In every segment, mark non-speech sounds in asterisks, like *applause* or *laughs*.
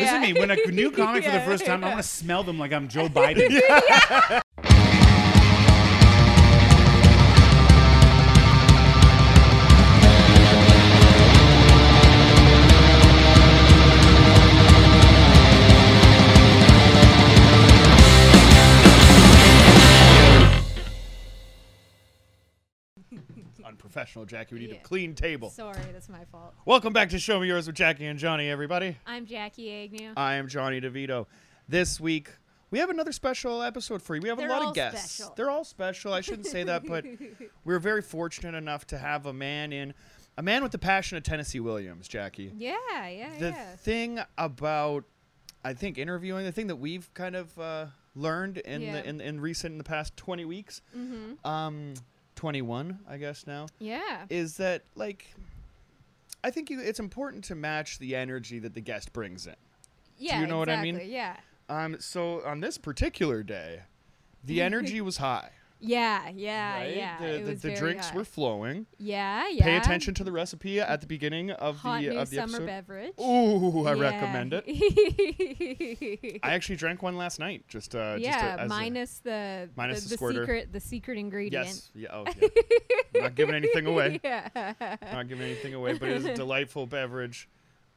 Listen to me. When a new comic for the *laughs* Yeah, first time, I yeah. want to smell them like I'm Joe *laughs* Biden. Unprofessional, Jackie. We need Yeah. a clean table. Sorry, that's my fault. Welcome back to Show Me Yours with Jackie and Johnny, everybody. I'm Jackie Agnew. I am Johnny DeVito. This week, we have another special episode for you. We have They're a lot of guests. special. They're all special. I shouldn't say that, but *laughs* we're very fortunate enough to have a man in, a man with the passion of Tennessee Williams, Jackie. yeah, yeah, The yeah. thing about, I think, interviewing, the thing that we've kind of uh, learned in, Yeah. the, in in recent, in the past 20 weeks, mm-hmm. um, 21, I guess now, Yeah. is that like, I think you, it's important to match the energy that the guest brings in. yeah. you know what I mean? Yeah. Um, so on this particular day, the *laughs* energy was high. Yeah, yeah, right? yeah. The, the, the drinks high. were flowing. Yeah, yeah. Pay attention to the recipe at the beginning of Hot the new of the summer episode. beverage. Ooh, I Yeah. recommend it. *laughs* I actually drank one last night. Just uh, just yeah, a, as a- minus the minus the, the squirter. secret the secret ingredient. yes, yeah, oh, yeah. Not giving anything away. *laughs* yeah. Not giving anything away, but it is a *laughs* delightful beverage,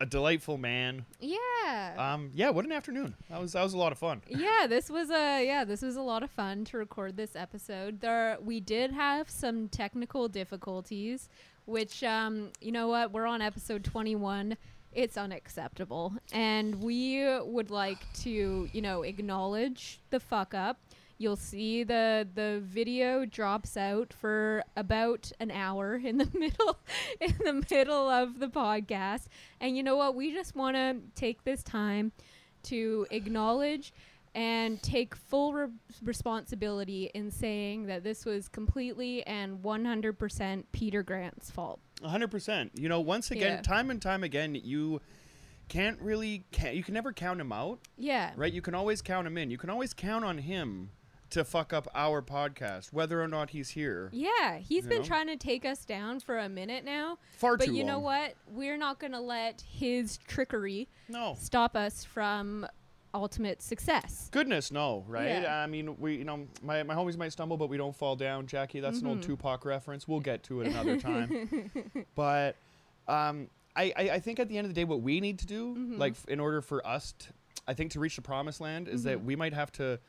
a delightful man. yeah. Um, yeah, what an afternoon. That was that was a lot of fun. yeah, this was a yeah, this was a lot of fun to record this episode. There we did have some technical difficulties, which um, you know what, we're on episode 21. It's unacceptable. And we would like to, you know, acknowledge the fuck up. You'll see the the video drops out for about an hour *laughs* in the middle in the middle of the podcast. And you know what? We just want to take this time to acknowledge and take full re- responsibility in saying that this was completely and 100% Peter Grant's fault. 100%. You know, once again, Yeah. time and time again, you can't really can you can never count him out, Yeah. right? You can always count him in. You can always count on him to fuck up our podcast whether or not he's here. Yeah, he's been know? trying to take us down for a minute now. Far But too you know what? We're not going to let his trickery No. stop us from ultimate success. Goodness no, right? Yeah. I mean, we you know, my, my homies might stumble but we don't fall down, Jackie. That's an old Mhm. Tupac reference. We'll get to it another time. *laughs* but um I, I I think at the end of the day what we need to do Mhm. like f- in order for us t- I think to reach the promised land is that Mhm. we might have to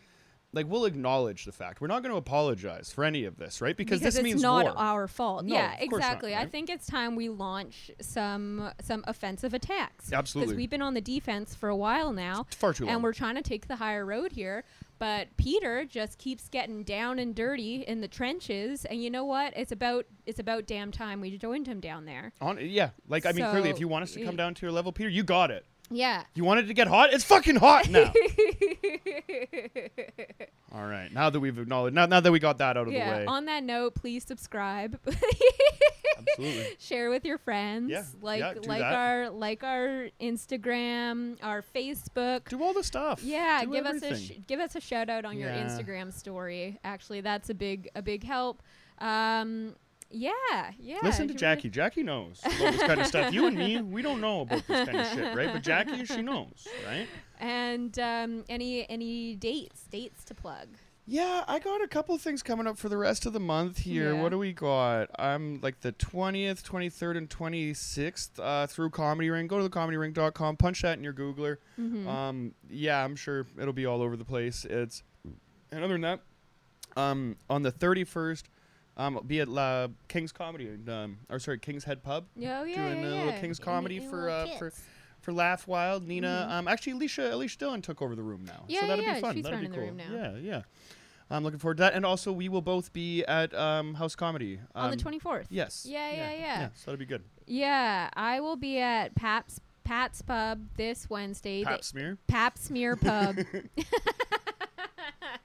like we'll acknowledge the fact. We're not going to apologize for any of this, right? Because, this means it's not war. our fault. No, yeah, course not, exactly. I think it's time we launch some some offensive attacks. Absolutely. Because we've been on the defense for a while now, Far too long. and we're trying to take the higher road here. But Peter just keeps getting down and dirty in the trenches, and you know what? It's about it's about damn time we joined him down there. On, yeah, like I mean, clearly, if you want us to come down to your level, Peter, you got it. Yeah. You wanted to get hot? It's fucking hot now. *laughs* All right, now that we've acknowledged, now, now that we got that out of yeah. the way, On that note, please subscribe. *laughs* absolutely. Share with your friends. Yeah, Like yeah, like that. our like our Instagram, our Facebook. Do all the stuff. Yeah, Do give us a sh- give us a shout out on your Instagram story. Actually, that's a big a big help. Um, yeah, yeah. Listen to you Jackie. Jackie knows about this kind of *laughs* stuff. You and me, we don't know about this kind of shit, right? But Jackie, she *laughs* knows, right? And um, any any dates dates to plug? Yeah, I got a couple things coming up for the rest of the month here. Yeah. What do we got? I'm like the 20th, 23rd, and 26th uh, through Comedy Ring. Go to thecomedyring.com, punch that in your Googler. Mm-hmm. Um, yeah, I'm sure it'll be all over the place. It's and other than that, um, on the 31st, um, be at La King's Comedy, um, or sorry, King's Head Pub oh yeah, doing yeah, a little yeah. King's Comedy in for, uh, for- for Laugh Wild. Nina, Mhm. um, actually Alicia, Alicia Dillon took over the room now, Yeah, so that'll yeah, be fun. she's that'll be running the cool. room now. Yeah, yeah. I'm looking forward to that, and also we will both be at um, House Comedy on the um, twenty fourth. Yes. Yeah, yeah, yeah. Yeah, so that'll be good. Yeah, I will be at Pap's Pat's Pub this Wednesday. Pap smear. Pap Smear Pub. *laughs* *laughs*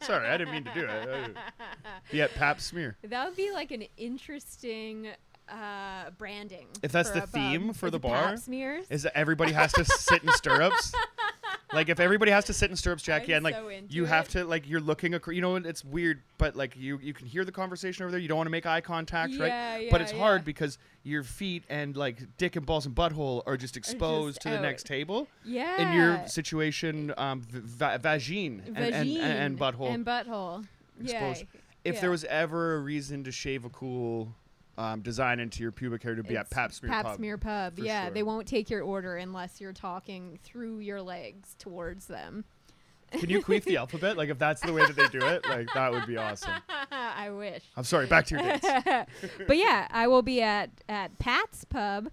Sorry, I didn't mean to do it. At *laughs* Pap smear. That would be like an interesting uh, branding. If that's the theme for Is the bar? Pap smears. Is that everybody has to sit in stirrups? *laughs* like if everybody has to sit in stirrups, Jackie, I'm and like so you have to like you're looking across. You know, it's weird, but like you you can hear the conversation over there. You don't want to make eye contact, right? Yeah, but yeah, it's hard because your feet and like dick and balls and butthole are just exposed to the next table. Yeah. In your situation, um, va- vagine, and, and, and, and butthole. And butthole. Yeah. If yeah. there was ever a reason to shave a cool um, design into your pubic hair, to be at It's Pap Smear Pap Pub. Smear Pub. Yeah, sure. they won't take your order unless you're talking through your legs towards them. Can you queef the *laughs* alphabet? Like if that's the way that they do it, like that would be awesome. *laughs* I wish. I'm sorry. Back to your dates. *laughs* but yeah, I will be at at Pat's Pub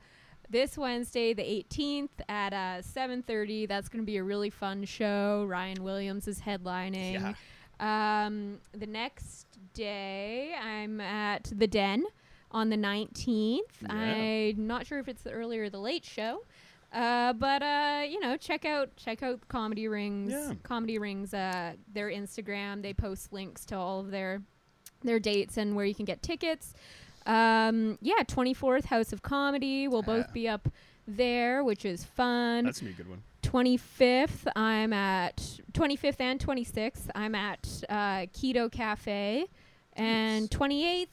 this Wednesday, the 18th at uh, 7:30. That's going to be a really fun show. Ryan Williams is headlining. Um, the next day, I'm at the Den on the 19th. Yeah. I'm not sure if it's the early or the late show. Uh, but uh, you know, check out check out Comedy Rings. Yeah. Comedy Rings, uh, their Instagram. They post links to all of their their dates and where you can get tickets. Um, yeah, 24th House of Comedy. We'll both be up there, which is fun. That's me a good one. 25th, I'm at 25th and 26th. I'm at uh, Keto Cafe, and 28th,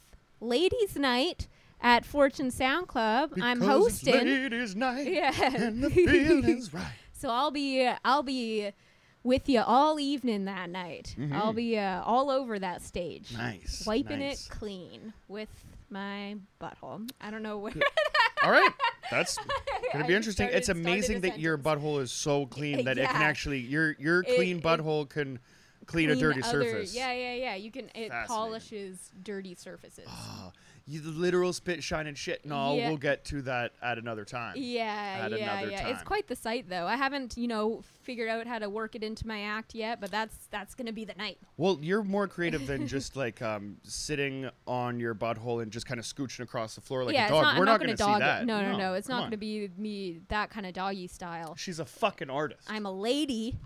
Ladies' Night at Fortune Sound Club. I'm Because it's hosting. Ladies' night *laughs* Yeah. and the feeling's right. *laughs* So I'll be I'll be with you all evening that night. I'll Mhm. be uh, all over that stage, Nice. wiping nice. it clean with my butthole. I don't know where. *laughs* All right. That's gonna be I interesting. started- it's amazing that your butthole is so clean that it can actually your your clean it- butthole can clean, a dirty other- surface. Yeah, yeah, yeah. You can. It polishes dirty surfaces. Ah, you the literal spit shining shit. No, Yeah. we'll get to that at another time. Yeah, at yeah, yeah. It's quite the sight, though. I haven't, you know, figured out how to work it into my act yet, but that's that's gonna be the night. Well, you're more creative than *laughs* just like um, sitting on your butthole and just kind of scooching across the floor like yeah, a dog. not, We're not, not gonna, going to see that. it. No, no, no. It's not on. gonna be me that kind of doggy style. She's a fucking artist. I'm a lady,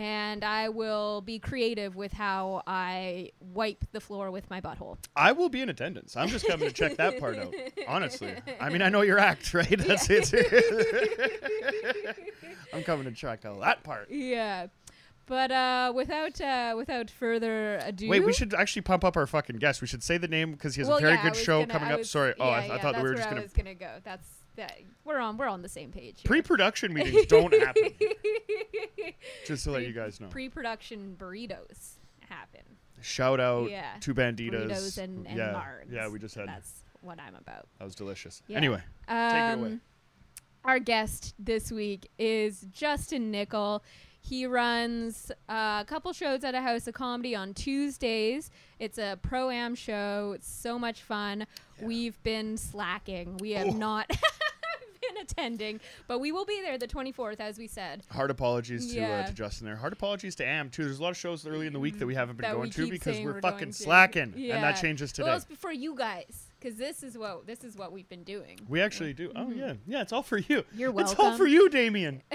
and I will be creative with how I wipe the floor with my butthole. I will be in attendance. I'm just coming to check that part out. *laughs* Honestly, I mean, I know your act, *laughs* right? That's it. *laughs* I'm coming to check out that part. Yeah. But uh, without uh, without further ado, Wait, we should actually pump up our fucking guest. We should say the name because he has well, a very yeah, good show gonna- coming I up. Sorry. Oh, yeah, I, I yeah, thought we were just gonna. I was gonna go. That's that. We're on. We're on the same page. here. Pre-production meetings *laughs* don't happen. Just to let you guys know. Pre-production burritos happen. Shout out Yeah. to Banditas. Burritos and, and yeah, Margs. yeah, we just had That's what I'm about. that was delicious. Yeah. Anyway, Um, it away. Our guest this week is Justin Nickel. He runs uh, a couple shows at a House of Comedy on Tuesdays. It's a pro am show. It's so much fun. Yeah. We've been slacking. We have Oh. not *laughs* been attending, but we will be there the 24th, as we said. Heart apologies to, uh, to Justin there. Heart apologies to Am too. There's a lot of shows early in the week that we haven't been That going to because we're, we're fucking slacking, and that changes today. Well, it's for you guys, because this is what this is what we've been doing. we actually do. Oh yeah, yeah. It's all for you. Mm-hmm. You're welcome. It's all welcome. for you, Damien. *laughs*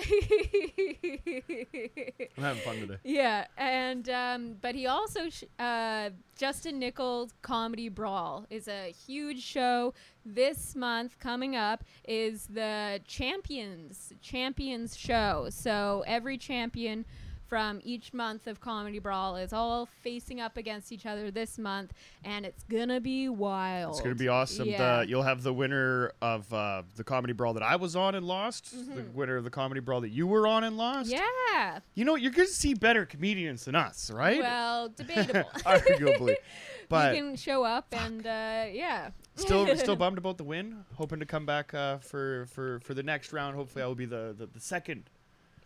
I'm having fun today. Yeah, and um, but he also sh- uh, Justin Nichols Comedy Brawl is a huge show this month. Coming up is the Champions Champions show. So every champion from each month of Comedy Brawl is all facing up against each other this month, and it's gonna be wild. It's gonna be awesome. Yeah. The, you'll have the winner of uh, the comedy brawl that I was on and lost. The winner of the comedy brawl that you were on and lost. Mm-hmm. yeah. You know, you're gonna see better comedians than us, right? Well, *laughs* debatable. *laughs* Arguably, *laughs* but you can show up and uh, yeah. still still bummed about the win. Hoping to come back uh, for for for the next round. Hopefully, I will be the the, the second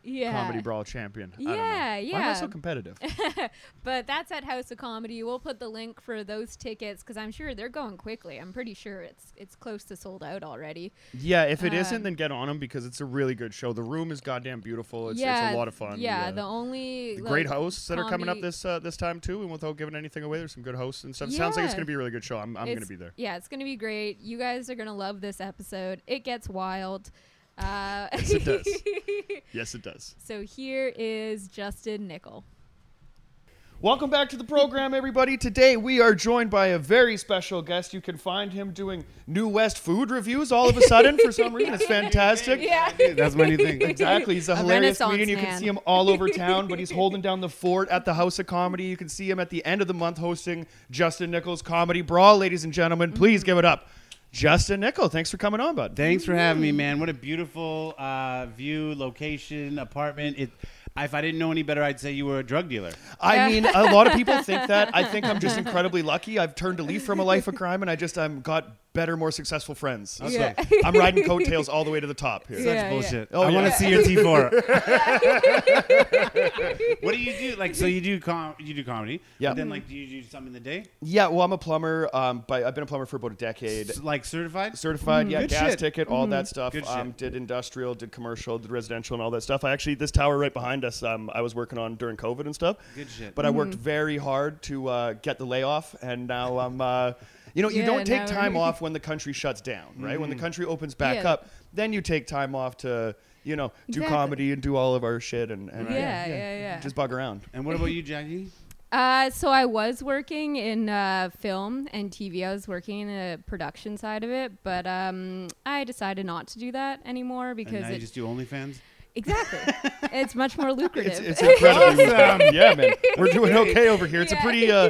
yeah. comedy brawl champion. I don't know. Yeah, Why am I yeah. so competitive? *laughs* But that's at House of Comedy. We'll put the link for those tickets because I'm sure they're going quickly. I'm pretty sure it's it's close to sold out already. yeah, if it not Um, then get on them because it's a really good show. The room is goddamn beautiful. It's, yeah, it's a lot of fun. Yeah, the only The like, great hosts that are coming up this uh, this time too, and without giving anything away, there's some good hosts and stuff. Yeah. Sounds like it's gonna be a really good show. I'm, I'm gonna be there. Yeah, it's gonna be great. You guys are gonna love this episode. It gets wild. Uh, Yes, it does. *laughs* Yes, it does. so here is Justin Nickel. Welcome back to the program, everybody. Today we are joined by a very special guest. You can find him doing New West food reviews all of a sudden for some reason. It's *laughs* fantastic. Yeah. That's my new thing. *laughs* Exactly. He's a, A hilarious Renaissance comedian. You can see him all over town, but he's holding down the fort at the House of Comedy. You can see him at the end of the month hosting Justin Nichols Comedy Brawl. Ladies and gentlemen, please give it up. Justin Nickel, thanks for coming on, bud. Thanks for having me, man. What a beautiful uh, view, location, apartment. It. If I didn't know any better, I'd say you were a drug dealer. I mean, a lot of people think that. I think I'm just *laughs* incredibly lucky. I've turned a leaf from a life of crime, and I just I'm got better, more successful friends. Yeah. So I'm riding coattails all the way to the top here. Such Yeah, yeah. bullshit. Oh, I want to see your T4. *laughs* what do you do? Like, so you do com- you do comedy. Yeah. Then, like, do you do something in the day? Yeah, well, I'm a plumber. Um, but I've been a plumber for about a decade. S- like certified? Certified, yeah, gas shit. ticket, all that stuff. Good Um, shit. did industrial, did commercial, did residential, and all that stuff. I actually this tower right behind us. Um, I was working on during COVID and stuff. Good shit. But I worked very hard to uh, get the layoff, and now I'm. Uh, you know, you Yeah, don't take time we're- off *laughs* when the country shuts down, right? When the country opens back Yeah. up, then you take time off to, you know, do Exactly. comedy and do all of our shit and, and Yeah, yeah, yeah. just bug around. and what about you, Jackie? *laughs* Uh, so I was working in uh, film and TV. I was working in the production side of it, but um, I decided not to do that anymore And because now you just do OnlyFans. Exactly *laughs* it's much more lucrative. It's, it's incredibly *laughs* lucrative. yeah, man. We're doing *laughs* okay over here. It's a pretty uh,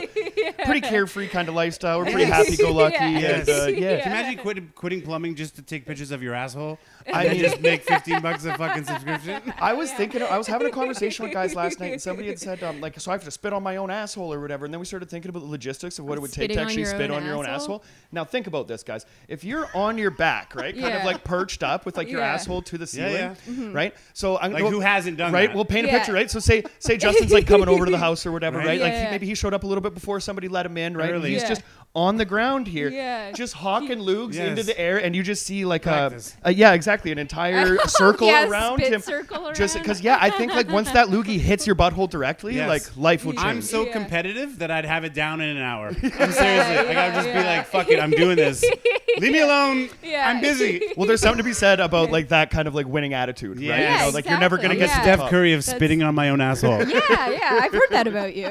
pretty carefree kind of lifestyle. We're pretty happy go lucky. Yeah. And, uh, yeah. Can you imagine quit, quitting plumbing just to take pictures of your asshole? I And mean- just make 15 bucks a fucking subscription? I was thinking, I was having a conversation with guys last night, and somebody had said, um, like, so I have to spit on my own asshole or whatever. And then we started thinking about the logistics of what it would take to actually spit on your own asshole? asshole. Now, think about this, guys. If you're on your back, right, kind of like perched up with like your Yeah. asshole to the ceiling, Yeah, Mm-hmm. right? So I'm Like, well, who hasn't done right? that? We'll paint a Yeah. picture, right? So say say Justin's like coming over to the *laughs* house or whatever, Right. right? Like he, maybe he showed up a little bit before somebody let him in, right? Early. he's Yeah. just on the ground here, Yeah. just hawking lugs Yes. into the air, and you just see like a, a yeah, exactly, an entire *laughs* circle Yeah, around spit him. circle Just because, yeah, I think like once that loogie *laughs* hits your butthole directly, Yes. like life will change. I'm so Yeah. competitive that I'd have it down in an hour. *laughs* I'm seriously. like, I'd just be like, fuck it, I'm doing this. Leave me alone. Yeah. I'm busy. well, there's something to be said about like that kind of like winning attitude, right? Yeah. You know, like you're never gonna get to Yeah. the Steph top. Curry of That's- spitting on my own asshole. yeah, yeah, I've heard that about you.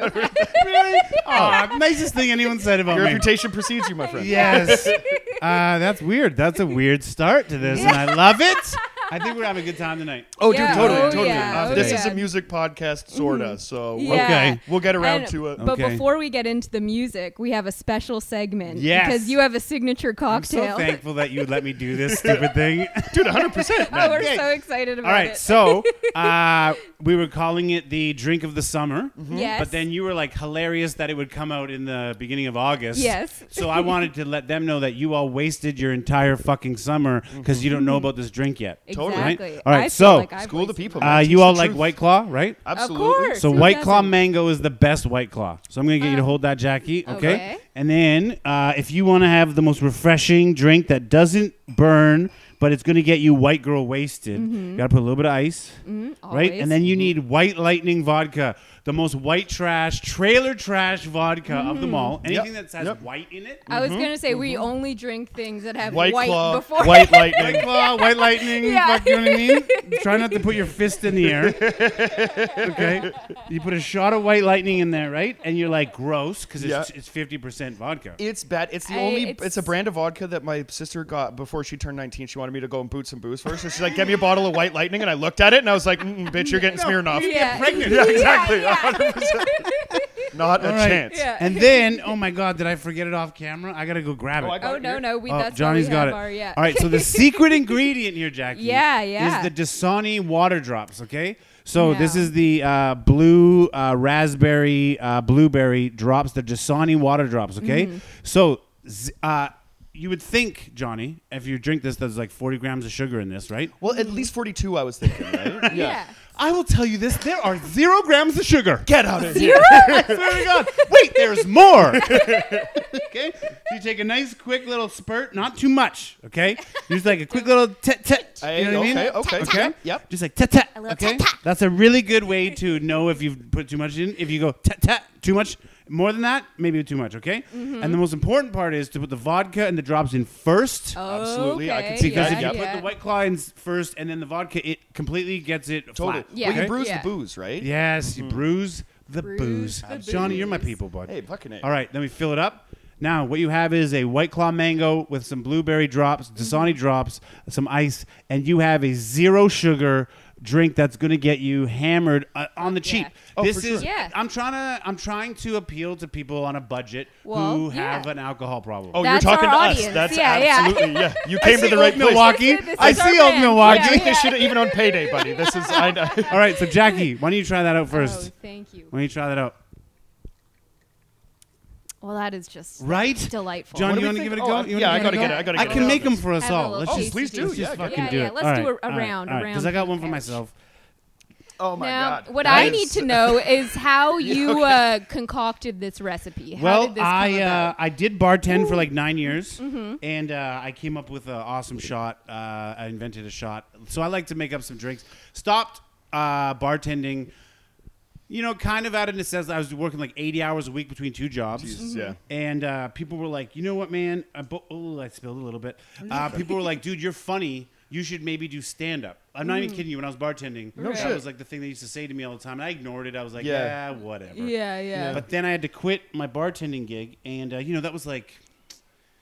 really? Oh, nicest thing anyone said about Your me. Reputation precedes you, my friend. Yes. *laughs* Uh, that's weird. That's a weird start to this, and I love it. *laughs* I think we're having a good time tonight. Oh, Yeah. dude, totally, Oh, totally. yeah. Uh, oh, this yeah. is a music podcast, sorta. Mm. So we'll, Yeah. Okay. we'll get around And- to it. But Okay. before we get into the music, we have a special segment. Yes. Because you have a signature I'm so cocktail. thankful that you would let me do this *laughs* stupid thing. Dude, 100. percent *laughs* oh, we're Okay. so excited about it. All right, it. so *laughs* uh, we were calling it the drink of the summer. Mm-hmm. yes. But then you were like hilarious that it would come out in the beginning of August. Yes. So I wanted to let them know that you all wasted your entire fucking summer because you don't know about this drink yet. Totally. Exactly. All right, I so, like School the people. Uh, you all like truth. White Claw, right? Absolutely. course. So Who White Claw doesn't? Mango is the best White Claw. So I'm gonna get you to Uh, hold that, Jackie. Okay. okay. And then uh, if you want to have the most refreshing drink that doesn't burn, but it's gonna get you white girl wasted, you gotta put a little bit of ice, Mhm, right? always. And then you need White Lightning vodka, the most white trash, trailer trash vodka of them mm. all. Anything that has Yep. white in it. I was gonna say we mm-hmm. only drink things that have White white, Claw, before. White Lightning. *laughs* White Claw, White Lightning, Yeah. fuck, you know what I mean? *laughs* Try not to put your fist in the air. Okay? You put a shot of White Lightning in there, right? And you're like, gross, because it's, Yeah. it's 50% vodka. It's bad. It's the I- only. it's- It's, a brand of vodka that my sister got before she turned 19. She wanted me to go and boot some booze first. So she's like, "Get me a bottle of White Lightning," and I looked at it and I was like, Mm-mm, "Bitch, you're getting smeared off." yeah. pregnant. *laughs* Yeah, exactly. Yeah, 100%. *laughs* Not a All right. chance. Yeah. And then, oh my God, did I forget it off camera? I gotta go grab it. Oh, I got Oh it no here. no we Oh, that's Johnny's why we got have it. Our, yeah. All right, so the secret ingredient here, Jackie, Yeah, *laughs* yeah. is the Dasani water drops. Okay, so this Yeah. is the uh, blue uh, raspberry uh, blueberry drops, the Dasani water drops. Okay, Mm-hmm. so z- uh, you would think, Johnny, if you drink this, there's like 40 grams of sugar in this, right? Well, at least 42, I was thinking. Right? *laughs* yeah. I will tell you this: there are zero grams of sugar. Get out of here. *laughs* I swear to God. Wait, there's more. *laughs* okay? So you take a nice, quick little spurt, not too much, okay? Just like a quick little tet tet. Hey, You know what I mean? okay, okay. Okay? Yep, yep. Just like tet tet. little Okay? tat-tat. That's a really good way to know if you've put too much in. If you go tet tet, too much, more than that, maybe too much, okay? Mm-hmm. And the most important part is to put the vodka and the drops in first. Absolutely, I can see because that, if you yep. put the white claw in s- first and then the vodka, it completely gets it Totally. flat. Yeah. Well, you Okay. bruise Yeah. the booze, right? Yes, Mm-hmm. you bruise The Brews booze. the Johnny, you're my booze. people, bud. Hey, fucking it. All right, then we fill it up. Now, what you have is a White Claw mango with some blueberry drops, Dasani drops, some ice, and you have a zero sugar drink that's going to get you hammered uh, on the cheap. Yeah. Oh, this for is sure. Yeah. I'm trying to I'm trying to appeal to people on a budget Well, who have yeah. an alcohol problem. Oh, That's you're talking our to us. That's Yeah, yeah. absolutely yeah. *laughs* You came to the right Old place. Milwaukee. This is I see Old brand. Milwaukee. I think Yeah. they should even on payday, buddy. This is I. *laughs* All right, so Jackie, why don't you try that out first? Oh, thank you. Why don't you try that out? Well, that is just Right? delightful. John, What do you want to give it a Oh, go? I- You yeah, I gotta get it. I gotta get it. I can make them for us all. Let's Oh, just, please do. just Yeah, fucking do it. let's do a- right, a round, a all right, Because I got one for myself. Oh my now, god. what That I is- need to know *laughs* is how you uh, concocted this recipe. How Well, did this come I uh, about? I did bartend for like nine years, Mm-hmm. and uh, I came up with an awesome shot. Uh, I invented a shot, so I like to make up some drinks. Stopped uh, bartending, you know, kind of out of necessity. I was working like eighty hours a week between two jobs. Jesus, yeah. And uh, people were like, you know what, man? I bo- oh, I spilled a little bit. Uh, people were *laughs* like, dude, you're funny. You should maybe do stand up. I'm not even kidding you. When I was bartending, No that shit. was like the thing they used to say to me all the time, and I ignored it. I was like, Yeah. yeah, whatever. yeah, yeah. But then I had to quit my bartending gig, and uh, you know that was like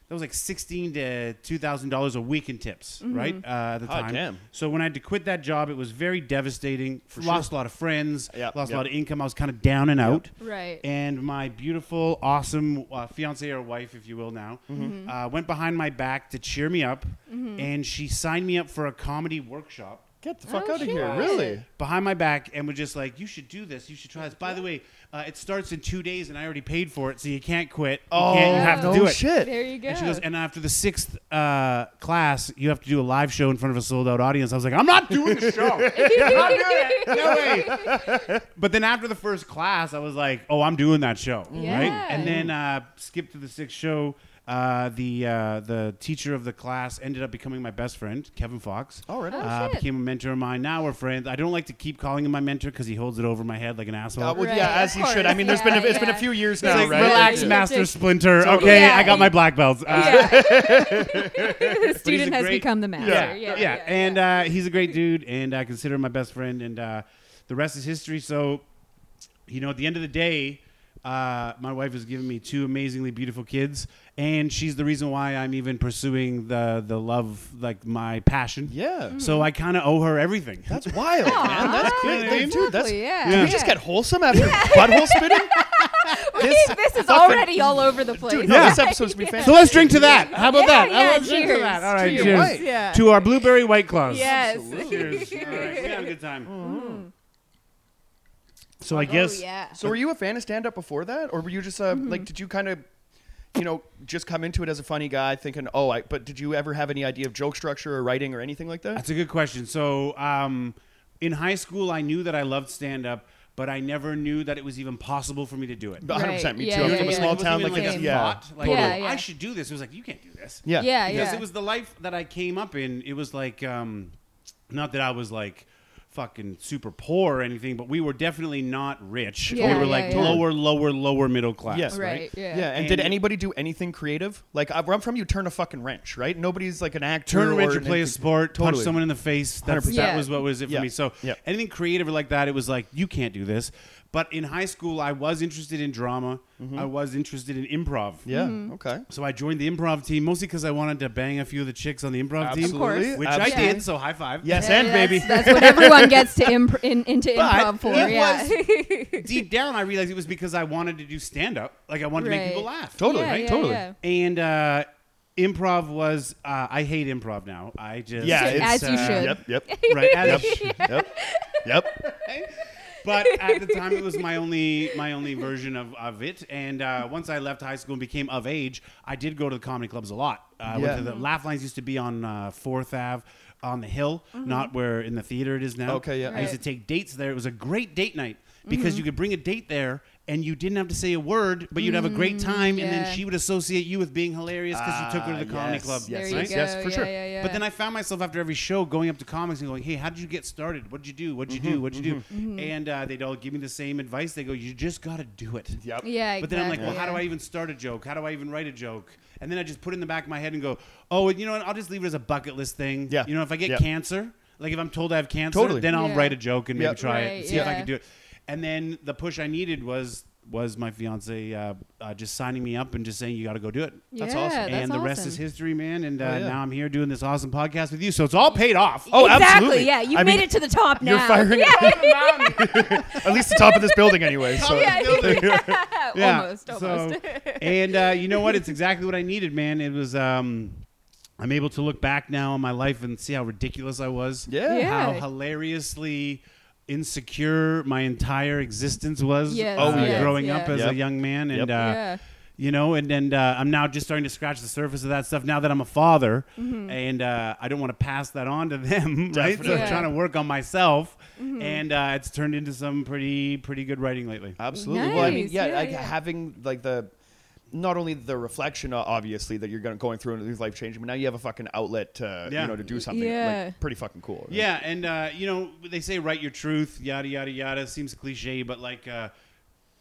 that was like sixteen to two thousand dollars a week in tips, Mm-hmm. right? Uh, at the Hot time. damn. So when I had to quit that job, it was very devastating. lost a lot of friends, Yep, lost yep. a lot of income. I was kind of down and out. right. And my beautiful, awesome uh, fiance or wife, if you will, now Mm-hmm. uh, went behind my back to cheer me up, and she signed me up for a comedy workshop Get the fuck Oh, out of here. Really? behind my back and was just like, "You should do this. You should try this." By the way, uh, it starts in two days, and I already paid for it, so you can't quit. You Oh, can't. You have to no do it. shit. there you go. And she goes, and after the sixth uh, class, you have to do a live show in front of a sold out audience. I was like, I'm not doing the show. *laughs* I'm not doing it. No way. But then after the first class, I was like, oh, I'm doing that show. Right? And then uh, skip to the sixth show. Uh, the uh, the teacher of the class ended up becoming my best friend, Kevin Fox. All right. Oh, uh, shit. became a mentor of mine. Now we're friends. I don't like to keep calling him my mentor because he holds it over my head like an asshole. Uh, well, Right, yeah, as he should. I mean, there's been a, Yeah, it's been a few years now, like, right? relax, Yeah. Master Yeah. Splinter. Totally. Okay, Yeah. I got my black belts. Uh, yeah. *laughs* the student has great- become the master. yeah, Yeah, yeah, and Uh, he's a great dude, and I consider him my best friend, and uh, the rest is history. So, you know, at the end of the day, uh, my wife has given me two amazingly beautiful kids, and she's the reason why I'm even pursuing the the love, like my passion. Yeah. So I kind of owe her everything. That's wild, man. That's Aw, great. Exactly, Dude, that's. Exactly, yeah. Did Yeah. we just get wholesome after butthole spitting? *laughs* Wait, this is already all over the place. Dude, no, Yeah. this *laughs* episode's gonna be fantastic. So let's drink to that. How about Yeah, that? yeah, How about drink to that? All right, Cheers. cheers. Yeah. To our blueberry white claws. Yes. Cheers. All right, we have a good time. Mm. So I guess oh, yeah. So, were you a fan of stand up before that, or were you just uh, Mm-hmm. like? Did you kind of, you know, just come into it as a funny guy, thinking, oh, I? But did you ever have any idea of joke structure or writing or anything like that? That's a good question. So, um, in high school, I knew that I loved stand up, but I never knew that it was even possible for me to do it. 100. percent Right. Me Yeah, too. I'm yeah, from a yeah. small It wasn't town. even Like, like it's, a yeah, thought. Like, Yeah, oh, yeah. I should do this. It was like, you can't do this. yeah, Yeah, Because yeah. it was the life that I came up in. It was like, um, not that I was like fucking super poor or anything, but we were definitely not rich. Yeah, we were yeah, like yeah. lower, lower, lower middle class. Yes. right? Right. Yeah. Yeah, and, And- did anybody do anything creative? Like where I'm from, you turn a fucking wrench, right? Nobody's like an actor. Turn a wrench or or play a anything- sport, punch someone in the face. That's, 100%. that was what was it for Yeah. me. So Yeah. anything creative like that, it was like you can't do this. But in high school, I was interested in drama. Mm-hmm. I was interested in improv. Yeah. Mm-hmm. Okay. So I joined the improv team mostly because I wanted to bang a few of the chicks on the improv team, Absolutely. course. which Absolutely. I did. So high five. Yes, Yeah, and that's- baby. That's what everyone gets to imp- in, into But improv for. it yeah. *laughs* Deep down, I realized it was because I wanted to do stand up. Like I wanted to make people laugh. Totally. Yeah, yeah, totally. yeah. And uh, improv was. Uh, I hate improv now. I just Yeah, As it's, you uh, should. Yep. Yep. Right. As yep. Yep. *laughs* but at the time it was my only my only version of, of it. And uh, once i left high school and became of age i did go to the comedy clubs a lot. Uh, I Yeah. went to the laugh lines used to be on uh, fourth ave on the hill not where in the theater it is now. Okay, yeah. i used to take dates there. It was a great date night because you could bring a date there and you didn't have to say a word but you'd have a great time and then she would associate you with being hilarious because you took her to the Ah, comedy yes, club yes, there you right? go. yes, for yeah, sure. Yeah, yeah. But then I found myself after every show going up to comics and going, "Hey, how did you get started? What'd you do? What'd you Mm-hmm, do? What'd you do?" And uh, they'd all give me the same advice. They go, "You just got to do it." Yep. Yeah. But then I'm like, exactly, "Well, how do. I even start a joke? How do I even write a joke?" And then I just put it in the back of my head and go, "Oh, and you know what? I'll just leave it as a bucket list thing. Yeah. You know, if I get Yeah. cancer, like if I'm told I have cancer, Totally. then I'll Yeah. wrte a joke and maybe Yep. try it Right, and see if I yeah. can do it." And then the push I needed was was my fiance uh, uh, just signing me up and just saying you got to go do it. That's yeah, awesome. That's and the rest awesome. is history, man. And uh, Oh, yeah. now I'm here doing this awesome podcast with you, so it's all paid off. Oh, exactly. absolutely. Yeah, you I made mean, it to the top now. You're firing *laughs* at least the top of this building anyway. *laughs* So. yeah, *laughs* Yeah, yeah. almost, so- almost. and uh, you know what? It's exactly what I needed, man. It was. Um, I'm able to look back now on my life and see how ridiculous I was. Yeah. Yeah. How hilariously insecure my entire existence was. Yes, Oh, uh, yes, growing yeah. up as Yep. a young man, and Yep. uh, yeah. you know, and and uh, I'm now just starting to scratch the surface of that stuff now that I'm a father, Mm-hmm. and uh, I don't want to pass that on to them, *laughs* right? So Definitely. I'm trying to work on myself, Mm-hmm. and uh, it's turned into some pretty pretty good writing lately. Absolutely. Well, I mean, yeah, Yeah, like yeah. having like the not only the reflection, uh, obviously, that you're going going through and it's life changing, but now you have a fucking outlet to Yeah. you know to do something Yeah. like pretty fucking cool. right? Yeah, and uh, you know they say write your truth, yada yada yada. Seems cliche, but like uh,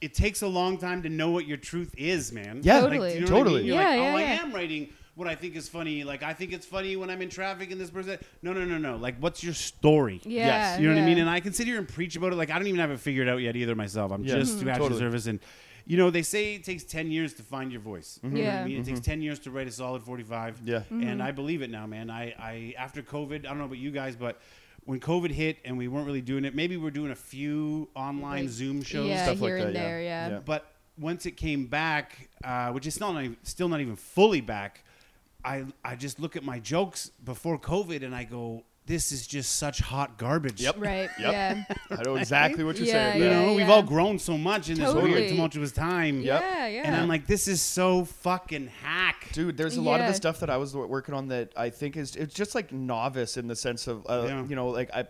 it takes a long time to know what your truth is, man. Yeah, Totally. do you know what I Totally. mean? You're Yeah, like, yeah, oh, yeah. I am writing what I think is funny. Like I think it's funny when I'm in traffic and this person. No, no, no, no. Like, what's your story? Yeah, Yes. You know what I mean? And I can sit here and preach about it. Like I don't even have it figured out yet either myself. I'm Yeah. just Mhm. scratching Totally. the surface. And you know they say it takes ten years to find your voice. You know what I Yeah. mean? It takes ten years to write a solid 45. Yeah. And I believe it now, man. I, I after COVID, I don't know about you guys, but when COVID hit and we weren't really doing it, maybe we're doing a few online Like, Zoom shows. yeah, stuff like here that, and yeah. there, yeah. Yeah. But once it came back, uh, which is still not even, still not even fully back, I I just look at my jokes before COVID and I go, this is just such hot garbage. Yep. Right. Yep. Yeah. I know *laughs* exactly what you're Yeah, saying. You Yeah. know, we've yeah. all grown so much in this weird, tumultuous time. Yep. Yeah. Yeah. And I'm like, this is so fucking hack. Dude, there's a lot of the stuff that I was working on that I think is it's just like novice in the sense of uh, Yeah. you know like I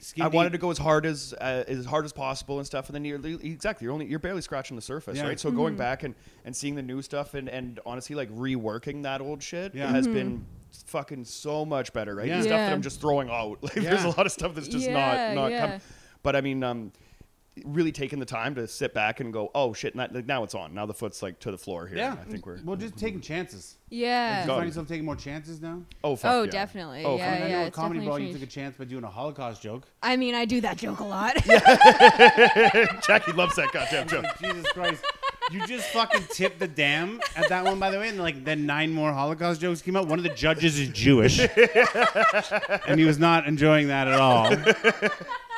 Skin I wanted to go as hard as uh, as hard as possible and stuff, and then you're exactly you're only you're barely scratching the surface, Yeah. right? So Mm-hmm. going back and and seeing the new stuff and and honestly like reworking that old shit Yeah. has Mm-hmm. been fucking so much better, right? Yeah. The stuff that I'm just throwing out, *laughs* like there's a lot of stuff that's just Yeah, not not yeah. come. But I mean, um, really taking the time to sit back and go, oh shit, now, like, now it's on. Now the foot's like to the floor here. Yeah. I think we're Well, just taking chances. yeah. You find yourself taking more chances now? oh fuck Oh, yeah. definitely. Oh, yeah, I mean, I yeah. know at it's Comedy definitely Ball, you took a chance by doing a Holocaust joke. I mean, I do that joke a lot. *laughs* *laughs* Jackie loves that goddamn joke. Jesus Christ. You just fucking tipped the dam at that one, by the way, and like then nine more Holocaust jokes came out. One of the judges is Jewish, *laughs* and he was not enjoying that at all.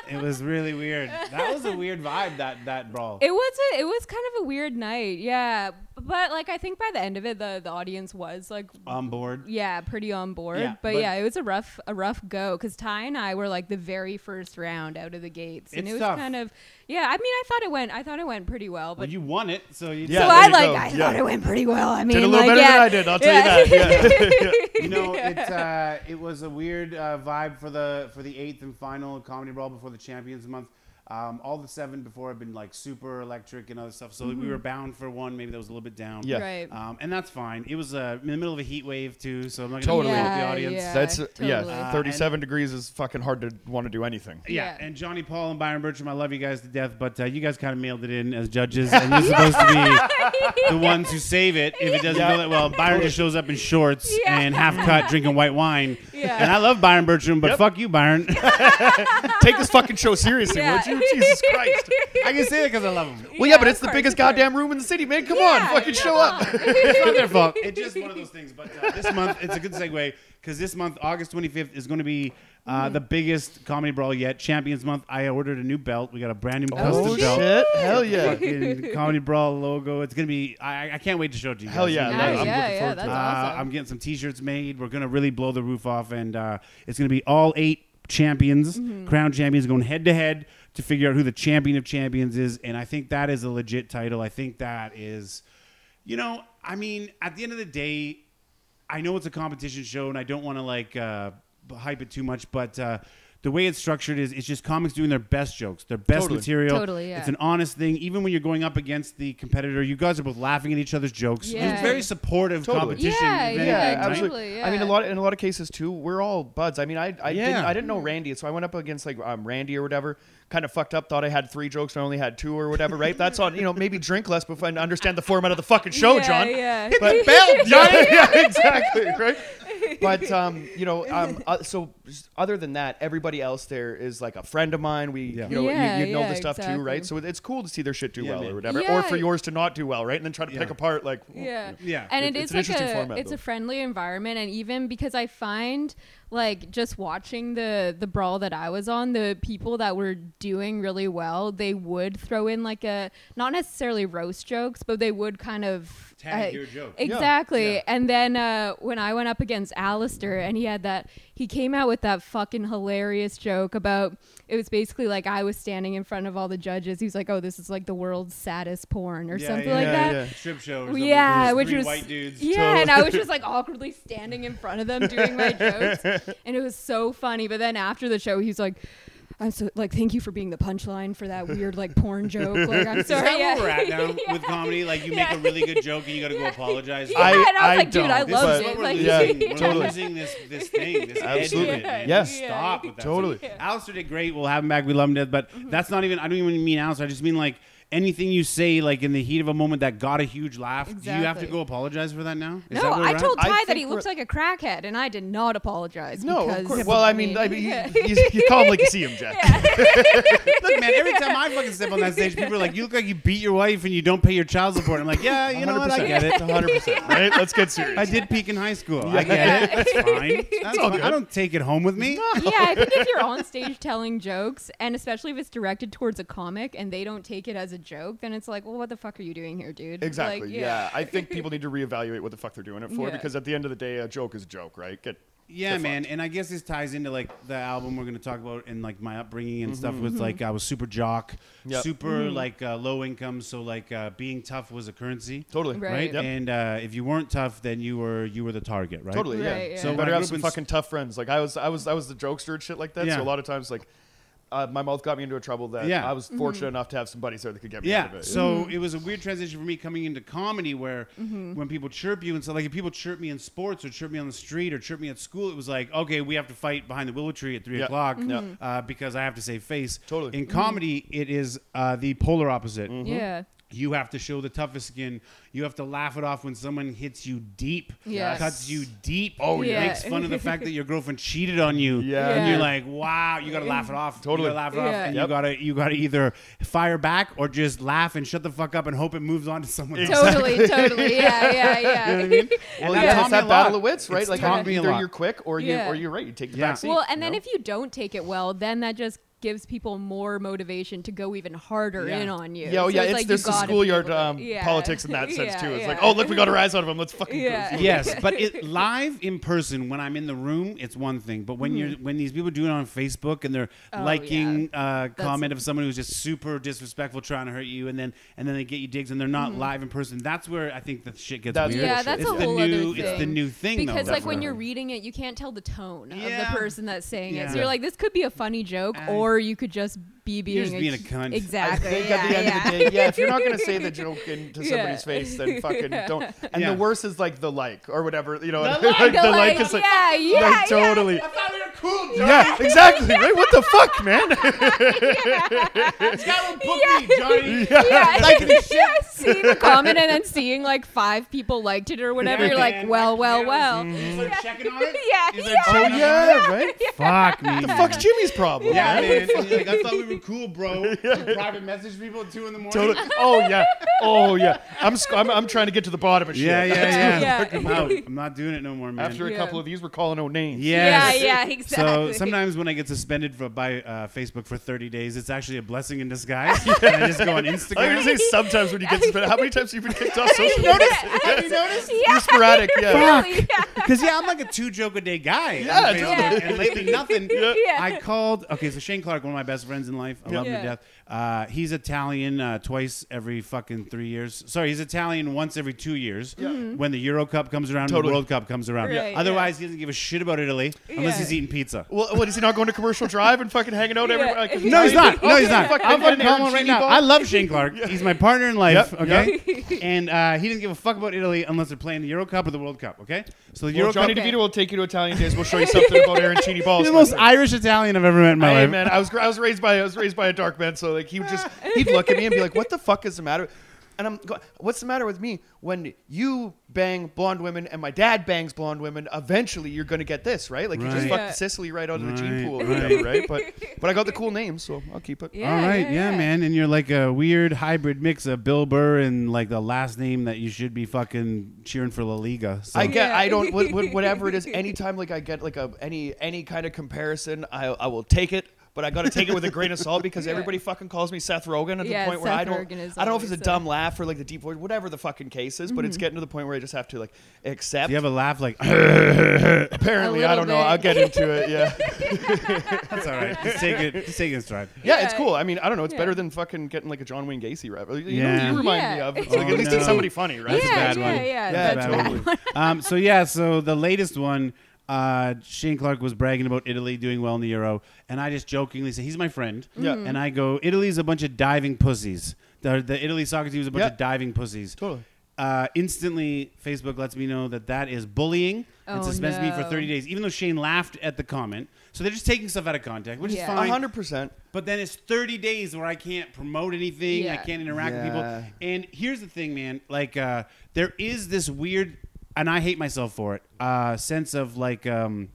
It was really weird. That was a weird vibe. That that brawl. It was a, it was kind of a weird night, yeah. But like I think by the end of it, the the audience was like, on board. yeah, pretty on board. Yeah, but, but- yeah, it was a rough a rough go because Ty and I were like the very first round out of the gates, and it was tough. kind of yeah. I mean, I thought it went I thought it went pretty well, Well, but you won it, so you. Yeah, so there I you like go. I Yeah. thought it went pretty well. I mean, Did a little like, better yeah, than I did. I'll tell yeah. you that. *laughs* *laughs* Yeah. you know, it uh, it was a weird uh, vibe for the for the eighth and final comedy brawl before the Champions Month. Um, all the seven before have been like super electric and other stuff, so we were bound for one. Maybe that was a little bit down. Yeah. Right. Um, and that's fine. It was uh, in the middle of a heat wave too, so I'm not going to Totally. insult the audience. yeah. That's totally. yeah. Uh, 37 degrees is fucking hard to want to do anything. Yeah, Yeah. and Johnny Paul and Byron Bertram, I love you guys to death, but uh, you guys kind of mailed it in as judges, and you're *laughs* supposed to be *laughs* the ones who save it if it doesn't Yeah. go that well. Byron just shows up in shorts Yeah. and half cut, *laughs* drinking white wine. Yeah. And I love Byron Bertram, but Yep. fuck you, Byron. Take this fucking show seriously, Yeah. would you? Jesus Christ. I can say it because I love him. *laughs* Well, yeah, but Yeah, it's the course, biggest of course. goddamn room in the city, man. Come Yeah, on, fucking come show up. It's not their fault. It's just one of those things. But uh, this month, it's a good segue because this month, August 25th, is going to be uh, the biggest comedy brawl yet. Champions Month. I ordered a new belt. We got a brand new custom Oh belt. shit! Hell yeah! Fucking comedy brawl logo. It's gonna be. I, I can't wait to show it to you. Hell guys. yeah! You no, guys- Nice, I'm yeah, looking yeah, forward that's to it. Uh, awesome. I'm getting some T-shirts made. We're gonna really blow the roof off, and uh, it's gonna be all eight champions, Mm-hmm. crown champions, going head to head to figure out who the champion of champions is. And I think that is a legit title. I think that is, you know, I mean, at the end of the day, I know it's a competition show, and I don't want to like uh, hype it too much, but. Uh, the way it's structured is it's just comics doing their best jokes, their best Totally. material. Totally, yeah. It's an honest thing. Even when you're going up against the competitor, you guys are both laughing at each other's jokes. Yeah. It's very supportive Totally. competition. Yeah, if yeah, anything, right? absolutely. yeah. I mean, a lot in a lot of cases too, we're all buds. I mean, I I Yeah. didn't I didn't know Randy, so I went up against like um, Randy or whatever. Kind of fucked up. Thought I had three jokes, and I only had two or whatever. Right? That's on. You know, maybe drink less before I understand the format of the fucking show, yeah, John. Yeah. But *laughs* yeah, *laughs* yeah, exactly. Right. But *laughs* um, you know, um, uh, so other than that, everybody else there is like a friend of mine. We, Yeah. you know, Yeah, you, you know yeah, the stuff too, right? So it's cool to see their shit do Yeah, well man. or whatever, or for yours to not do well, right? And then try to pick Yeah. apart like, yeah. Yeah. and It- it it's is an like interesting a format, it's though. a friendly environment and even because i find like just watching the the brawl that i was on the people that were doing really well they would throw in like a not necessarily roast jokes but they would kind of Tag uh, your joke. Exactly. Yeah. And then uh, when I went up against Alistair and he had that, he came out with that fucking hilarious joke about it was basically like I was standing in front of all the judges. He was like, oh, this is like the world's saddest porn or Yeah, something yeah, like that. yeah. Strip show. Or something. Yeah, There's which was white dudes. Yeah, and I was just like awkwardly standing in front of them doing my jokes, *laughs* and it was so funny. But then after the show, he's like. I'm so like, thank you for being the punchline for that weird like porn joke. Like, I'm *laughs* Is sorry. that yeah. where we're at now *laughs* Yeah. with comedy? Like, you make Yeah. a really good joke and you got to go apologize. Yeah, I- and I was I like, dude, I don't, This loved is it. we're Like, losing. Yeah, *laughs* we're totally. losing this this thing, this Absolutely. edge of. Yeah. Stop with that. Totally. So, Alistair did great. We'll have him back. We love him to death. But mm-hmm. that's not even. I don't even mean Alistair. I just mean like anything you say, like in the heat of a moment that got a huge laugh. Do you have to go apologize for that now? Is No, that I told at? I Ty that he looks like a crackhead, and I did not apologize. no, because of course. Well, I mean, I mean, you, you, you call him like you see him, Jack. Look, man. Every time I fucking step on that stage, people are like, "You look like you beat your wife and you don't pay your child support." I'm like, "Yeah, you know what? I get it." 100%. *laughs* Right? Let's get serious. I did peak in high school. I get it. That's *laughs* fine. That's all fine. I don't take it home with me. *laughs* yeah, I think if you're on stage telling jokes, and especially if it's directed towards a comic and they don't take it as a joke, then it's like, well, what the fuck are you doing here, dude? Exactly. Like, yeah. I think people *laughs* need to reevaluate what the fuck they're doing it for Yeah. because at the end of the day, a joke is a joke, right? Get Yeah, man, and I guess this ties into like the album we're gonna talk about and like my upbringing and stuff. Mm-hmm. With like I was super jock, Yep. super like uh, low income, so like uh, being tough was a currency, totally Right. right? Yep. And uh, if you weren't tough, then you were you were the target, right? Totally, yeah. Right, yeah. So So you better I have grew some fucking tough friends. Like I was, I was, I was the jokester and shit like that. Yeah. So a lot of times, like, uh, my mouth got me into a trouble that Yeah. I was fortunate enough to have some buddies there that could get me Yeah, out of it. so it was a weird transition for me coming into comedy where Mm-hmm. when people chirp you and so like if people chirp me in sports or chirp me on the street or chirp me at school, it was like okay, we have to fight behind the willow tree at three Yeah. o'clock Yeah. uh, because I have to save face. Totally. In comedy, it is uh, the polar opposite. Yeah. You have to show the toughest skin. You have to laugh it off when someone hits you deep, Yes. cuts you deep. Oh, yeah. makes fun of the fact that your girlfriend cheated on you. Yeah. and Yeah. you're like, wow, you gotta laugh it off. Totally. you gotta laugh it off, and Yep. you gotta you gotta either fire back or just laugh and shut the fuck up and hope it moves on to someone else. Totally, *laughs* totally. Yeah, yeah, yeah. You know what I mean? well, And yeah, it's me a that battle of wits, right? It's like taught me a either you're quick or you Yeah. or you're right. You take the Yeah. back seat. Well, and then you know? if you don't take it well, then that just gives people more motivation to go even harder Yeah. in on you. yeah, oh, So yeah, it's it's, like you there's the schoolyard um, yeah. politics in that *laughs* sense Yeah, too. It's yeah. like, oh, look, we got a rise out of him. Let's fucking Yeah. go. *laughs* yes, but it *laughs* live in person when I'm in the room, it's one thing. But when you're when these people do it on Facebook and they're. Oh, liking uh, comment of someone who's just super disrespectful, trying to hurt you, and then and then they get you digs and they're not live in person. That's where I think the shit gets That's weird. Yeah, that's it's a the whole new other it's the thing. new thing because though. like when you're reading it, you can't tell the tone of the person that's saying it. So you're like, this could be a funny joke, I- you could just be being, You're just being a cunt. Exactly. I think yeah, at the end yeah. of the day, yeah, if you're not gonna *laughs* say the joke into Yeah. somebody's face, then *laughs* fucking don't. And Yeah. the worst is like the like or whatever, you know. The *laughs* like, like. the The like like, is like, yeah, yeah, like, yeah. totally. I thought we were cool, Johnny. Yeah, exactly. Right? What the fuck, man? This guy will book me, Johnny. yeah, Liking this shit. yeah, seeing the comment and then seeing like five people liked it or whatever, you're like, man. well, well, well. He's like checking on it. Yeah, He's yeah. like oh checking on it. yeah, right. Fuck me. The fuck's Jimmy's problem? Yeah, man? man. And you're like, I thought we were cool, bro. *laughs* You private message people at two in the morning. Totally. Oh yeah. Oh yeah. I'm, sc- I'm I'm trying to get to the bottom of shit. Yeah, yeah, yeah. Yeah. I'm out. *laughs* I'm not doing it no more, man. After a Yeah. couple of these, we're calling out names. Yes. Yeah, yeah, exactly. So sometimes when I get suspended for, by uh, Facebook for 30 days, it's actually a blessing in disguise. *laughs* and I just go on I was Instagram. gonna say sometimes when you get suspended. How many times have you been kicked off social media? Have you noticed? You're sporadic. Yeah. Really, yeah. Because yeah, I'm like a two joke a day guy. on Yeah, Facebook, totally. And lately nothing. Yeah. Yeah. I called. Okay, so Shane Clark, one of my best friends in life. I love him Yeah. to death. Uh, he's Italian uh, twice every fucking three years. Sorry, he's Italian once every two years. When the Euro Cup comes around, and Totally. the World Cup comes around. Right, yeah. Otherwise, he doesn't give a shit about Italy unless Yeah. he's eating pizza. Well, what is he not going to commercial drive and fucking hanging out every? Yeah. like, *laughs* No, he's not. No, he's not. fuck, I'm and fucking calling him right Sheedy now. ball? I love Shane Clark. *laughs* He's my partner in life. Yep, Okay, *laughs* and uh, he doesn't give a fuck about Italy unless they're playing the Euro Cup or the World Cup. Okay, so the Well, Euro Johnny Cup. DeVito will take you to Italian days. We'll show you something about arancini balls. He's the my most friend. Irish Italian I've ever met in my Hey life. man, I was gr- I was raised by I was raised by a dark man, so like he would just *laughs* he'd look at me and be like, "What the fuck is the matter?" And I'm go- what's the matter with me? When you bang blonde women and my dad bangs blonde women, eventually you're gonna get this, right? Like you just Right. fucked Yeah. Sicily right out of the gene pool or right. whatever, right? But *laughs* but I got the cool name, so I'll keep it. Yeah, All right, yeah, yeah, yeah. man. And you're like a weird hybrid mix of Bill Burr and like the last name that you should be fucking cheering for La Liga. So. I get. Yeah. I don't. wh- wh- Whatever it is. Anytime like I get like a any any kind of comparison, I I will take it. But I got to take it with a grain of salt *laughs* because Yeah. everybody fucking calls me Seth Rogen at Yeah, the point where I don't. Rogen is I don't know if it's a always dumb laugh or like the deep voice, whatever the fucking case is. But it's getting to the point where I just have to like accept. Do you have a laugh like *laughs* Apparently, I don't know. I'll get into it. *laughs* Yeah. that's all right. Just take it. Just take it in stride. Yeah, it's cool. I mean, I don't know. It's Yeah. better than fucking getting like a John Wayne Gacy rap. You know, you remind me of. It's like Oh, at least no. it's somebody funny, right? That's a yeah, bad yeah, one. yeah, Yeah, that's totally. um, so yeah, so the latest one, uh, Shane Clark was bragging about Italy doing well in the Euro, and I just jokingly say he's my friend, Yeah. Mm-hmm. and I go, Italy's a bunch of diving pussies. The, the Italy soccer team is a bunch Yeah. of diving pussies. Totally. Uh, instantly, Facebook lets me know that that is bullying and Oh, suspends me for no. 30 days, even though Shane laughed at the comment. So they're just taking stuff out of context, which Yeah. is A fine. hundred percent. But then it's 30 days where I can't promote anything. I Yeah. can't interact with people. And here's the thing, man. Like, uh, there is this weird, and I hate myself for it, uh, sense of like, um,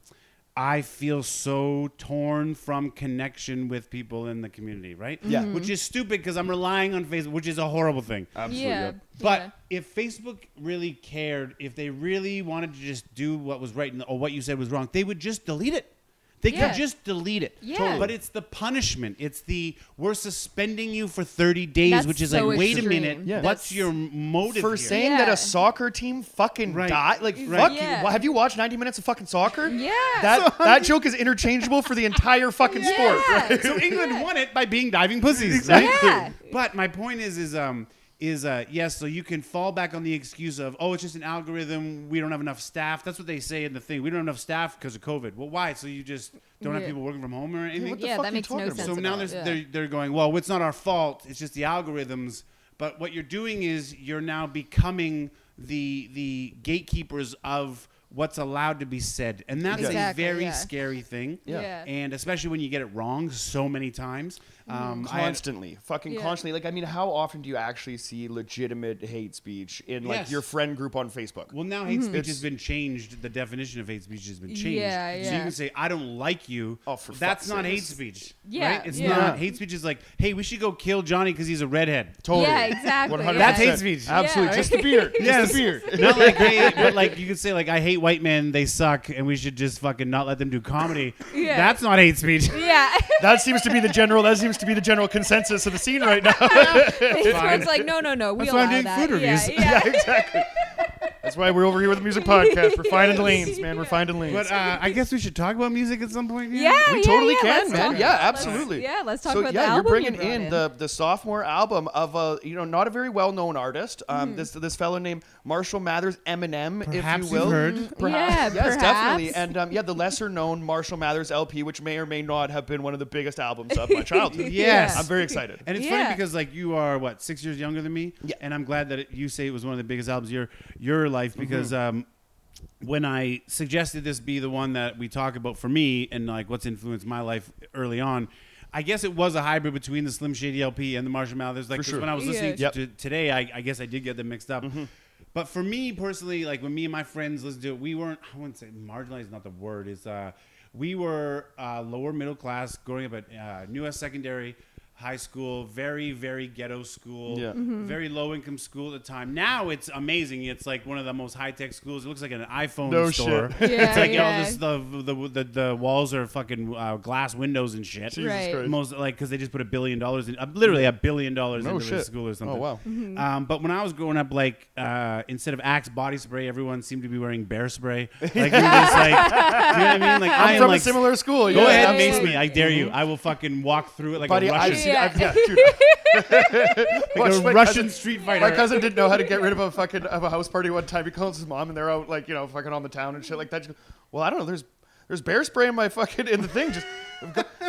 I feel so torn from connection with people in the community, right? Yeah. Mm-hmm. Which is stupid because I'm relying on Facebook, which is a horrible thing. Absolutely. Yeah, yep. But yeah. if Facebook really cared, if they really wanted to just do what was right and, or what you said was wrong, they would just delete it. They Yeah. could just delete it. Yeah. Totally. But it's the punishment. It's the we're suspending you for 30 days, That's which is so like, wait a minute, Yeah. what's That's- your motive for here? saying that a soccer team fucking Right. died. Like, Right. fuck Yeah. you. Have you watched 90 minutes of fucking soccer? Yeah. That *laughs* that joke is interchangeable for the entire fucking sport. Right? so England won it by being diving pussies, Exactly. right? Yeah. But my point is, is um, is uh, yes. So you can fall back on the excuse of, oh, it's just an algorithm. We don't have enough staff. That's what they say in the thing. We don't have enough staff because of COVID. Well, why? So you just don't have people working from home or anything? what the yeah, fuck that are makes no talking sense. So now at all. there's, Yeah. they're, they're going, well, it's not our fault. It's just the algorithms. But what you're doing is you're now becoming the the gatekeepers of what's allowed to be said, and that's Exactly, a very yeah. scary thing. Yeah. Yeah. And especially when you get it wrong so many times. Um, I constantly, fucking Yeah. constantly. Like, I mean, how often do you actually see legitimate hate speech in like Yes. your friend group on Facebook? Well, now hate speech It's- has been changed. The definition of hate speech has been changed. Yeah, So you can say, "I don't like you." Oh, for That's fuck's not sake. hate speech. Yeah, right? It's yeah. not hate speech. Is like, "Hey, we should go kill Johnny because he's a redhead." Totally. Yeah, exactly. 100%. That's hate speech. Absolutely. Yeah. Just the beer. *laughs* Just Yes. the beer. not like, hey, but like you could say, like, I hate white men. They suck, and we should just fucking not let them do comedy. Yeah. That's not hate speech. Yeah. That seems to be the general. That seems to be the general consensus of the scene right now. *laughs* Facebook's like, no, no, no. We That's why I'm doing that. food Yeah, reviews. Yeah. *laughs* yeah, exactly. That's why we're over here with the music podcast. We're finding *laughs* lanes, man. We're finding lanes. But uh, I guess we should talk about music at some point. here? Yeah, We yeah, totally yeah, can, let's man. Yeah, about- let's- absolutely. Yeah, let's talk so about yeah, the you're album you bringing brought in, the the sophomore album of a you know not a very well known artist. Um, this this fellow named Marshall Mathers, Eminem, Perhaps if you will. you've heard. Yeah, Perhaps. yes, definitely. And um, yeah, the lesser known Marshall Mathers LP, which may or may not have been one of the biggest albums of my *laughs* childhood. Yes. I'm very excited. And it's Yeah. funny because like you are what six years younger than me, Yeah. And I'm glad that it, you say it was one of the biggest albums You're you're your life Mm-hmm. because um, when I suggested this be the one that we talk about for me and like what's influenced my life early on, I guess it was a hybrid between the Slim Shady LP and the Marshall Mathers. Like sure. when I was Yeah. listening Yep. to, to today, I, I guess I did get them mixed up. But for me personally, like when me and my friends listened to it, we weren't. I wouldn't say marginalized. is Not the word. Is uh, we were uh, lower middle class, growing up at uh, New West Secondary High School, very very ghetto school, Yeah. Mm-hmm. very low income school at the time. Now it's amazing. It's like one of the most high tech schools. It looks like an iPhone No store. shit. Yeah, it's like yeah. you know, this, the, the the the walls are fucking uh, glass windows and shit. Jesus Right. Christ. Most like because they just put a billion dollars in, uh, literally a billion dollars No into the school or something. Oh wow. Mm-hmm. Um, but when I was growing up, like uh, instead of Axe body spray, everyone seemed to be wearing bear spray. Like you were just like, *laughs* do you know what I mean? Like I I'm from like, a similar school. go yeah, ahead, yeah, mace me. I dare you. I will fucking walk through it like Buddy, a I've Russian, seen, Yeah. I've, yeah, dude, *laughs* like a Russian cousin- street fighter. My cousin didn't know how to get rid of a fucking of a house party one time. He calls his mom and they're out like you know fucking on the town and shit like that. She goes, well, I don't know. There's there's bear spray in my fucking in the thing. Just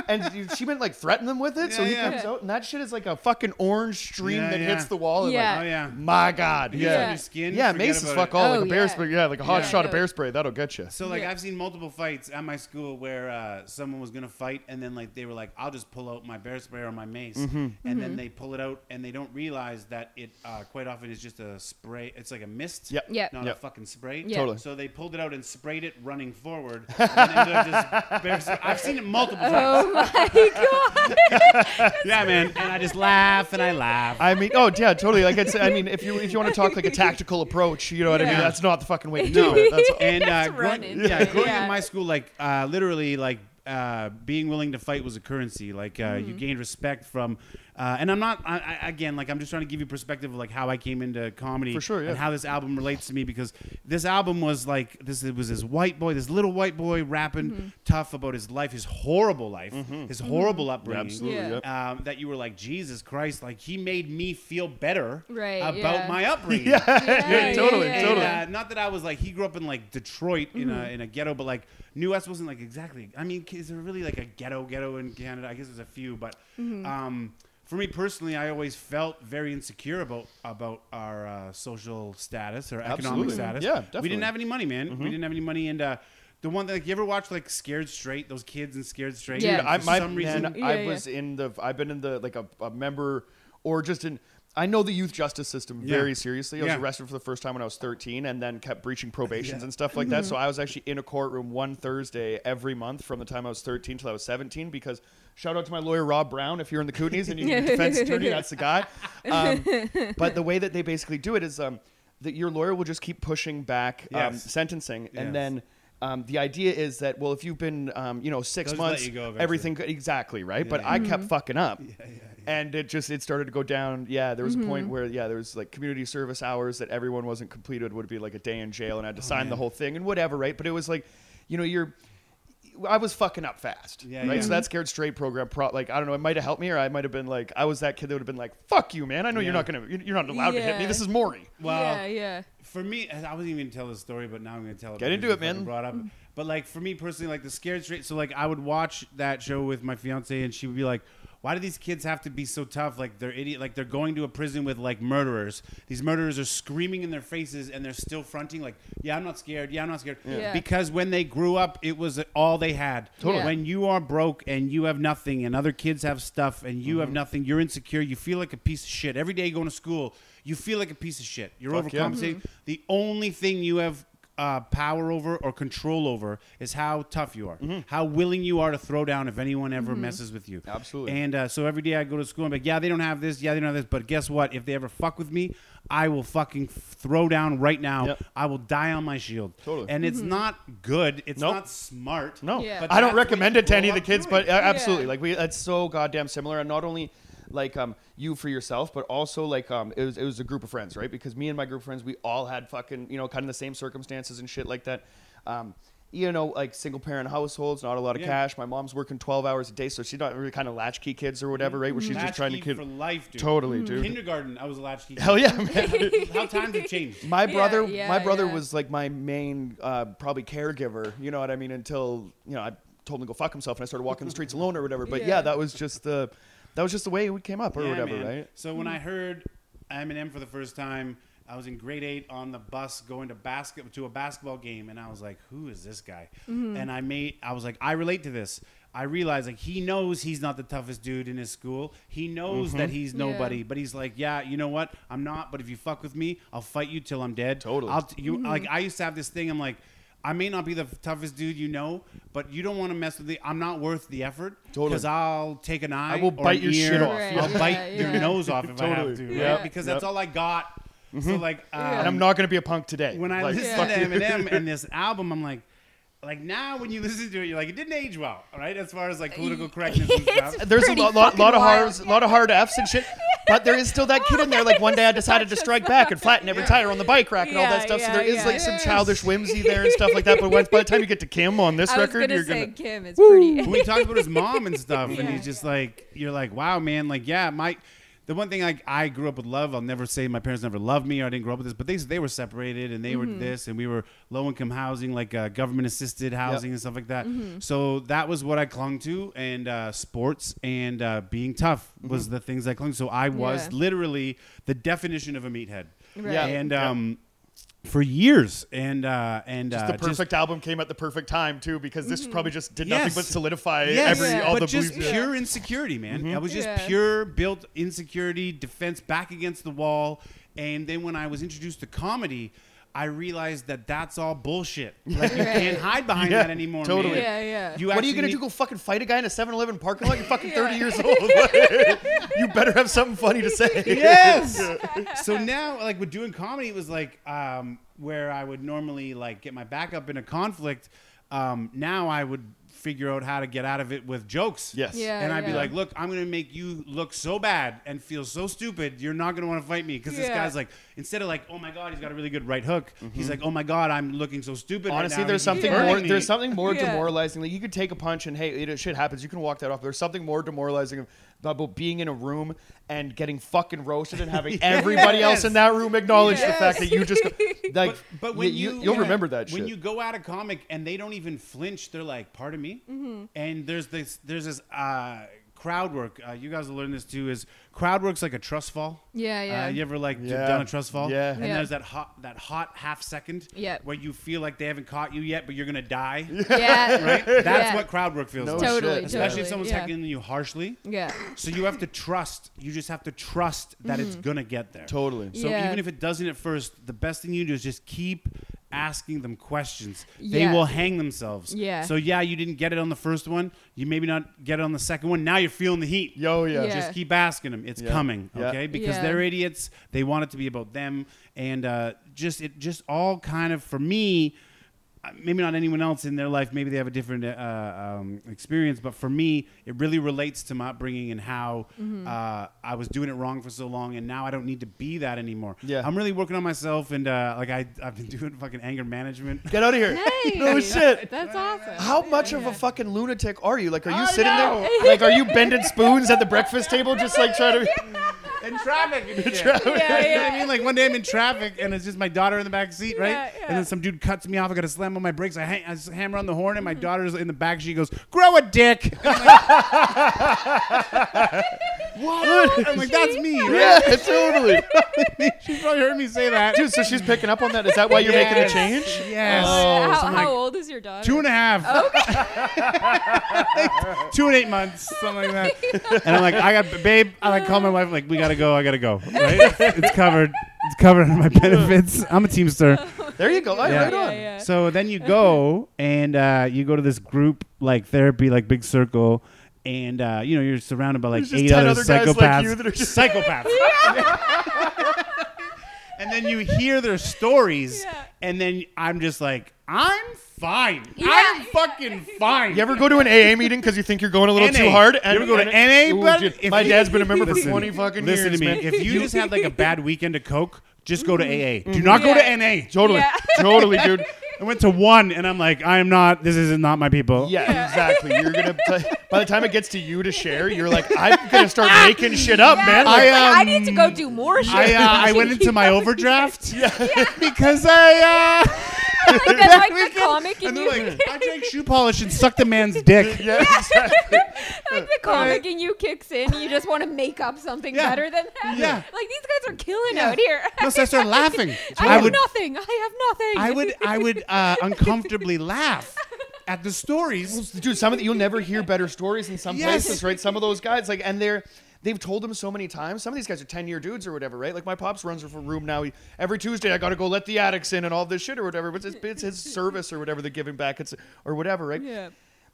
and she meant like threaten them with it. so he yeah. comes out, and that shit is like a fucking orange stream Yeah, that yeah. hits the wall. and Yeah. Oh Like, yeah. my God, yeah. Yeah. your skin. Yeah, mace is about fuck it. all. Oh, like a bear yeah. spray. Yeah, like a hot Yeah. shot of bear spray. That'll get you. So like Yeah. I've seen multiple fights at my school where uh, someone was gonna fight and then like they were like, I'll just pull out my bear spray or my mace, Mm-hmm. and then they pull it out and they don't realize that it uh, quite often is just a spray. It's like a mist, Yep. Yep. not Yep. a fucking spray. Yeah. Totally. So they pulled it out and sprayed it running forward. *laughs* and ended just bear spray. I've seen it multiple times. Oh my *laughs* god. Yeah, man. And I just laugh and I laugh. I mean, oh yeah, totally. Like I said, I mean, if you if you want to talk like a *laughs* tactical approach, you know what I mean. Yeah. That's not the fucking way to *laughs* do it. That's and uh, It's growing, yeah, growing Yeah. in my school, like uh, literally, like uh, being willing to fight was a currency. Like uh, Mm-hmm. you gained respect from, uh, and I'm not I, I, again like I'm just trying to give you perspective of like how I came into comedy For sure, yeah. and how this album relates to me because this album was like this it was this white boy, this little white boy rapping Mm-hmm. tough about his life, his horrible life, his horrible upbringing. Absolutely. Yeah. Yep. Um, that you were like Jesus Christ, like he made me feel better Right, about yeah. my upbringing. *laughs* Yeah, totally, yeah, And, totally. uh, not that I was like he grew up in like Detroit in a in a ghetto, but like New West wasn't like exactly. I mean, is there really like a ghetto ghetto in Canada? I guess there's a few, but um, for me personally, I always felt very insecure about about our uh, social status or economic Absolutely. status. Yeah, definitely. We didn't have any money, man. We didn't have any money, and uh, the one that like, you ever watch like Scared Straight? Those kids in Scared Straight. Yeah. For I, my, some reason, man, Yeah, I yeah. was in the. I've been in the like a, a member or just in. I know the youth justice system Yeah. very seriously. I was Yeah. arrested for the first time when I was 13, and then kept breaching probations Yeah. and stuff like that. So I was actually in a courtroom one Thursday every month from the time I was 13 till I was 17. Because shout out to my lawyer Rob Brown if you're in the Kootenays and you need a *laughs* defense attorney, that's the guy. Um, *laughs* but the way that they basically do it is um, that your lawyer will just keep pushing back um, Yes. sentencing, Yes. and then. Um, the idea is that well, if you've been, um, you know, 6 They'll just let months, you go eventually. everything could- exactly right. but Yeah. I kept fucking up, yeah, yeah, yeah. and it just it started to go down. Yeah, there was a point where yeah, there was like community service hours that everyone wasn't completed would be like a day in jail, and I had to sign the Oh, whole thing and whatever, right? But it was like, you know, you're. I was fucking up fast, Yeah, right? yeah. So that scared straight program, pro- like I don't know, it might have helped me, or I might have been like, I was that kid that would have been like, "Fuck you, man! I know you're not gonna, you're not allowed to hit me. This is Maury." Well, yeah, yeah. for me, I wasn't even gonna tell the story, but now I'm gonna tell it. Get because into you it, man. Brought up, but like for me personally, like the scared straight. So like I would watch that show with my fiance, and she would be like, "Why do these kids have to be so tough? Like they're idiot. Like they're going to a prison with like murderers. These murderers are screaming in their faces, and they're still fronting. Like, yeah, I'm not scared. Yeah, I'm not scared. Yeah. Because when they grew up, it was all they had. Totally. When you are broke and you have nothing, and other kids have stuff, and you Mm-hmm. have nothing, you're insecure. You feel like a piece of shit every day. Going to school, you feel like a piece of shit. You're Fuck yeah. overcompensating. The only thing you have uh, power over or control over is how tough you are, Mm-hmm. how willing you are to throw down if anyone ever messes with you. Absolutely. And uh, so every day I go to school and be like, yeah, they don't have this, yeah, they don't have this, but guess what? If they ever fuck with me, I will fucking throw down right now. Yep. I will die on my shield. Totally. And it's not good. It's Nope. not smart. No, Yeah. But I don't recommend it to any of the kids, but uh, absolutely, Yeah. like we, it's so goddamn similar, and not only like um you for yourself, but also like um it was it was a group of friends, right? Because me and my group of friends, we all had fucking you know kind of the same circumstances and shit like that. Um, you know, like single parent households, not a lot of Yeah. cash. My mom's working twelve hours a day, so she's not really kind of latchkey kids or whatever, right? Where she's just trying to Latchkey kid. for life, dude. Totally, dude. Kindergarten, I was a latchkey. Hell yeah, man. *laughs* How times have changed. *laughs* my brother yeah, my brother yeah. was like my main uh, probably caregiver you know what i mean until you know i told him to go fuck himself and i started walking the streets *laughs* alone or whatever but yeah. Yeah. that was just the that was just the way it came up or Yeah, whatever man. right So when I heard Eminem for the first time, I was in grade eight on the bus going to basket to a basketball game, and I was like, "Who is this guy?" Mm-hmm. And I made, I was like, "I relate to this." I realized like he knows he's not the toughest dude in his school. He knows that mm-hmm. he's Yeah. nobody, but he's like, "Yeah, you know what? I'm not. But if you fuck with me, I'll fight you till I'm dead." Totally. I'll t- you mm-hmm. like I used to have this thing. I'm like. I may not be the toughest dude you know, but you don't want to mess with me. I'm not worth the effort Totally. because I'll take an eye. I will or bite an your shit off. Right, I'll yeah, bite yeah. your nose off if I have to, right? Yep. Because Yep. that's all I got. So like, uh, and i'm not going to be a punk today when I Like, listen fuck to you. Eminem and *laughs* this album, I'm like, like now when you listen to it, you're like, it didn't age well, right? As far as like political *laughs* correctness and stuff. there's a lot, lot, lot of wild. hard, lot of hard F's and shit. *laughs* But there is still that kid in there. Like one day I *laughs* decided to strike back and flatten every tire on the bike rack and all that Yeah, stuff. so there is yeah. like some childish whimsy *laughs* there and stuff like that. But once, by the time you get to Kim on this I record, gonna you're say gonna. Kim is pretty. when he talks about his mom and *laughs* stuff, and he's just like, you're like, wow, man, like, yeah, my. The one thing I, I grew up with love, I'll never say my parents never loved me or I didn't grow up with this, but they they were separated and they Mm-hmm. were this and we were low income housing, like uh, government assisted housing and stuff like that. Mm-hmm. So that was what I clung to, and uh, sports and uh, being tough was the things I clung. to. So I was Yeah. literally the definition of a meathead, Right. Yeah. and um, for years, and uh, and Just uh, the perfect album came at the perfect time too, because this Mm-hmm. probably just did Yes. nothing but solidify Yes, every Yeah. all but the just blues. pure insecurity, man. I was just Yeah. pure built insecurity, defense back against the wall. And then when I was introduced to comedy, I realized that that's all bullshit. *laughs* Like you Right. can't hide behind Yeah, that anymore. totally. man. Yeah, yeah. You What are you gonna need- do? Go fucking fight a guy in a 7-Eleven parking lot? You're fucking *laughs* 30 years old. *laughs* you better have something funny to say. yes. so now, like with doing comedy, it was like um, where I would normally like get my back up in a conflict. Um, now I would figure out how to get out of it with jokes. Yes. Yeah. and I'd be yeah. like, "Look, I'm gonna make you look so bad and feel so stupid. You're not gonna want to fight me because this Yeah. guy's like, instead of like, oh my god, he's got a really good right hook. He's mm-hmm. like, oh my god, I'm looking so stupid. right Honestly, now. there's He's something hurting more. me." There's something more Yeah. demoralizing. Like you could take a punch and hey, it, shit happens. You can walk that off. There's something more demoralizing about being in a room and getting fucking roasted and having *laughs* everybody else in that room acknowledge the fact that you just go- *laughs* like. But, but when you, you, will yeah, remember that when shit. you go at a comic and they don't even flinch, they're like, "Pardon me," and there's this there's this uh, crowd work. Uh, you guys will learn this too. Is crowd work's like a trust fall. Yeah, yeah. Uh, you ever like Yeah. done a trust fall? Yeah. And Yeah. there's that hot that hot half second. Yeah. Where you feel like they haven't caught you yet, but you're gonna die. yeah. *laughs* Right. *laughs* That's Yeah. what crowd work feels No like. Totally. Especially totally, if someone's yeah. heckling you harshly. Yeah. So you have to trust. You just have to trust that it's gonna get there. totally. So Yeah. even if it doesn't at first, the best thing you do is just keep asking them questions. They Yeah. will hang themselves. Yeah. So yeah, you didn't get it on the first one. You maybe not get it on the second one. Now you're feeling the heat. Yo, yeah. Yeah. Just keep asking them. It's Yeah. coming, Yeah. okay? Because Yeah. they're idiots. They want it to be about them, and uh, just it just all kind of for me. Maybe not anyone else in their life. Maybe they have a different uh, um, experience, but for me, it really relates to my upbringing and how Mm-hmm. uh, I was doing it wrong for so long, and now I don't need to be that anymore. Yeah. I'm really working on myself, and uh, like I, I've been *laughs* doing fucking anger management. Get out of here. Hey. *laughs* No shit. That's awesome. How much of Yeah. a fucking lunatic are you? Like, are you I sitting know. there? Like, are you bending spoons at the breakfast table, just like trying to? *laughs* in traffic and shit. Yeah, *laughs* You know what I mean? Like one day I'm in traffic and it's just my daughter in the back seat, right? Yeah, yeah. And then some dude cuts me off. I got to slam on my brakes. I, hang, I just hammer on the horn and my daughter's in the back. She goes, "Grow a dick." *laughs* what? I'm like, that's me, right? Yeah, *laughs* totally. She probably heard me say that. Dude, so she's picking up on that. Is that why you're making the change? Yes. Uh, how So how like, old is your daughter? Two and a half. Okay. *laughs* *laughs* Two and eight months, something like that. And I'm like, I got, babe. I like call my wife, like, we gotta go. I gotta go. Right? It's covered. It's covered under my benefits. I'm a teamster. There you go. Right, Yeah. right on. Yeah, yeah. So then you go and uh, you go to this group like therapy, like big circle, and uh, you know you're surrounded by like There's just eight 10 other, other guys like psychopaths. you that are just- psychopaths. *laughs* and then you hear their stories, Yeah. and then I'm just like, I'm fine. Yeah, I'm fucking fine. You ever go to an AA meeting because you think you're going a little NA. too hard? You ever go to NA, Ooh, buddy? If my dad's been a member for Listen, 20 fucking Listen years, to me. man. If you just had like a bad weekend of coke, just go to AA. Do not go to NA. Totally, Yeah. totally, dude. *laughs* I went to one, and I'm like, I am not. This is not my people. Yeah, exactly. You're gonna. *laughs* T- by the time it gets to you to share, you're like, I'm gonna start *laughs* making shit up, man. I, Like, I um, need to go do more shit. I, uh, I *laughs* went into my overdraft yeah. because I uh, like that, like the comic, and and they're you, like I drank shoe polish and sucked a man's dick. yeah, exactly. like the comic, and you kicks in. You just want to make up something Yeah. better than that. Yeah. like these guys are killing Yeah. out here. Plus, I started laughing. I, I have would, nothing. I have nothing. I would, I would uh, uncomfortably laugh at the stories. dude some of the, you'll never hear better stories in some Yes. places right? Some of those guys like and they're they've told them so many times. Some of these guys are 10 year dudes or whatever right? Like my pops runs for room now. He, every tuesday i gotta go let the addicts in and all this shit or whatever. But it's, it's his service or whatever they're giving back. It's or whatever right? Yeah.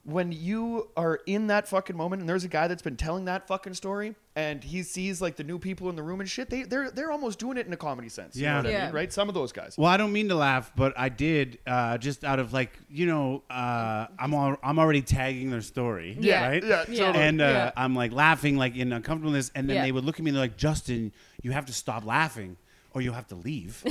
When you are in that fucking moment and there's a guy that's been telling that fucking story and he sees like the new people in the room and shit they, they're they're almost doing it in a comedy sense you Yeah. know what i Yeah. mean right some of those guys Well, I don't mean to laugh, but I did uh, just out of like you know uh, I'm al- I'm already tagging their story, Yeah. right? yeah Yeah. totally. And uh, Yeah. I'm like laughing like in uncomfortableness, and then Yeah. they would look at me and they're like, Justin, you have to stop laughing. Or you'll have to leave.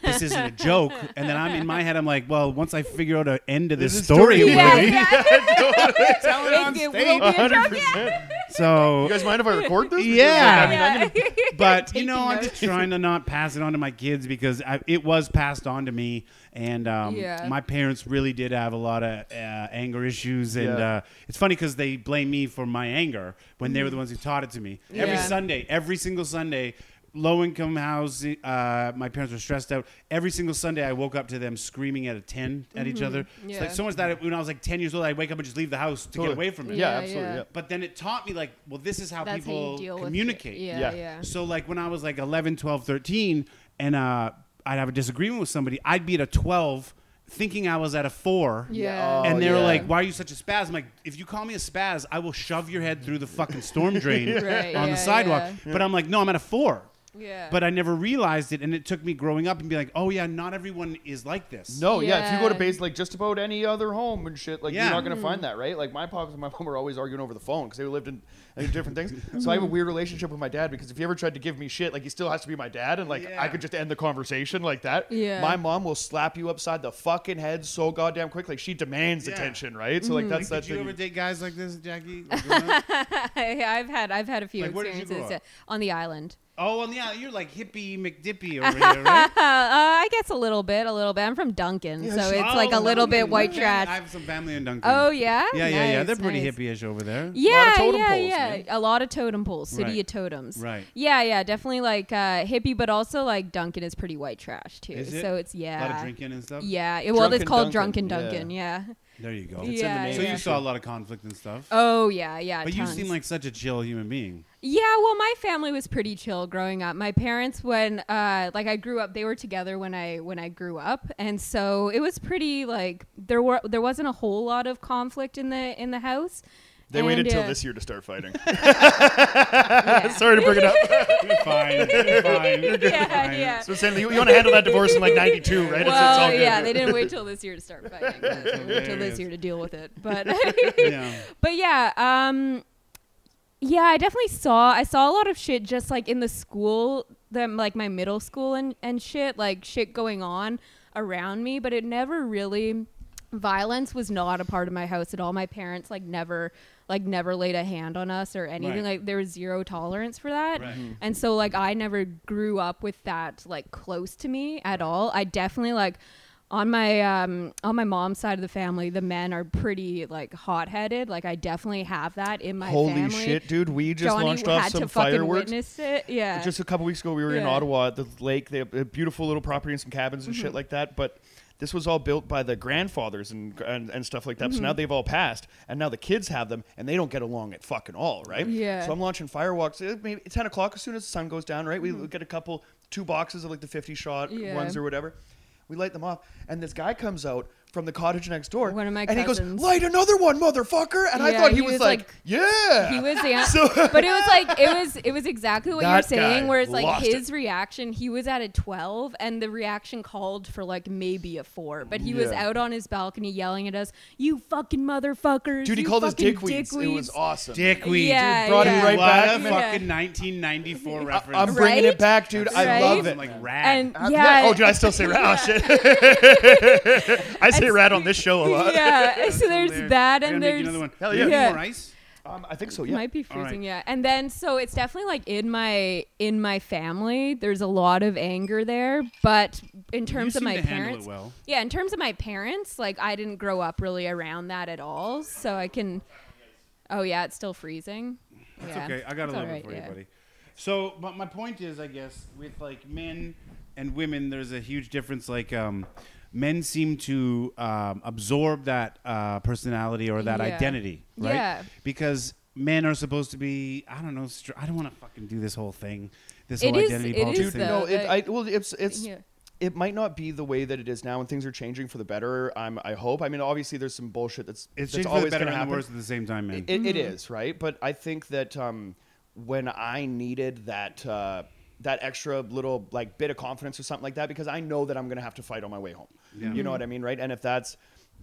*laughs* this isn't a joke. And then I'm in my head. I'm like, well, once I figure out an end to this, This story, story. Yeah, Woody, yeah. *laughs* tell it on It will stage. be a joke, 100%. *laughs* So You guys mind if I record this? Because, Yeah. like, I mean, I'm gonna- but you Taking know, I'm just trying to not pass it on to my kids because I, it was passed on to me, and um, Yeah. my parents really did have a lot of uh, anger issues, and Yeah. uh, it's funny because they blame me for my anger when they were the ones who taught it to me. Every Sunday, every single Sunday. Low income housing. Uh, my parents were stressed out. Every single Sunday, I woke up to them screaming at a ten at each other. It's Mm-hmm. Like so much that when I was like ten years old, I'd wake up and just leave the house to Totally. get away from it. Yeah, Yeah, absolutely. yeah. Yeah. But then it taught me like, well, this is how That's how you people deal communicate. with it. Yeah, Yeah. yeah. So like when I was like 11, 12, 13 and uh, I'd have a disagreement with somebody, I'd be at a 12 thinking I was at a 4. Yeah. Oh, and they were yeah. like, "Why are you such a spaz?" I'm like, "If you call me a spaz, I will shove your head through the fucking storm drain *laughs* Right, on yeah, the sidewalk." yeah. But I'm like, "No, I'm at a 4." Yeah. But I never realized it, and it took me growing up and be like, "Oh yeah, not everyone is like this." No, yeah. If you go to Yeah. base like just about any other home and shit, like Yeah. you're not gonna Mm. find that, right? Like my pops and my *laughs* mom were always arguing over the phone because they lived in like, different things. So I have a weird relationship with my dad because if he ever tried to give me shit, like he still has to be my dad, and like Yeah. I could just end the conversation like that. Yeah. My mom will slap you upside the fucking head so goddamn quick, like she demands Yeah. attention, right? So like that's Like, that did you thing. ever date guys like this, Jackie? *laughs* Like, growing *laughs* up? I've had I've had a few Like, where did you experiences on the island. Oh, and yeah, you're like hippie McDippy over *laughs* here, right? Uh, I guess a little bit, a little bit. I'm from Duncan, Yeah, so she- it's like a Oh, little bit white Okay. trash. I have some family in Duncan. Oh yeah. Yeah, yeah, yeah. They're pretty nice. hippie-ish over there. Yeah, totem yeah, poles, yeah. man. A lot of totem poles, city Right. of totems. Right. Yeah, yeah, definitely like uh, hippie, but also like Duncan is pretty white trash too. Is it? So it's yeah, A yeah. lot of drinking and stuff. Yeah, it- well, it's called Drunken yeah. Duncan. Yeah. There you go. in the yeah, name. So yeah. you saw a lot of conflict and stuff. Oh yeah, yeah. but you seem like such a chill human being. Yeah, well, my family was pretty chill growing up. My parents, when uh, like I grew up, they were together when I when I grew up, and so it was pretty like there were there wasn't a whole lot of conflict in the in the house. They waited And, till uh, this year to start fighting. *laughs* *laughs* Sorry to bring it up. You're fine. You're fine. *laughs* You're yeah, fine. yeah. So saying you, you want to handle that divorce in like '92, right? It's, it's Well, all good. yeah, they didn't wait till this year to start fighting. They waited till hilarious. this year to deal with it. But Yeah. but yeah, um, yeah, I definitely saw I saw a lot of shit just like in the school, them like my middle school and and shit, like shit going on around me, but it never really violence was not a part of my house at all. My parents like never like never laid a hand on us or anything. Right. Like there was zero tolerance for that. Right. Mm-hmm. And so like I never grew up with that like close to me at all. I definitely like on my um on my mom's side of the family, the men are pretty like hot headed. Like I definitely have that in my family. Holy family. shit, dude! We just Johnny launched had off some to fireworks. witness it. Yeah. Just a couple weeks ago, we were in Ottawa at the lake. They have a beautiful little property and some cabins and Mm-hmm. shit like that. But this was all built by the grandfathers and and, and stuff like that. So Mm-hmm. now they've all passed, and now the kids have them, and they don't get along at fucking all, right? Yeah. So I'm launching fireworks. eh, Maybe ten o'clock as soon as the sun goes down, right? We get a couple, two boxes of like the 50 shot Mm-hmm. Yeah. ones or whatever. We light them off, and this guy comes out from the cottage next door. One of my and he goes, cousins. "Light another one, motherfucker!" And I Yeah, thought he, he was, was like, like- "Yeah." he was the *laughs* So- but it was like it was it was exactly what you're That saying guy where it's like lost his it. reaction he was at a 12 and the reaction called for like maybe a 4 but he was Yeah. out on his balcony yelling at us you fucking motherfuckers Dude, he you called us fucking dickweeds. It was dickweeds." awesome. Dickweed. Yeah, Dude, brought yeah. it right what back. a man. fucking 1994 I- reference. I'm bringing Right? it back, dude. I Right? love I'm it. like rad. and Uh, yeah Oh, dude, I still say rat. Oh, shit. *laughs* *laughs* I say rat on this show a lot. *laughs* yeah *laughs* so there's Hilarious. that and there's another one. Hell Do you yeah. Yeah. more ice? Um, I think so. Yeah. might be All right. freezing yeah and then so it's definitely like in my in my family there's a lot of anger there but in terms you of my to parents it well. yeah in terms of my parents like i didn't grow up really around that at all so i can oh yeah it's still freezing That's yeah. okay. I got a little alright, bit for yeah. you, buddy. So, but my point is, I guess, with like men and women, there's a huge difference. Like, um, men seem to um, absorb that uh, personality or that Yeah. identity, right? Yeah. Because men are supposed to be, I don't know, str- I don't want to fucking do this whole thing, this It whole is- identity it politics is thing. though. no, it, the- I, well, it's it's Yeah. it might not be the way that it is now, and things are changing for the better. I'm, I hope. I mean, obviously, there's some bullshit that's It's that's changed for always better gonna and the happen. worse at the same time, man. It, it is right, but I think that um, when I needed that uh, that extra little like bit of confidence or something like that, because I know that I'm gonna have to fight on my way home. Yeah. You know what I mean, right? And if that's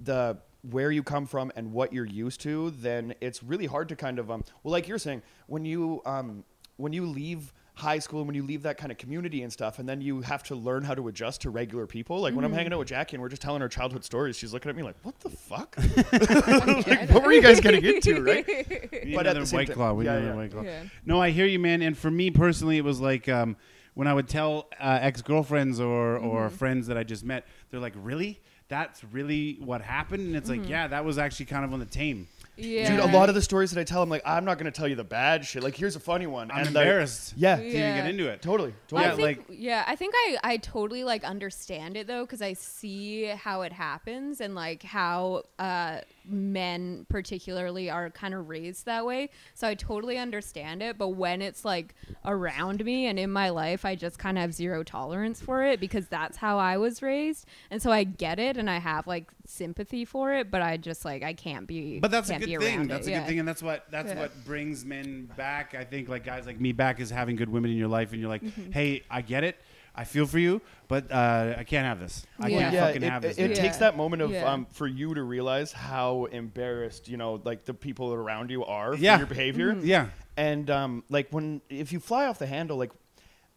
the where you come from and what you're used to, then it's really hard to kind of um, well, like you're saying, when you um, when you leave high school and when you leave that kind of community and stuff, and then you have to learn how to adjust to regular people. Like when I'm hanging out with Jackie and we're just telling our childhood stories, she's looking at me like, "What the fuck? *laughs* *laughs* like, what were you guys getting into?" *laughs* Right? We need But at the same white claw. We yeah, yeah. white claw. Yeah. No, I hear you, man. And for me personally, it was like um, when I would tell uh, ex girlfriends or or Mm-hmm. friends that I just met, they're like, "Really? That's really what happened?" And it's like, Mm-hmm. yeah, that was actually kind of on the tame. Yeah. Dude, a lot of the stories that I tell, I'm like, I'm not going to tell you the bad shit. Like, here's a funny one. I'm and like, embarrassed. yeah, to even get into it. totally, Well, totally. Yeah, I think, like- yeah, I think I, I totally like understand it though because I see how it happens and like how uh, men particularly are kind of raised that way. So I totally understand it. But when it's like around me and in my life, I just kind of have zero tolerance for it because that's how I was raised, and so I get it and I have like sympathy for it. But I just like I can't be. But that's a good thing. That's it. a yeah. good thing, and that's what that's Yeah. what brings men back. I think like guys like me back is having good women in your life, and you're like, Mm-hmm. hey, I get it, I feel for you, but uh, I can't have this. I Yeah. can't yeah, fucking it, have this. it, it takes that moment of Yeah. um, for you to realize how embarrassed you know like the people around you are for your behavior. Mm-hmm. yeah. And um, like when if you fly off the handle, like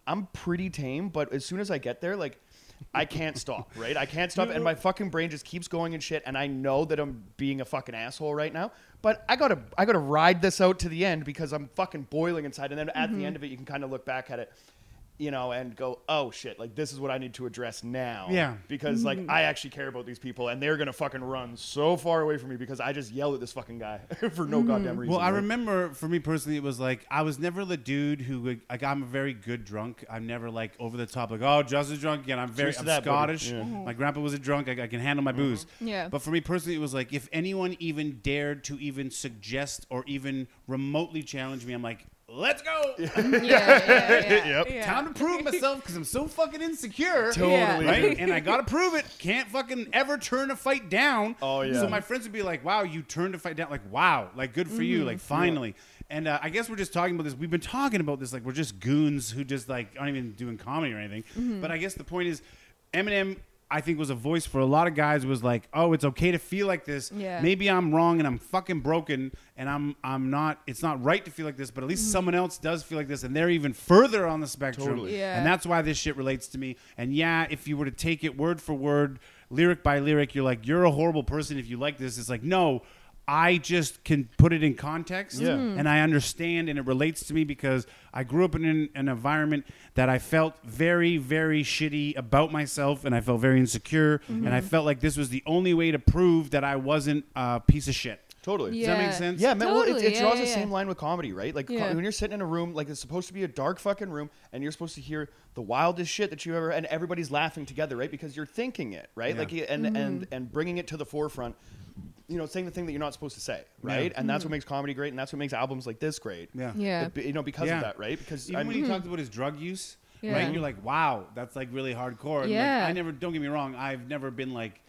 I'm pretty tame, but as soon as I get there, like I can't stop, *laughs* right? I can't stop, and my fucking brain just keeps going and shit. And I know that I'm being a fucking asshole right now, but I gotta I gotta ride this out to the end because I'm fucking boiling inside. And then at Mm-hmm. the end of it, you can kind of look back at it. You know, and go, oh shit! Like this is what I need to address now. Yeah. because like Mm-hmm. I actually care about these people, and they're gonna fucking run so far away from me because I just yelled at this fucking guy *laughs* for no Mm-hmm. goddamn reason. Well, I right? remember for me personally, it was like I was never the dude who would like I'm a very good drunk. I'm never like over the top, like oh Justin's drunk again. I'm very Cheers I'm that. Scottish. Yeah. My grandpa was a drunk. I, I can handle my booze. Yeah. But for me personally, it was like if anyone even dared to even suggest or even remotely challenge me, I'm like, let's go. *laughs* yeah, yeah, yeah, Yep. yeah. Time to prove myself because I'm so fucking insecure. Totally. Right? and I gotta prove it. Can't fucking ever turn a fight down. Oh, yeah. So my friends would be like, "Wow, you turned a fight down." Like, "Wow, like good for you." Like finally. And uh, I guess we're just talking about this. We've been talking about this like we're just goons who just like aren't even doing comedy or anything. But I guess the point is, Eminem. I think was a voice for a lot of guys. Was like, oh, it's okay to feel like this. Yeah. Maybe I'm wrong and I'm fucking broken and I'm I'm not. It's not right to feel like this. But at least mm-hmm. someone else does feel like this, and they're even further on the spectrum. Totally. Yeah. And that's why this shit relates to me. And yeah, if you were to take it word for word, lyric by lyric, you're like, you're a horrible person if you like this. It's like, no, I just can put it in context Yeah. Mm-hmm. and I understand and it relates to me because I grew up in an, an environment that I felt very, very shitty about myself and I felt very insecure and I felt like this was the only way to prove that I wasn't a piece of shit. Totally. Does that make Yeah. sense? Yeah, man. Well, it, Totally, it draws yeah, the yeah. same line with comedy, right? Like co- Yeah. when you're sitting in a room, like it's supposed to be a dark fucking room, and you're supposed to hear the wildest shit that you ever, and everybody's laughing together, right? Because you're thinking it, right? Yeah. Like and Mm-hmm. and and bringing it to the forefront. You know, saying the thing that you're not supposed to say, right? And that's what makes comedy great, and that's what makes albums like this great. Yeah. Mm-hmm. Yeah. But, you know, because Yeah. of that, right? Because Even I'm, when he talked about his drug use, Yeah. right? You're like, wow, that's like really hardcore. And, like, Yeah. I never. Don't get me wrong. I've never been like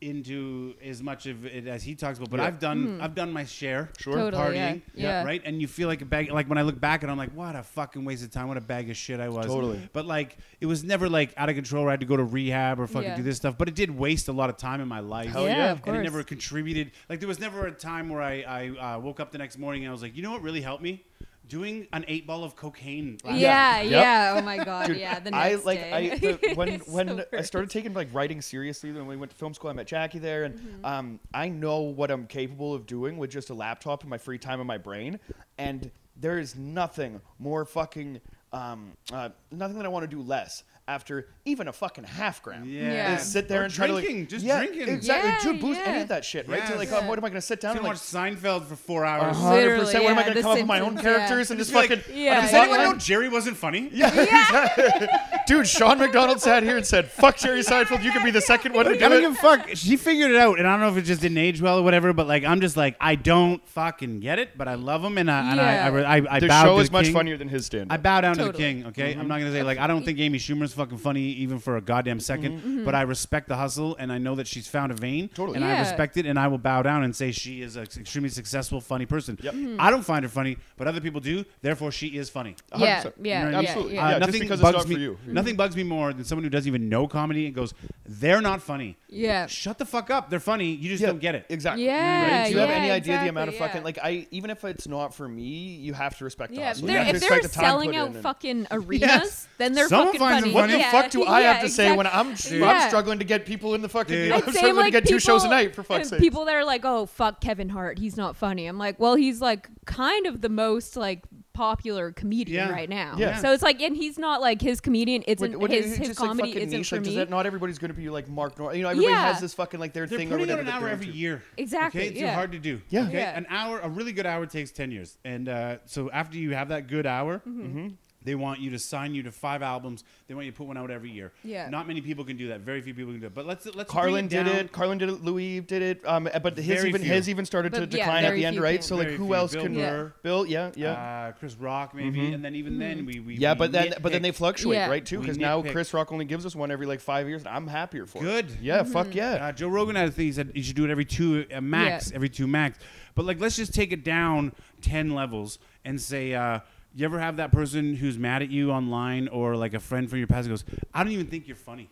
into as much of it as he talks about, but Yeah. I've done. I've done my share. Sure. Totally. Partying, Yeah. right, and you feel like a bag. Like when I look back and I'm like, what a fucking waste of time. What a bag of shit I was. Totally. But like, it was never like out of control. Where I had to go to rehab or fucking Yeah. do this stuff. But it did waste a lot of time in my life. Hell yeah, yeah. of And it never contributed. Like there was never a time where I, I uh, woke up the next morning and I was like, you know what really helped me? Doing an eight ball of cocaine. last yeah, Yep. yeah. Oh my god, Dude, yeah. The I like day. I the, *laughs* when It's when so I started taking like writing seriously when we went to film school. I met Jackie there, and Mm-hmm. um, I know what I'm capable of doing with just a laptop and my free time and my brain. And there is nothing more fucking um, uh, nothing that I want to do less after even a fucking half gram. Yeah. Yeah. Is sit there Or and try to drinking, like, just yeah, drinking. exactly, Yeah, dude, booze, any of that shit, right? To like, Yeah. um, what am I gonna sit down Gonna and watch like? Seinfeld for four hours. hundred Literally, percent. What am I gonna The come up with my own Simpsons, yeah. characters and just Just fucking? like, Yeah. Does Yeah. anyone know Jerry wasn't funny? *laughs* Yeah, exactly. Dude, Sean McDonald sat here and said, "Fuck Jerry Seinfeld. You could be the second one to I do don't it." give a fuck. She figured it out, and I don't know if it just didn't age well or whatever. But like, I'm just like, I don't fucking get it, but I love him, and I and I, I, Yeah. I, I The bow show to is the much funnier than his stand. I bow down to the king. Okay, I'm not gonna say like I don't think Amy Schumer's fucking funny even for a goddamn mm-hmm. 2nd mm-hmm. but I respect the hustle, and I know that she's found a vein, Totally. and I respect it, and I will bow down and say she is an extremely successful, funny person. Yep. I don't find her funny, but other people do. Therefore, she is funny. yeah, 100%. yeah, You know what I uh, yeah. Absolutely. yeah. Uh, nothing because it's bugs not me. for you. Nothing mm-hmm. bugs me more than someone who doesn't even know comedy and goes, "They're not funny." Yeah. Shut the fuck up. They're funny. You just Yeah, don't get it. Exactly. Yeah, Right? Do you have yeah, any idea the amount of exactly, fucking like I even if it's not for me, you have to respect the Yeah, if hustle. they're, you have to if they're the time selling out fucking *laughs* arenas, then they're fucking funny. Them What the Yeah, fuck do I yeah, have to say when I'm exactly. I'm struggling to get people in the fucking? Dude. I'm And And struggling same, to get two shows a night for fuck's sake. People that are like, "Oh, fuck Kevin Hart, he's not funny." I'm like, "Well, he's like kind of the most like popular comedian Yeah. right now." Yeah. So it's like, and he's not like his comedian isn't What- what- his it's his just, like, comedy fucking isn't niche. for Like, does me. that- not everybody's going to be like Mark Nor. You know, everybody Yeah. has this fucking like their They're thing or putting whatever. out an hour every into. year. Exactly, Okay, it's yeah. hard to do. Yeah. Okay, Yeah. an hour, a really good hour takes ten years, and uh, so after you have that good hour. Mm-hmm. They want you to sign you to five albums. They want you to put one out every year. Yeah. Not many people can do that. Very few people can do it. But let's let's Carlin bring did down- it. Carlin did it. Louis did it. Um, but his Very even few. his even started to yeah, decline at the end, few right? can. So like, who few. else Bill can? Burr, Bill, yeah, yeah. uh, Chris Rock, maybe, and then even then we, we Yeah, we but then but then they fluctuate, Yeah. right? Too, because now. Chris Rock only gives us one every like five years, and I'm happier for Good. it. Good. Yeah, fuck yeah. Uh, Joe Rogan had a thing. He said you should do it every two uh, max, Yeah. every two max. But like, let's just take it down ten levels and say, uh, you ever have that person who's mad at you online or like a friend from your past goes, I don't even think you're funny.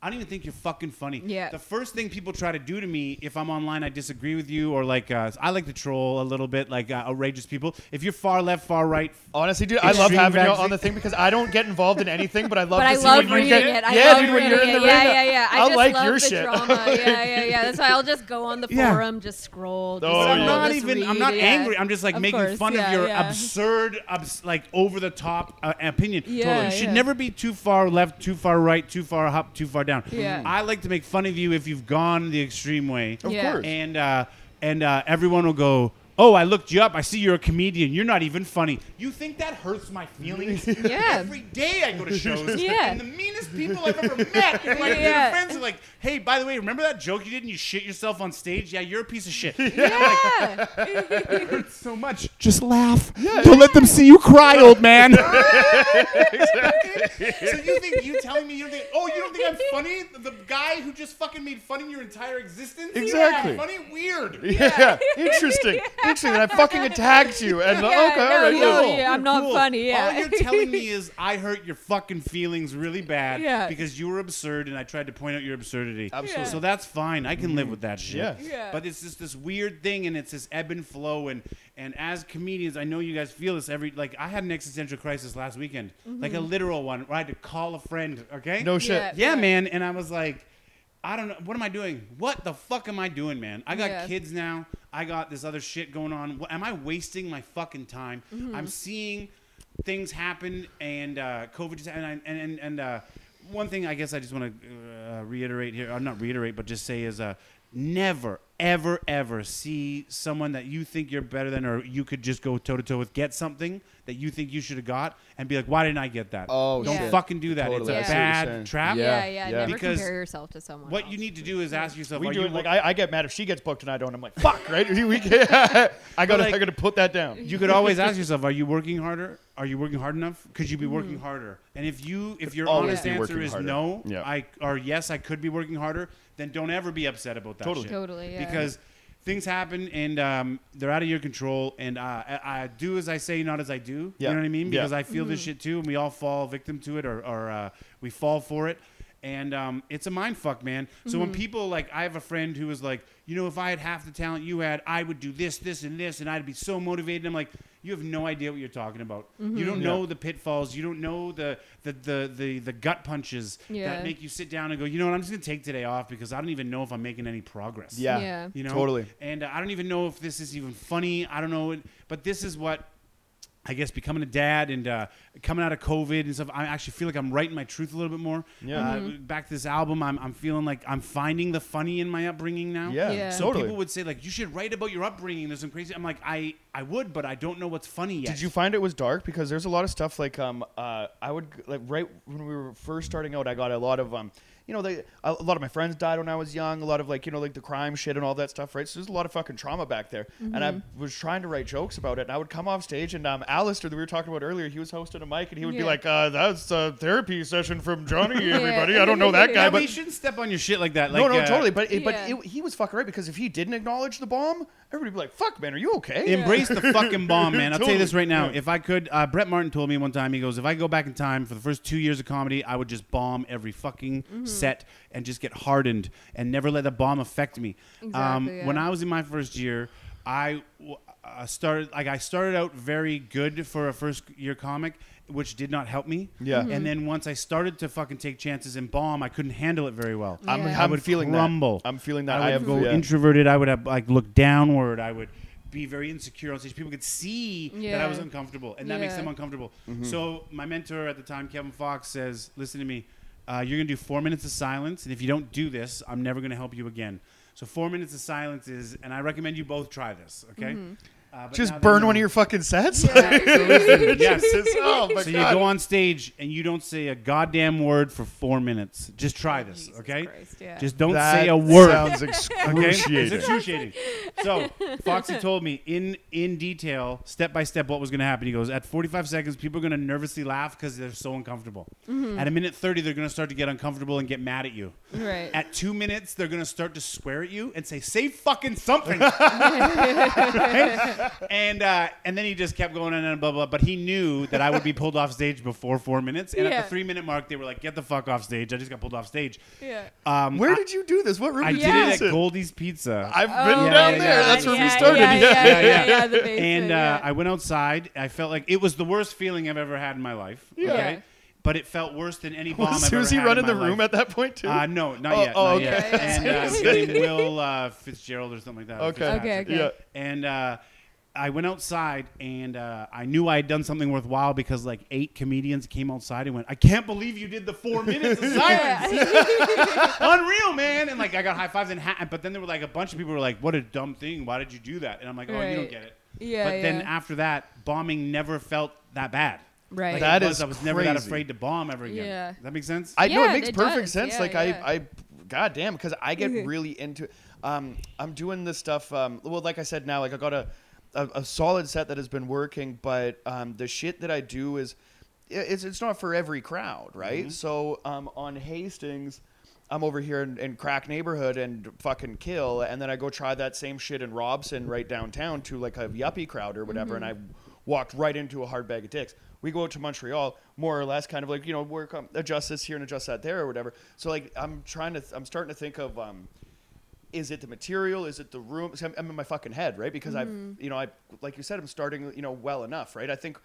I don't even think you're fucking funny. Yeah. The first thing people try to do to me if I'm online, I disagree with you, or like uh, I like to troll a little bit, like uh, outrageous people. If you're far left, far right, Honestly, dude, I love Extreme having you on the thing because I don't get involved in anything, but I love But to I see love when you reading get. it. I yeah, love dude, when reading you're in the it. ring, Yeah, yeah, yeah. I I'll just like love your the shit. drama. *laughs* yeah, yeah, yeah. That's why I'll just go on the Yeah. forum, just scroll. Just Oh, But I'm yeah. not just even. I'm not yeah. angry. I'm just like Of making course, fun yeah, of your yeah. absurd, abs- like over the top uh, opinion. Yeah, totally. You should never be too far left, too far right, too far up, too far down. Yeah. I like to make fun of you if you've gone the extreme way. Of Yeah. course. And uh, and uh, everyone will go. Oh, I looked you up. I see you're a comedian. You're not even funny. You think that hurts my feelings? *laughs* Yeah. Every day I go to shows. *laughs* Yeah. And the meanest people I've ever met, *laughs* like Yeah. yeah. friends, are like, "Hey, by the way, remember that joke you did and you shit yourself on stage? Yeah, you're a piece of shit." Yeah. It hurts so much. Just laugh. Yeah. Don't let them see you cry, old man. so you think you telling me you don't think? Oh, you don't think I'm funny? The guy who just fucking made fun of your entire existence? Exactly. Yeah, funny, weird. Yeah, interesting, interesting. And I fucking attacked you, and Yeah, okay, all no, right, no, cool. yeah, I'm not Cool. funny. Yeah. All you're telling me *laughs* is I hurt your fucking feelings really bad Yeah. because you were absurd and I tried to point out your absurdity. Absolutely. So that's fine. I can live with that shit. Yeah. Yeah. But it's just this weird thing and it's this ebb and flow and and as comedians, I know you guys feel this every like I had an existential crisis last weekend. Like a literal one where I had to call a friend, okay? No shit. Mm-hmm. Yeah. Yeah, man. And I was like, I don't know. What am I doing? What the fuck am I doing, man? I got Yeah. kids now. I got this other shit going on. Am I wasting my fucking time? Mm-hmm. I'm seeing things happen and uh, COVID just and I, and and, and uh, one thing I guess I just want to uh, reiterate here, or not reiterate, but just say is uh, never, ever, ever see someone that you think you're better than, or you could just go toe to toe with, get something that you think you should have got, and be like, why didn't I get that? Oh, don't shit. fucking do that. Totally. It's a see bad trap. Yeah, yeah, yeah, yeah. Never Because compare yourself to someone. What else. you need to do is ask yourself, We are do you it like I, I get mad if she gets booked and I don't. I'm like, fuck, right? *laughs* We, we, *laughs* I gotta, like- I gotta put that down. you could always ask *laughs* yourself, are you working harder? Are you working hard enough? Could you be Mm-hmm. working harder? And if you if your Always honest be answer is harder. no, Yeah. I or yes, I could be working harder, then don't ever be upset about that Totally. shit. Totally, yeah. Because things happen and um, they're out of your control. And uh, I, I do as I say, not as I do. Yeah. You know what I mean? Yeah. Because I feel Mm-hmm. this shit too, and we all fall victim to it, or, or uh, we fall for it. And um, it's a mind fuck, man. So Mm-hmm. when people like, I have a friend who was like, you know, if I had half the talent you had, I would do this, this, and this, and I'd be so motivated. I'm like, you have no idea what you're talking about. Mm-hmm. You don't Yeah. know the pitfalls. You don't know the the the the, the gut punches Yeah. that make you sit down and go, you know what? I'm just gonna take today off because I don't even know if I'm making any progress. Yeah, Yeah. You know, Totally. And uh, I don't even know if this is even funny. I don't know, but this is what I guess becoming a dad and uh, coming out of COVID and stuff. I actually feel like I'm writing my truth a little bit more. Yeah. Uh, Mm-hmm. Back to this album, I'm, I'm feeling like I'm finding the funny in my upbringing now. Yeah, Yeah. So totally. people would say like, you should write about your upbringing. There's some crazy. I'm like, I I would, but I don't know what's funny yet. Did you find it was dark? Because there's a lot of stuff like um uh I would like right when we were first starting out, I got a lot of um you know they a a lot of my friends died when I was young. A lot of like you know like the crime shit and all that stuff, right? So there's a lot of fucking trauma back there. And I was trying to write jokes about it, and I would come off stage and um Alistair that we were talking about earlier, he was hosting a mic, and he would be like, uh, "That's a therapy session from Johnny, *laughs* everybody. I don't know that guy, Yeah, but." but you shouldn't step on your shit like that. Like, no, no, uh, totally. But it, but it, he was fucking right because if he didn't acknowledge the bomb, everybody be like, "Fuck, man, are you okay?" Embrace the fucking bomb, *laughs* man. I'll tell you this right now. Yeah. If I could, uh, Brett Martin told me one time, he goes, if I go back in time for the first two years of comedy, I would just bomb every fucking Mm-hmm. set and just get hardened and never let the bomb affect me. um, Exactly, yeah. When I was in my first year, I w- uh, started like I started out very good for a first year comic, which did not help me. Yeah. Mm-hmm. And then once I started to fucking take chances and bomb, I couldn't handle it very well. I'm, Yeah. I I'm would feeling crumble. that. I'm feeling that. I would have go yeah. introverted. I would have like look downward. I would be very insecure on stage. People could see that I was uncomfortable, and that makes them uncomfortable. Mm-hmm. So my mentor at the time, Kevin Fox, says, "Listen to me. Uh, you're gonna do four minutes of silence, and if you don't do this, I'm never gonna help you again." So four minutes of silence is, and I recommend you both try this. Okay. Mm-hmm. Uh, Just burn one of your fucking sets. yes. *laughs* Jesus, oh my So god. you go on stage and you don't say a goddamn word for four minutes. Just try this, Jesus okay? Christ, yeah. Just don't that say a word. Sounds Okay, excruciating. it's excruciating. So Foxy told me in in detail, step by step, what was going to happen. He goes, at 45 seconds, people are going to nervously laugh because they're so uncomfortable. Mm-hmm. At a minute 30, they're going to start to get uncomfortable and get mad at you. right. At two minutes, they're going to start to swear at you and say, "Say fucking something." *laughs* and uh, and then he just kept going on and blah blah. Blah. But he knew that I would be pulled off stage before four minutes. And at the three minute mark, they were like, "Get the fuck off stage!" I just got pulled off stage. yeah. Um, Where I- did you do this? What room I did did you do it this at in? Goldie's Pizza. I've been Oh, Yeah, down yeah, there. yeah. That's where yeah, we started. Yeah, yeah, yeah, *laughs* Yeah, yeah, the basement, and uh, yeah. I went outside. I felt like it was the worst feeling I've ever had in my life. Yeah. Okay? Yeah. But it felt worse than any *laughs* bomb Was I've ever Susie had running the my room life. at that point too? Uh, no, not Oh, yet. oh, not okay. yet. *laughs* And uh, Will uh, Fitzgerald or something like that. Okay. Okay, okay. Yeah. And uh, I went outside and uh, I knew I had done something worthwhile because like eight comedians came outside and went, "I can't believe you did the four minutes of *laughs* silence, *laughs* unreal, man!" And like I got high fives and ha- but then there were like a bunch of people were like, "What a dumb thing! Why did you do that?" And I'm like, "Oh, you don't get it." Yeah, But then after that, bombing never felt that bad. Right. Like, That was, is I was never that afraid to bomb ever again. Yeah. Does that makes sense? I know it makes it perfect does. sense. Yeah, like yeah. I, I, god damn, because I get *laughs* really into. Um, I'm doing this stuff. Um, well, like I said, now like I got a, a, a solid set that has been working, but um, the shit that I do is it's it's not for every crowd, right? So um, on Hastings. I'm over here in, in crack neighborhood and fucking kill, and then I go try that same shit in Robson right downtown to like a yuppie crowd or whatever, and I walked right into a hard bag of dicks. We go out to Montreal, more or less, kind of like you know, work on adjust this here and adjust that there or whatever. So like, I'm trying to, I'm starting to think of, um, is it the material? Is it the room? I'm, I'm in my fucking head, right? Because I've, mm-hmm. you know, I like you said, I'm starting, you know, well enough, right? I think.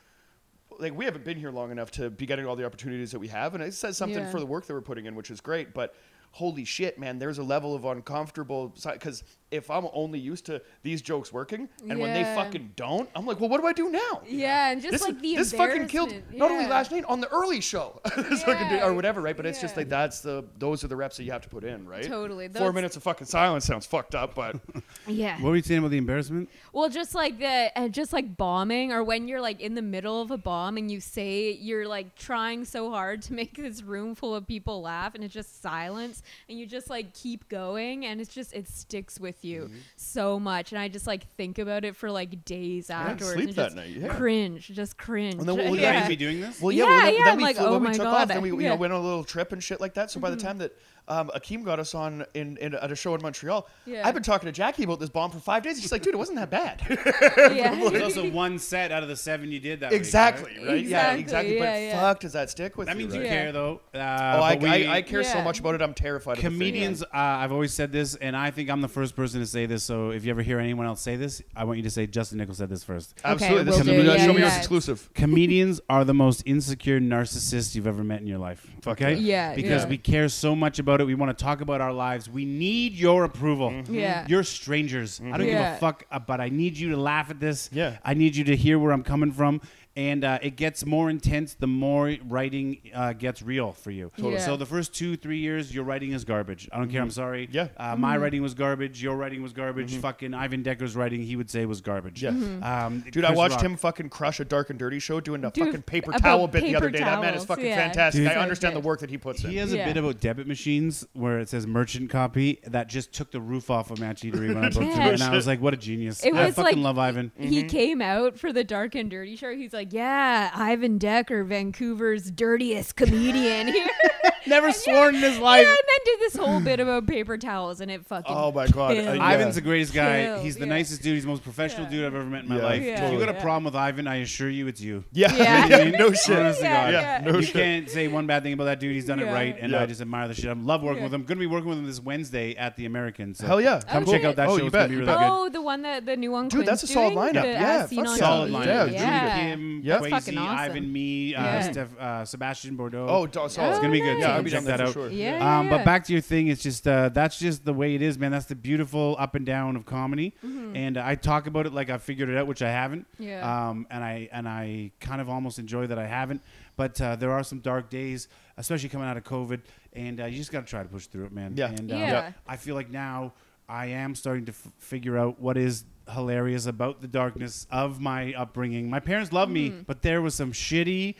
Like we haven't been here long enough to be getting all the opportunities that we have, and it says something Yeah. for the work that we're putting in, which is great. But holy shit, man, there's a level of uncomfortable because if I'm only used to these jokes working, and when they fucking don't, I'm like, well, what do I do now? Yeah, and just this, like the this fucking killed embarrassment. not only last night on the early show *laughs* This fucking Yeah. or whatever, right? But it's just like that's the those are the reps that you have to put in, right? Totally. Four minutes of fucking silence sounds fucked up, but *laughs* Yeah. What were you saying about the embarrassment? Well, just like the uh, just like bombing, or when you're like in the middle of a bomb and you say you're like trying so hard to make this room full of people laugh, and it's just silence, and you just like keep going, and it's just it sticks with you Mm-hmm. so much, and I just like think about it for like days didn't afterwards. sleep and that just night, yeah. Cringe, just cringe. And then what- *laughs* Would well, you yeah. guys be doing this? well, yeah. Yeah, well, then, yeah, then I'm we like, flew, oh when we my took God, off, then we you yeah. know went on a little trip and shit like that. So by the time that um, Akeem got us on in, in at a show in Montreal, Yeah. I've been talking to Jackie about this bomb for five days. She's like, dude, it wasn't that bad. *laughs* yeah. There's also *laughs* one set out of the seven you did that week, exactly, right? right? Yeah, Exactly, exactly. But yeah, yeah. fuck, does that stick with That you? means right? you care, though. Uh, Oh, I, we- I, I care so much about it. I'm terrified. of comedians. Uh, I've always said this, and I think I'm the first person to say this. So if you ever hear anyone else say this, I want you to say Justin Nichols said this first. Absolutely. this will is do. a, Yeah, show me yours exclusive. *laughs* Comedians are the most insecure narcissists you've ever met in your life. Okay? yeah. Because yeah. we care so much about it. We want to talk about our lives. We need your approval. Mm-hmm. Yeah. You're strangers. I don't give a fuck, uh, but I need you to laugh at this. Yeah. I need you to hear where I'm coming from. And uh, it gets more intense the more writing uh, gets real for you. Totally. So the first two, three years, your writing is garbage. I don't care. I'm sorry. Mm-hmm. Yeah. Uh, My writing was garbage. Your writing was garbage. Fucking Ivan Decker's writing, he would say was garbage. Yeah. Um, Dude, I watched Rock. him fucking crush a dark and dirty show doing a Dude, fucking paper towel bit the other paper day. That man is fucking yeah. fantastic. Dude. I understand good. the work that he puts in. He has a bit about debit machines where it says merchant copy that just took the roof off of Match Eatery when I booked him. Yeah. And I was like, what a genius. It I was fucking like- love Ivan. he came out for the Dark and Dirty show. He's like, "Yeah, Ivan Decker, Vancouver's dirtiest comedian here." *laughs* Never sworn in his life. Yeah, and then did this whole bit about paper towels, and it fucking. Oh my god. Uh, yeah. Ivan's the greatest guy. Chill, He's the yeah. nicest dude. He's the most professional Yeah. dude I've ever met in my Yeah, life. Yeah, if you got a yeah. problem with Ivan, I assure you it's you. Yeah. Yeah. You know what I mean? *laughs* no shit. Honest to Yeah, God. yeah. No you shit. can't say one bad thing about that dude. He's done it right, and Yeah. I just admire the shit. I love working Yeah. with him. Going to be working with him this Wednesday at the American. So Hell yeah. Come Oh, check out that Oh, show. you It's gonna bet, be you really bet. good. Oh, the one that the new one. Dude, that's a Quinn's solid lineup. The Yeah, As Seen yeah. Solid TV. lineup. Yeah, It's it's gonna be Yeah. Kim, Yeah. That's fucking Quasi. Ivan, me, uh, Steph, uh, Sebastian Bordeaux. Oh. It's gonna be good. Oh, So Yeah, I'll be check that out. sure. Yeah. Um, yeah. but back to your thing, it's just uh, that's just the way it is, man. That's the beautiful up and down of comedy, Mm-hmm. and I talk about it like I figured it out, which I haven't. Yeah. Um, and I and I kind of almost enjoy that I haven't. But uh, there are some dark days, especially coming out of COVID, and uh, you just got to try to push through it, man. Yeah. And uh, Yeah. I feel like now I am starting to f- figure out what is hilarious about the darkness of my upbringing. My parents love me, Mm-hmm. but there was some shitty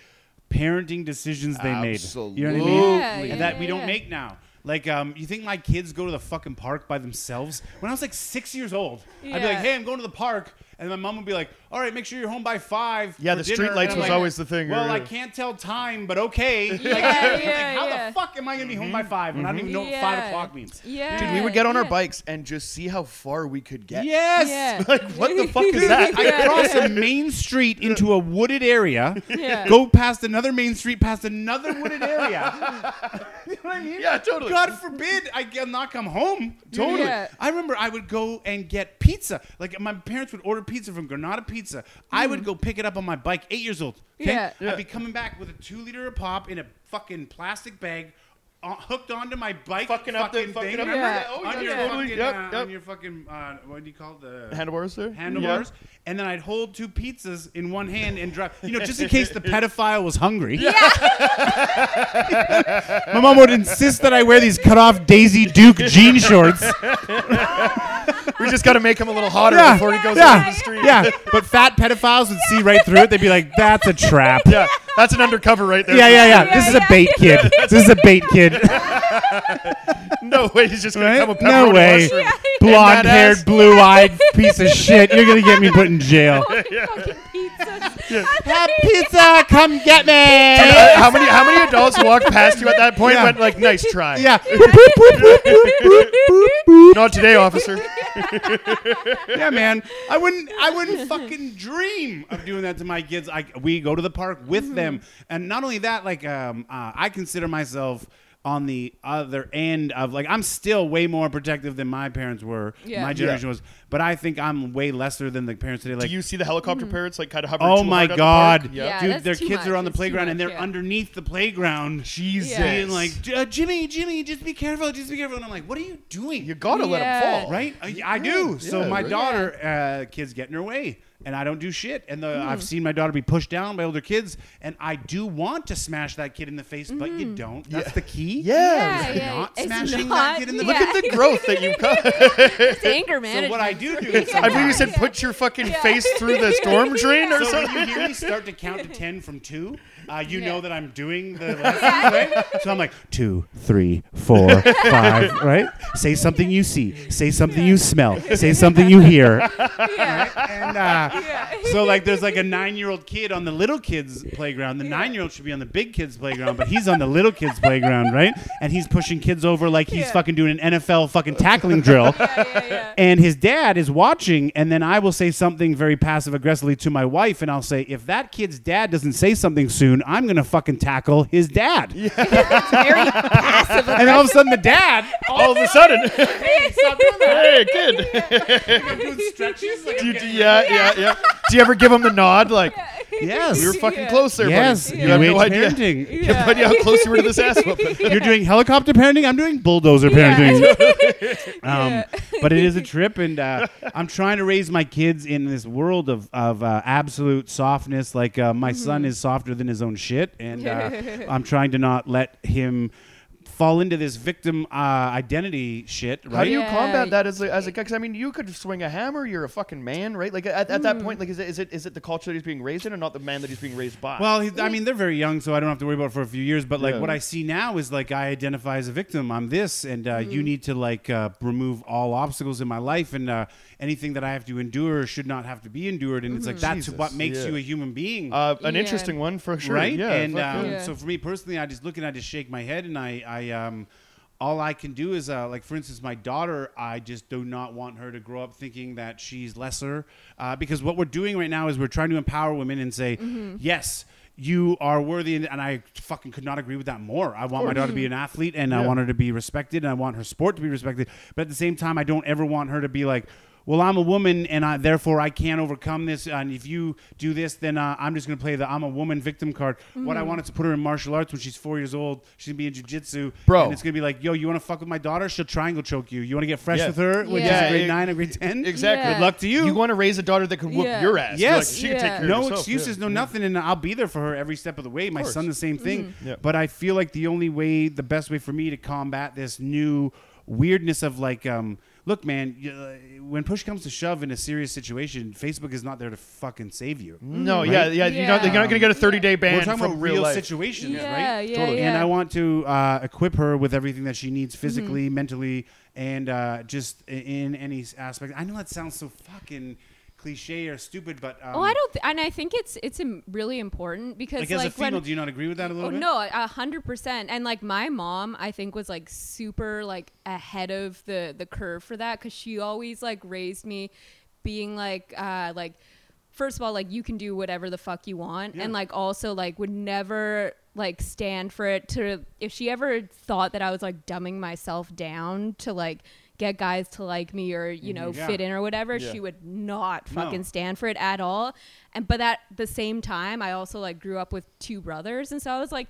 parenting decisions they made. You know what I mean? Absolutely. Yeah, and yeah, that we don't make now. Like, um, you think my kids go to the fucking park by themselves? When I was like six years old, I'd be Yeah. like, "Hey, I'm going to the park," and my mom would be like, "All right, make sure you're home by five. Yeah, for the dinner." street And lights I'm was like, always the thing. Well, Yeah. I can't tell time, but okay. *laughs* Like, Yeah, like, yeah, how yeah. the fuck am I gonna be home by mm-hmm. five when I don't even know what five Yeah. o'clock means? Yeah. Dude, we would get on our yeah. bikes and just see how far we could get. Yes. Yeah. *laughs* Like, what the fuck is that? *laughs* I cross a main street into a wooded area, Yeah. go past another main street, past another wooded area. you know what I mean? Yeah, totally. God forbid I get not come home. Totally. Yeah. I remember I would go and get pizza. Like my parents would order pizza from Granada Pizza. I would hmm. go pick it up on my bike, eight years old. Yeah. I'd be coming back with a two liter of pop in a fucking plastic bag. Uh, hooked onto my bike, Fucking up the- fucking fucking thing. up Remember Yeah. that? Oh, on yeah, your totally. fucking, Yep, uh, yep. on your fucking, uh, what do you call it? the Handlebars there? handlebars, and then I'd hold two pizzas in one hand and drive. You know, just in case the *laughs* pedophile was hungry. *laughs* My mom would insist that I wear these cut off Daisy Duke jean shorts. Yeah. *laughs* We just got to make him a little hotter Yeah. before he goes Yeah. out the street. Yeah, but fat pedophiles would see right through it. They'd be like, "That's a trap." Yeah, that's an undercover right there. Yeah, yeah, yeah. Yeah, This is a yeah. bait kid. This is a bait kid. No way, he's just gonna Right? come a No way. mushroom. Blonde haired, ass. blue eyed piece of shit. You're gonna get me put in jail. Fucking pizzas. Have pizza, come get me. Uh, how many how many adults walked past you at that point? Yeah. and Went like, nice try. Yeah. Boop, boop, boop, boop, boop, boop, boop, boop. Not today, officer. yeah, man. I wouldn't. I wouldn't fucking dream of doing that to my kids. I we go to the park with Mm-hmm. them, and not only that, like um, uh, I consider myself on the other end of like I'm still way more protective than my parents were. Yeah. My Yeah. generation was, but I think I'm way lesser than the parents today. Like. Do you see the helicopter parents like kind of hovering? Oh too my hard on the God, park? Yeah, dude! that's Their too kids are on the It's too playground and much, they're yeah. underneath the playground. Jesus. Yeah. Being like, uh, Jimmy, Jimmy, just be careful, just be careful. And I'm like, what are you doing? you gotta let Yeah. them fall. right? I, I do. So yeah, my right. daughter, uh, kids get in her way, and I don't do shit. And the, Hmm. I've seen my daughter be pushed down by older kids, and I do want to smash that kid in the face, but you don't. That's Yeah. the key. Yeah. Yeah, yeah. not It's smashing not- that kid in the Look at the growth that you've got. *laughs* It's anger So what I do do is I believe you said put your fucking Yeah. face through the storm *laughs* drain or So when something. you hear me start to count to ten from two, uh, you Yeah. know that I'm doing the *laughs* right? So I'm like two, three, four, five, *laughs* right? Say something you see. Say something you smell. Say something you hear. *laughs* Yeah. And uh, Yeah. so like there's like a nine-year-old kid on the little kids playground. The nine-year-old should be on the big kids playground, but he's on the little kids playground, right? And he's pushing kids over like he's fucking doing an NFL fucking tackling drill. And his dad is watching, and then I will say something very passive aggressively to my wife, and I'll say, if that kid's dad doesn't say something soon, I'm gonna fucking tackle his dad. It's *laughs* very passive. And all of a sudden, the dad, *laughs* All of a sudden, *laughs* hey, stop doing that. hey kid. I'm doing stretches. Like Do you, getting- yeah, yeah, yeah. Do you ever give him the nod? Like Yes. we were fucking Yeah. close there, yes. buddy. You have no UH idea. parenting. *laughs* You have no idea how close you were to this ass *laughs* whooping. You're doing helicopter parenting. I'm doing bulldozer Yeah. parenting. *laughs* um, Yeah. but it is a trip, and uh, I'm trying to raise my kids in this world of of uh, absolute softness. Like uh, my Mm-hmm. son is softer than his own shit, and uh, I'm trying to not let him fall into this victim uh, identity shit, right? How do you Yeah. combat that as a, as a guy? Because I mean, you could swing a hammer. You're a fucking man, right? Like at, at that Hmm. point, like is it, is it is it the culture that he's being raised in, or not the man that he's being raised by? Well, he, I mean, they're very young, so I don't have to worry about it for a few years. But like, Yeah. what I see now is like I identify as a victim. I'm this, and uh, you need to like uh, remove all obstacles in my life, and uh, anything that I have to endure should not have to be endured. And it's like that's Jesus, what makes yeah. you a human being. uh, an Yeah. interesting one for sure. right? Yeah. and fuck um, yeah. Yeah. so for me personally, I just look and I just shake my head, and I I, I um, all I can do is uh, like, for instance, my daughter. I just do not want her to grow up thinking that she's lesser, uh, because what we're doing right now is we're trying to empower women and say, Mm-hmm. yes. You are worthy, and, and I fucking could not agree with that more. I want my daughter to be an athlete, and I want her to be respected, and I want her sport to be respected. But at the same time, I don't ever want her to be like, well, I'm a woman and I, therefore I can't overcome this. And if you do this, then uh, I'm just going to play the I'm a woman victim card. What I Mm-hmm. want is to put her in martial arts when she's four years old. She's going to be in jujitsu. Bro. And it's going to be like, yo, you want to fuck with my daughter? She'll triangle choke you. You want to get fresh Yeah. with her when Yeah. she's grade Yeah, nine or grade 10? exactly. Yeah. Good luck to you. You want to raise a daughter that can whoop Yeah. your ass. Yes. Like, she can take care no of herself. excuses, yeah. no nothing, and I'll be there for her every step of the way. My son, the same thing. Yeah. But I feel like the only way, the best way for me to combat this new weirdness of like, um, look, man, you, uh, when push comes to shove in a serious situation, Facebook is not there to fucking save you. No, Right? yeah, yeah. You're not, you're not gonna get a 30 day ban We're talking from about real real life. situations, Yeah, right? yeah, Totally. And. I want to uh, equip her with everything that she needs physically, Mm-hmm. mentally, and uh, just in any aspect. I know that sounds so fucking cliche or stupid, but um, Oh, I don't, th- and I think it's it's im- really important because like like, as a female, when, do you not agree with that a little Oh bit? no, a hundred percent. And like my mom, I think was like super like ahead of the the curve for that because she always like raised me, being like uh like, first of all like you can do whatever the fuck you want, Yeah. and like also like would never like stand for it to if she ever thought that I was like dumbing myself down to like get guys to like me or you know Mhm, yeah. fit in or whatever Yeah. she would not No. fucking stand for it at all and but at the same time i also like grew up with two brothers and so i was like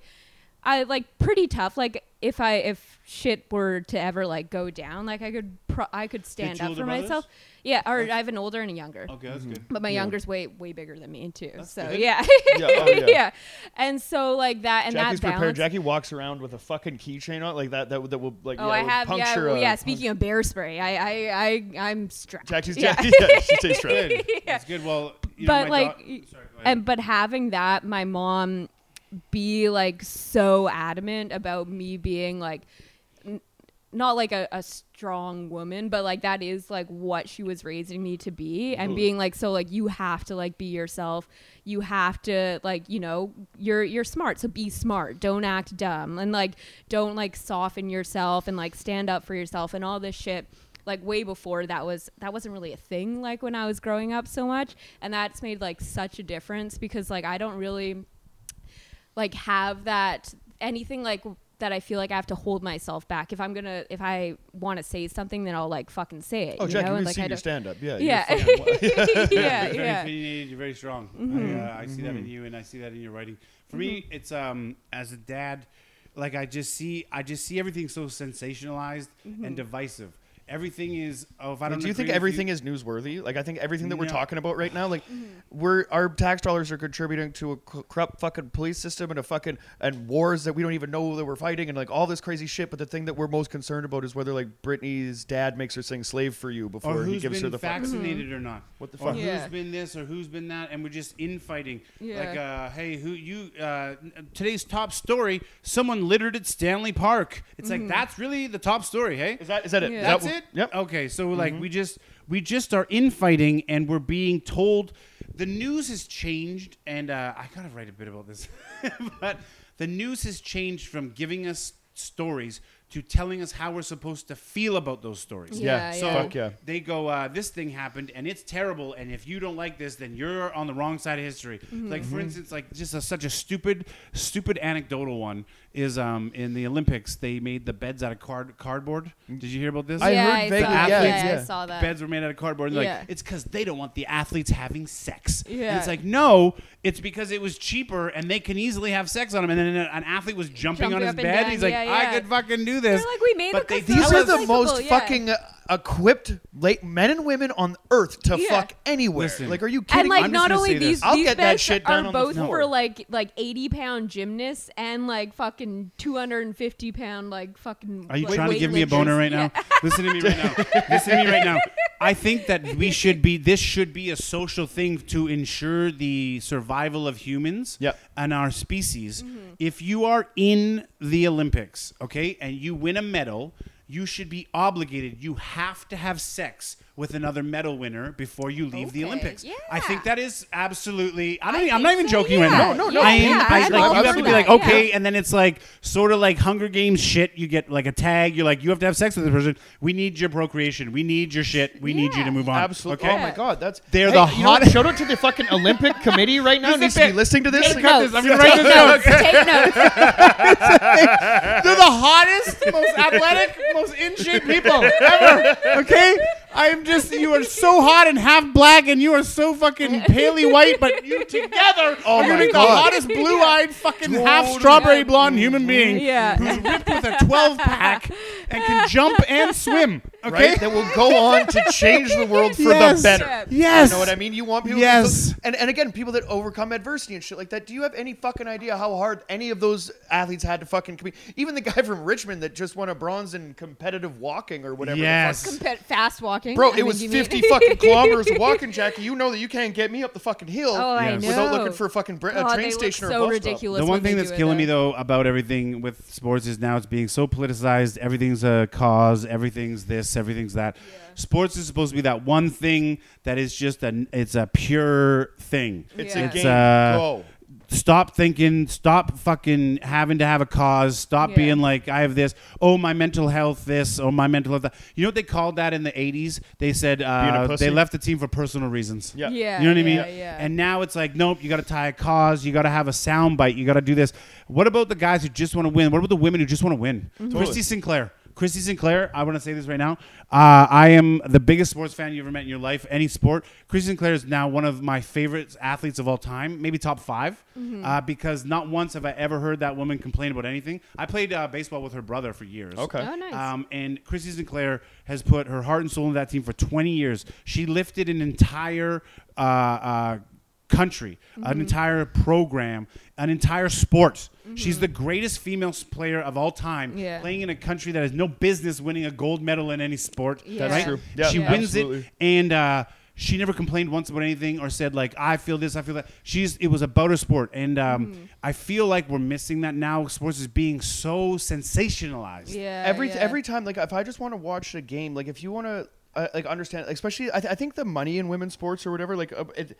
i like pretty tough like if i if shit were to ever like go down like i could pro- i could stand up for brothers? myself yeah or i have an older and a younger Okay, that's mm-hmm. good. but my Yeah. younger's way way bigger than me too so good. yeah Yeah, oh, yeah. *laughs* and so like that and Jackie's that balance prepared. Jackie walks around with a fucking keychain on like that. That, that will like. Puncture Oh, yeah, I will have yeah, well, yeah. Speaking of bear spray, I, I, I, I'm strapped. Jackie's. *laughs* Jackie. *laughs* Yeah, she takes straight. Good. Yeah. That's good. Well, you know, but my like, dau- sorry, and but having that, my mom be like so adamant about me being like, n- not like a, a strong woman, but like that is like what she was raising me to be, and mm-hmm. being like, so like you have to like be yourself. You have to like you know you're you're smart, so be smart. Don't act dumb, and like don't like soften yourself and like stand up for yourself and all this shit. Like way before that was that wasn't really a thing like when I was growing up so much. And that's made like such a difference because like I don't really like have that anything like that I feel like I have to hold myself back if I'm gonna if I want to say something then I'll like fucking say it Oh, you Jackie, know? we've and, like, seen your stand up. Yeah. you're yeah fucking- yeah You're very yeah opinionated, You're very strong. Mm-hmm. I, uh, I see that in you, and I see that in your writing. For me, it's um as a dad, like I just see I just see everything so sensationalized Mm-hmm. and divisive. Everything is. Oh, if I don't. Know. Do you think agree with everything is newsworthy? Like I think everything that we're talking about right now, like Mm-hmm. we're our tax dollars are contributing to a corrupt fucking police system and a fucking and wars that we don't even know that we're fighting and like all this crazy shit. But the thing that we're most concerned about is whether like Britney's dad makes her sing "Slave for You" before he gives been her the fucking. vaccinated or not. What the Or fuck? Yeah. who's been this or who's been that, and we're just infighting. Yeah. Like, uh, hey, who you? Uh, today's top story: someone littered at Stanley Park. It's Mm-hmm. like that's really the top story, hey? Is that is that it? Yeah. Is that That's wh- it. Yep. Okay, so like we just we just are infighting, and we're being told the news has changed, and uh, I gotta write a bit about this, *laughs* but the news has changed from giving us stories to telling us how we're supposed to feel about those stories. Yeah. Yeah, So yeah. Fuck yeah. they go, uh, this thing happened and it's terrible, and if you don't like this, then you're on the wrong side of history. Mm-hmm. Like for instance, like just a, such a stupid, stupid anecdotal one is um, in the Olympics they made the beds out of card cardboard. Did you hear about this? I yeah, heard I vaguely, saw, yeah, yeah, yeah. I saw that beds were made out of cardboard. And Yeah. Like it's because they don't want the athletes having sex. And Yeah. it's like no, it's because it was cheaper and they can easily have sex on them. And then an an athlete was jumping, Jumping on his up and bed. and he's like, yeah, I could fucking do this. They're like, we made But the they These are the most yeah. fucking uh, equipped like men and women on Earth to Yeah. fuck anywhere. Listen. like, are you kidding? And like I'm just not gonna only say these this. I'll these get that beds shit done are on the both floor. for like like 80 pound gymnasts and like fucking 250 pound like fucking Are you like, trying to give me a boner right now? *laughs* Listen to me right now. Listen to me right now. I think that we *laughs* should be. This should be a social thing to ensure the survival of humans Yep. and our species. Mm-hmm. If you are in the Olympics, okay, and you win a medal, you should be obligated. You have to have sex with another medal winner before you leave the Olympics. yeah. I think that is absolutely. I don't. I even, I'm not even so, joking yeah. right now. No, no, I yeah, am. yeah, I, I'm like you have for to be that, like, yeah. okay, and then it's like sort of like Hunger Games shit. You get like a tag. You're like, you have to have sex with this person. We need your procreation. We need your shit. We need you to move on. Absolutely. Okay. Oh my god, that's They're Hey, the you hot- Shout out to the fucking Olympic Committee right now. Needs to be listening to this. Take Cut notes. I'm gonna write this down. Take notes. *laughs* They're the hottest, most athletic, most in shape people ever. Okay? I'm just, you are so hot and half black, and you are so fucking *laughs* palely white, but you together *laughs* Oh are gonna be the hottest blue eyed fucking half strawberry blonde human being Yeah. who's ripped with a 12 pack *laughs* and can jump and swim. *laughs* Okay? Right? That will go on to change the world for Yes. the better. Yeah. Yes. You know what I mean? You want people Yes. to, and, and again, people that overcome adversity and shit like that. Do you have any fucking idea how hard any of those athletes had to fucking compete? Even the guy from Richmond that just won a bronze in competitive walking or whatever. Yes. fuck. Compa- fast walking. Bro, I it mean, was you mean- 50 *laughs* fucking kilometers of walking, Jackie. You know that you can't get me up the fucking hill Oh, Yes. without looking for a fucking br- a Oh, train they look station or so a bus ridiculous. the one thing that's do it, killing me though about everything with sports is now it's being so politicized. Everything's a cause. Everything's this. Everything's that. Sports is supposed to be that one thing that is just a it's a pure thing. It's Yeah. a It's, game. uh, Go. Stop thinking. Stop fucking having to have a cause. Stop Yeah. being like I have this. Oh, my mental health. This. Oh, my mental health. That. You know what they called that in the '80s? They said uh, they left the team for personal reasons. Yeah. Yeah. You know what I mean? Yeah, yeah. And now it's like, nope, you got to tie a cause. You got to have a sound bite. You got to do this. What about the guys who just want to win? What about the women who just want to win? Christy Sinclair. Christy Sinclair, I want to say this right now. Uh, I am the biggest sports fan you ever met in your life, any sport. Christy Sinclair is now one of my favorite athletes of all time, maybe top 5 uh, because not once have I ever heard that woman complain about anything. I played uh, baseball with her brother for years. Okay. Oh, nice. Um, and Chrissy Sinclair has put her heart and soul in that team for 20 years. She lifted an entire uh, uh, country, Mm-hmm. an entire program, an entire sport. She's Mm-hmm. the greatest female player of all time, Yeah. playing in a country that has no business winning a gold medal in any sport. Yeah. That's right? true. Yeah, she Yeah. wins absolutely. it, and uh, she never complained once about anything or said like I feel this, I feel that. She's it was about her sport, and um, Mm-hmm. I feel like we're missing that now. Sports is being so sensationalized. yeah. every yeah. every time like if i just want to watch a game like if you want to uh, like understand especially I, th- I think the money in women's sports or whatever like uh, it,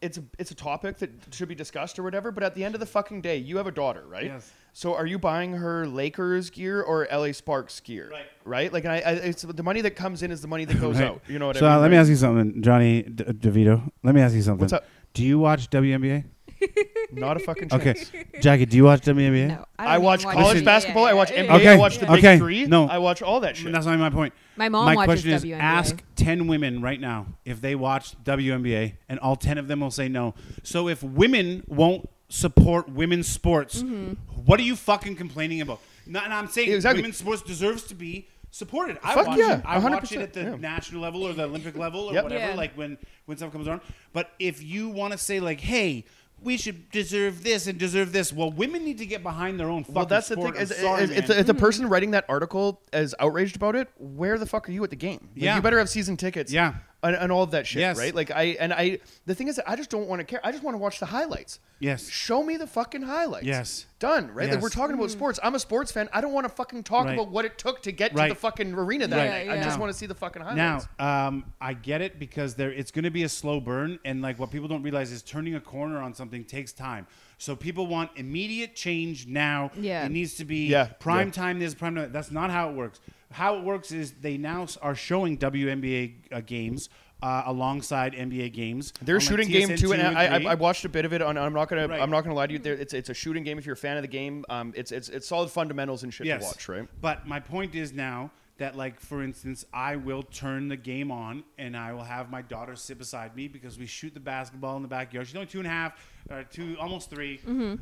it's a, it's a topic that should be discussed or whatever but at the end of the fucking day you have a daughter right Yes. so are you buying her lakers gear or la sparks gear Right. right like and I, I it's the money that comes in is the money that goes Right. out you know what so i mean uh, let me ask you something, Johnny D- DeVito. Let me ask you something. What's up? Do you watch WNBA? *laughs* not a fucking chance. Okay, Jackie, do you watch WNBA? No, I, don't even watch watch college NBA. basketball. I watch NBA. yeah, I watch the yeah. Big Three. no. I watch all that shit. That's not my point. My mom my watches question is: WNBA. Ask ten women right now if they watch WNBA, and all ten of them will say no. So if women won't support women's sports, Mm-hmm. what are you fucking complaining about? Not, and I'm saying Exactly. women's sports deserves to be supported. I Fuck watch yeah, it. I watch 100%, it at the yeah. national level or the Olympic level or Yep. whatever. Yeah. Like when when stuff comes on. But if you want to say like, hey. We should deserve this and deserve this. Well, women need to get behind their own fucking Well, that's the sport. thing. Is, sorry, is, it's, man. a, it's a hmm. person writing that article as outraged about it. Where the fuck are you at the game? Like, Yeah. you better have season tickets. Yeah. And, and all of that shit, Yes. right? Like I and I. The thing is, that I just don't want to care. I just want to watch the highlights. Yes. Show me the fucking highlights. Yes. Done. Right. Like Yes. we're talking about sports. I'm a sports fan. I don't want to fucking talk Right. about what it took to get Right. to the fucking arena that Right. night. Yeah, I yeah. just Now- want to see the fucking Now, highlights. um, I get it because there it's going to be a slow burn, and like what people don't realize is turning a corner on something takes time. So people want immediate change now. Yeah. it needs to be Yeah, prime yeah. time. This prime time. That's not how it works. How it works is they now are showing WNBA uh, games uh, alongside NBA games. They're on, like, shooting game two, and I, I. I watched a bit of it. On, I'm not gonna Right. I'm not gonna lie to you. There, it's it's a shooting game. If you're a fan of the game, um, it's it's it's solid fundamentals and shit yes. to watch, right? But my point is now that like for instance I will turn the game on and I will have my daughter sit beside me because we shoot the basketball in the backyard. She's only two and a half, or two, almost 3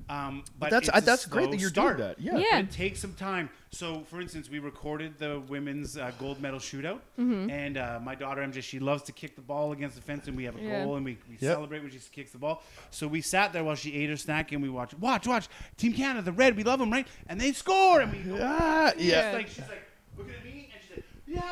Um, but That's it's that's great that you're start. doing that. Yeah. Yeah. It takes some time. So, for instance, we recorded the women's uh, gold medal shootout, Mm-hmm. and uh, my daughter MJ, she loves to kick the ball against the fence, and we have a Yeah. goal, and we, we Yep. celebrate when she kicks the ball. So we sat there while she ate her snack, and we watched. Watch, watch, Team Canada, the red, we love them, right? And they score, and we go. Ah, She's yeah. like, she's like, looking at me, and she's like, yeah,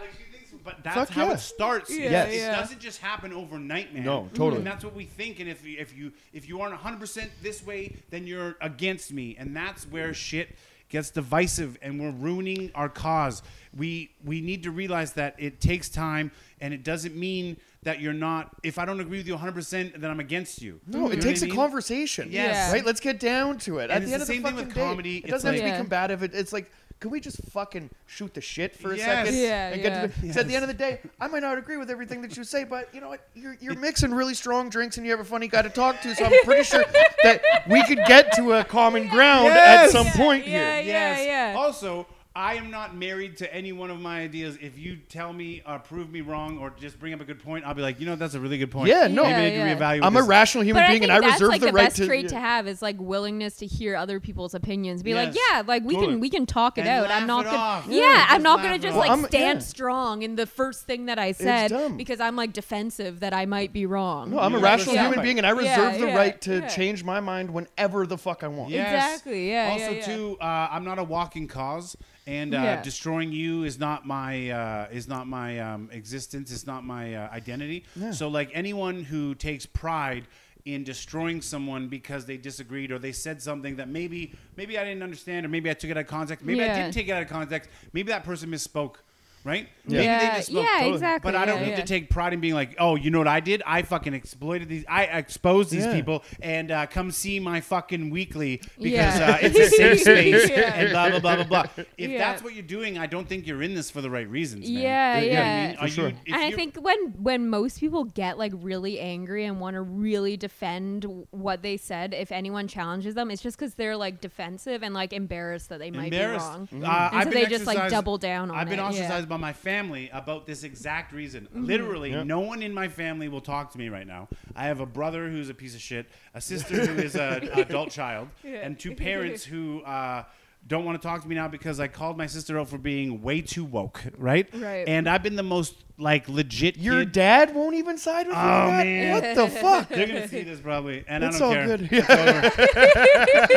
like she thinks. But that's Fuck how yeah. it starts. Yeah, Yes. It yeah. doesn't just happen overnight, man. No, totally. And that's what we think. And if you, if you if you aren't 100 percent this way, then you're against me, and that's where shit gets divisive, and we're ruining our cause. We we need to realize that it takes time, and it doesn't mean that you're not. If I don't agree with you 100, percent then I'm against you. No, You it takes what a I mean? conversation. Yes. Right? Let's get down to it. And At it's the end the of the same thing fucking with day, comedy. It It's doesn't have to like- be Yeah. combative. It, it's like, can we just fucking shoot the shit for a Yes. second? Yeah, and yeah. Get to the, 'cause at the end of the day, I might not agree with everything that you say, but you know what? You're, you're mixing really strong drinks and you have a funny guy to talk to, so I'm pretty sure that we could get to a common ground Yes. at some Yeah, point yeah, here. yeah. yeah. Also, I am not married to any one of my ideas. If you tell me or prove me wrong or just bring up a good point, I'll be like, you know, that's a really good point. Yeah, no. Maybe I need Yeah, to reevaluate. I'm a rational human But I being think and I that's reserve like the, the, right best to. trait yeah. to have is like willingness to hear other people's opinions. Be like, yeah, like we Totally. can we can talk it And out. laugh I'm not it gonna off. yeah, Yeah, I'm not gonna just off. like Well, I'm- stand yeah. strong in the first thing that I said because I'm like defensive that I might be wrong. No, I'm a You're rational human being and I reserve the right to change my mind whenever the fuck I want. Yes. Exactly, yeah, Also, yeah, yeah. too, uh, I'm not a walking cause, and uh, Yeah. destroying you is not my uh, is not my um, existence. It's not my uh, identity. So, like anyone who takes pride in destroying someone because they disagreed or they said something that maybe maybe I didn't understand or maybe I took it out of context. Maybe I didn't take it out of context. Maybe that person misspoke. Right? Yeah. Maybe Yeah, they misspoke. yeah, Totally. exactly, But I don't yeah, need yeah. to take pride in being like, oh, you know what I did? I fucking exploited these. I exposed these Yeah. people, and uh, come see my fucking weekly because Yeah. uh, it's a safe *laughs* space Yeah. and blah blah blah blah blah. *laughs* If Yeah. that's what you're doing, I don't think you're in this for the right reasons, man. Yeah, You know I yeah. mean? For Are sure. you- and I think when when most people get like really angry and want to really defend what they said, if anyone challenges them, it's just because they're like defensive and like embarrassed that they might be embarrassed. wrong. Uh, And I've so been they just like double down on I've been it. yeah. ostracized by my family about this exact reason. Mm-hmm. Literally, Yeah. no one in my family will talk to me right now. I have a brother who's a piece of shit, a *laughs* sister who is an adult child, Yeah. and two parents who. Uh, don't want to talk to me now because I called my sister out for being way too woke, right? Right. And I've been the most like legit. Your kid. dad won't even side with you. Oh, man. What the fuck? They're gonna see this probably, and It's I don't all care. good. It's *laughs* over.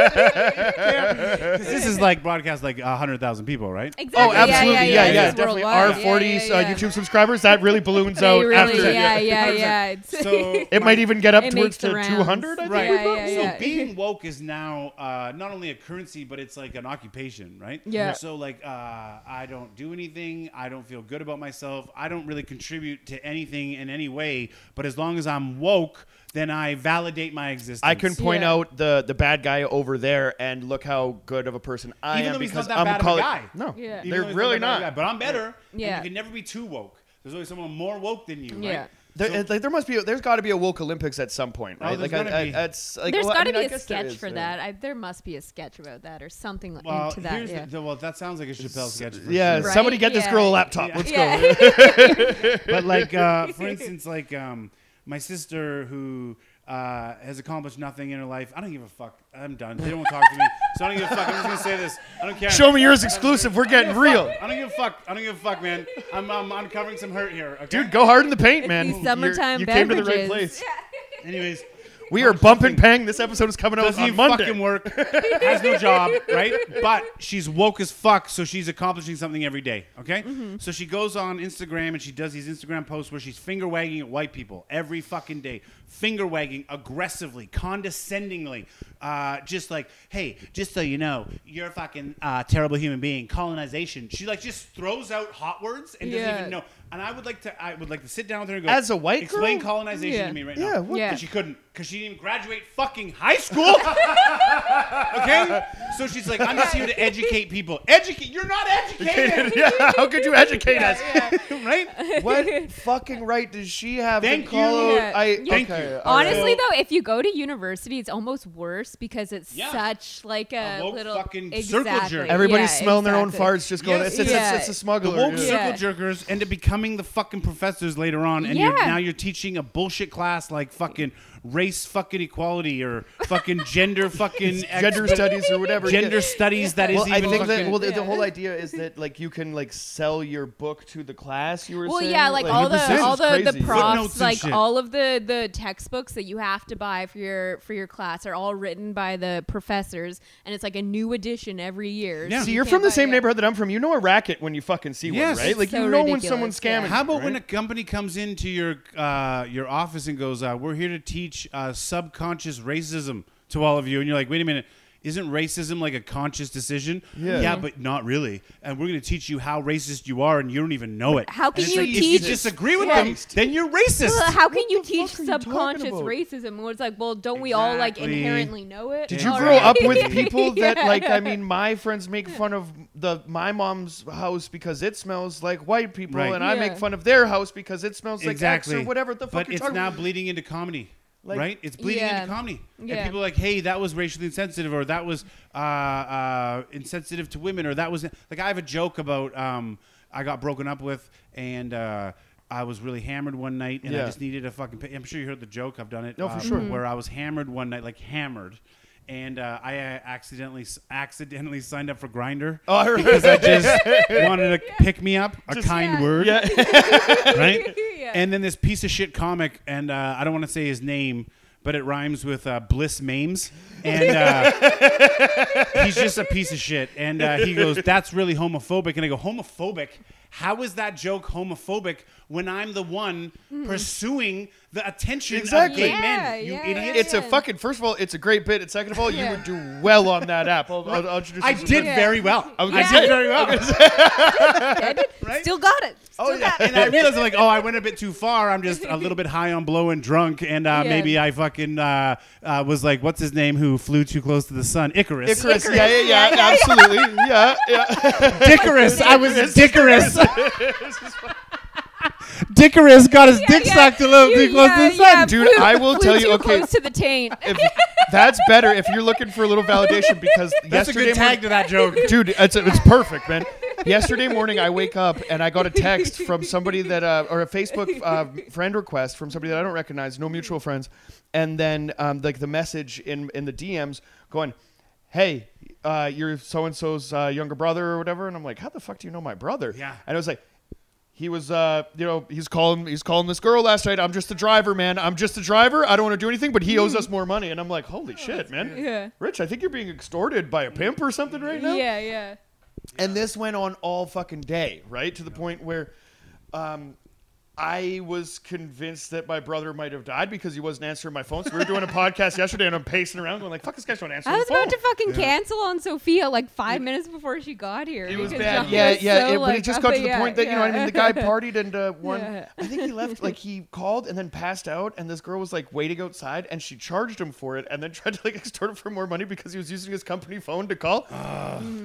'Cause this is like broadcast like hundred thousand people, right? Exactly. Oh, absolutely. Yeah, Yeah, yeah, yeah. It's Definitely. worldwide. Our Yeah, 40s yeah, uh. YouTube subscribers, that really balloons *laughs* out really, after. yeah, yeah, 100%. yeah. So *laughs* It might even get up towards to 200, Right. Yeah, yeah, so yeah. being woke is now uh, not only a currency, but it's like an occupation, right? Yeah. So like, uh, I don't do anything. I don't feel good about myself. I don't really contribute to anything in any way. But as long as I'm woke, then I validate my existence. I can point Yeah. out the the bad guy over there and look how good of a person I Even am though he's because not that I'm bad of a calling. guy. No, Yeah. Even they're he's really a bad not. guy, but I'm better. Yeah. And you can never be too woke. There's always someone more woke than you. Yeah. Right? There, So- like, there must be. There's got to be a woke Olympics at some point, Oh, right? there's like, gotta I, I, be. it's like There's well, got to mean, be a sketch is, for yeah. that. I, there must be a sketch about that or something like well, into that. here's Yeah. the, well, that sounds like a Chappelle sketch. For Yeah, sure. Right? somebody get this girl a laptop. Yeah. Let's yeah. go. *laughs* but like uh, for *laughs* instance, like um, my sister who uh, has accomplished nothing in her life. I don't give a fuck. I'm done. They don't want to talk to me, so I don't give a fuck. I'm just gonna say this. I don't care. Show me yours exclusive. We're getting give real. fuck. I don't give a fuck. I don't give a fuck, man. I'm, I'm uncovering some hurt here. Okay? Dude, go hard in the paint, It's man. these You're- summertime you came to the right beverages. place. Anyways, We are bumping pang. This episode is coming out doesn't on even Monday. fucking work. *laughs* Has no job, right? But she's woke as fuck, so she's accomplishing something every day. Okay, so she goes on Instagram and she does these Instagram posts where she's finger wagging at white people every fucking day, finger wagging aggressively, condescendingly, uh, just like, hey, just so you know, you're a fucking uh, terrible human being. Colonization. She like just throws out hot words and doesn't Yeah. even know. And I would like to, I would like to sit down with her and go, As a white explain girl? colonization Yeah. to me right Yeah, now. what Yeah. But she couldn't because she didn't even graduate fucking high school. *laughs* okay, so she's like, I'm just here to *laughs* educate people. Educate? You're not educated, *laughs* yeah, how could you educate us? right? What fucking right does she have Thank to call you. out? Yeah. I, Thank okay, you. all right. Honestly, So- though, if you go to university, it's almost worse because it's Yeah. such like a, A woke little fucking circle jerk. everybody's Yeah, smelling their own exactly. farts, just going, Yes. it's, it's, Yeah. it's, it's a The smuggler. woke yeah. circle jerkers end up becoming the fucking professors later on, and you're, Yeah. now you're teaching a bullshit class like fucking race fucking equality or fucking gender *laughs* fucking Gender ex- studies or whatever. yeah. gender studies that Well, isn't I even think that well, the, the whole idea is that like you can like sell your book to the class. You were Well, saying, yeah, like, all the is all the, the crazy. Footnotes props, like shit. all of the the textbooks that you have to buy for your for your class are all written by the professors, and it's like a new edition every year. Yeah. See, you you're can't from the same yeah. neighborhood that I'm from. You know a racket when you fucking see Yes. one, right? Like So you know when ridiculous, someone's yeah. scamming. How about right? when a company comes into your uh, your office and goes, uh, "We're here to teach uh, subconscious racism to all of you," and you're like, "Wait a minute." Isn't racism like a conscious decision? Yeah. Yeah, but not really. And we're going to teach you how racist you are, and you don't even know it. How can And you like, If teach- you disagree with Yeah. them, then you're racist. Well, how can What you teach fuck are you subconscious racism? Well, it's like, well, don't we all like inherently know it? Did you All grow right. up with *laughs* people that Yeah. like? I mean, my friends make fun of the my mom's house because it smells like white people, Right. and I make fun of their house because it smells like exactly. X or whatever the fuck But you're it's talking now about. bleeding into comedy. Like- right? It's bleeding Yeah. into comedy. And people are like, hey, that was racially insensitive, or that was uh, uh, insensitive to women, or that was like I have a joke about um, I got broken up with, and uh, I was really hammered one night, and I just needed a fucking. Pa- I'm sure you heard the joke. I've done it. No, for um, sure. Where I was hammered one night, like hammered. And uh, I uh, accidentally accidentally signed up for Grindr Oh, I remember. because I just *laughs* wanted to pick me up, a kind Yeah. word, yeah, *laughs* right? *laughs* Yeah. And then this piece of shit comic, and uh, I don't want to say his name, but it rhymes with uh, Bliss Mames, and uh, he's just a piece of shit. And uh, he goes, "That's really homophobic," and I go, "Homophobic? How is that joke homophobic when I'm the one pursuing the attention Exactly. of gay Yeah, men? You yeah, idiot!" it's a fucking. First of all, it's a great bit, and second of all, you would do well on that app. I'll, I'll, I'll introduce I did some- very well. *laughs* I was I gonna did very well. *laughs* *laughs* Right? Still got it. Still Oh, yeah. got it. and I realized I'm like, oh, I went a bit too far. I'm just a little bit high on blow and drunk, and uh, Yeah. maybe I fucking uh, uh, was like, what's his name? Who flew too close to the sun? Icarus. Icarus, Icarus, yeah, yeah, yeah, yeah, yeah. absolutely, yeah, yeah. Dickarus. I was Dickarus. Dickarus got his dick Yeah, sucked a little you- too close yeah, to the sun. yeah, Dude, flew- I will flew tell you, too okay. close to the taint. If, that's better if you're looking for a little validation because *laughs* That's a yesterday good tag to that joke. *laughs* dude it's, it's perfect man yesterday morning i wake up and i got a text from somebody that uh, or a facebook uh, friend request from somebody that i don't recognize no mutual friends and then um, like the message in in the dms going hey uh, you're so and so's uh, younger brother or whatever? And i'm like how the fuck do you know my brother? Yeah. and i was like he was uh you know he's calling he's calling this girl last night. I'm just a driver man. I'm just a driver. I don't want to do anything but he owes us more money. And i'm like holy shit man. yeah. rich i think you're being extorted by a pimp or something right now. Yeah, yeah. and this went on all fucking day, right? To the point where um, I was convinced that my brother might have died because he wasn't answering my phone. So we were doing a *laughs* podcast yesterday, and I'm pacing around going like, "Fuck, this guy's not answering I the was phone." about to fucking cancel on Sophia like five minutes before she got here. it was bad. John Yeah, was yeah. so, it, but it just got to the yeah, point that you know, I mean, the guy partied and *laughs* uh, one. Yeah. I think he left. Like he called and then passed out, and this girl was like waiting outside, and she charged him for it, and then *laughs* tried to like extort him for more money because he was using his company phone to call.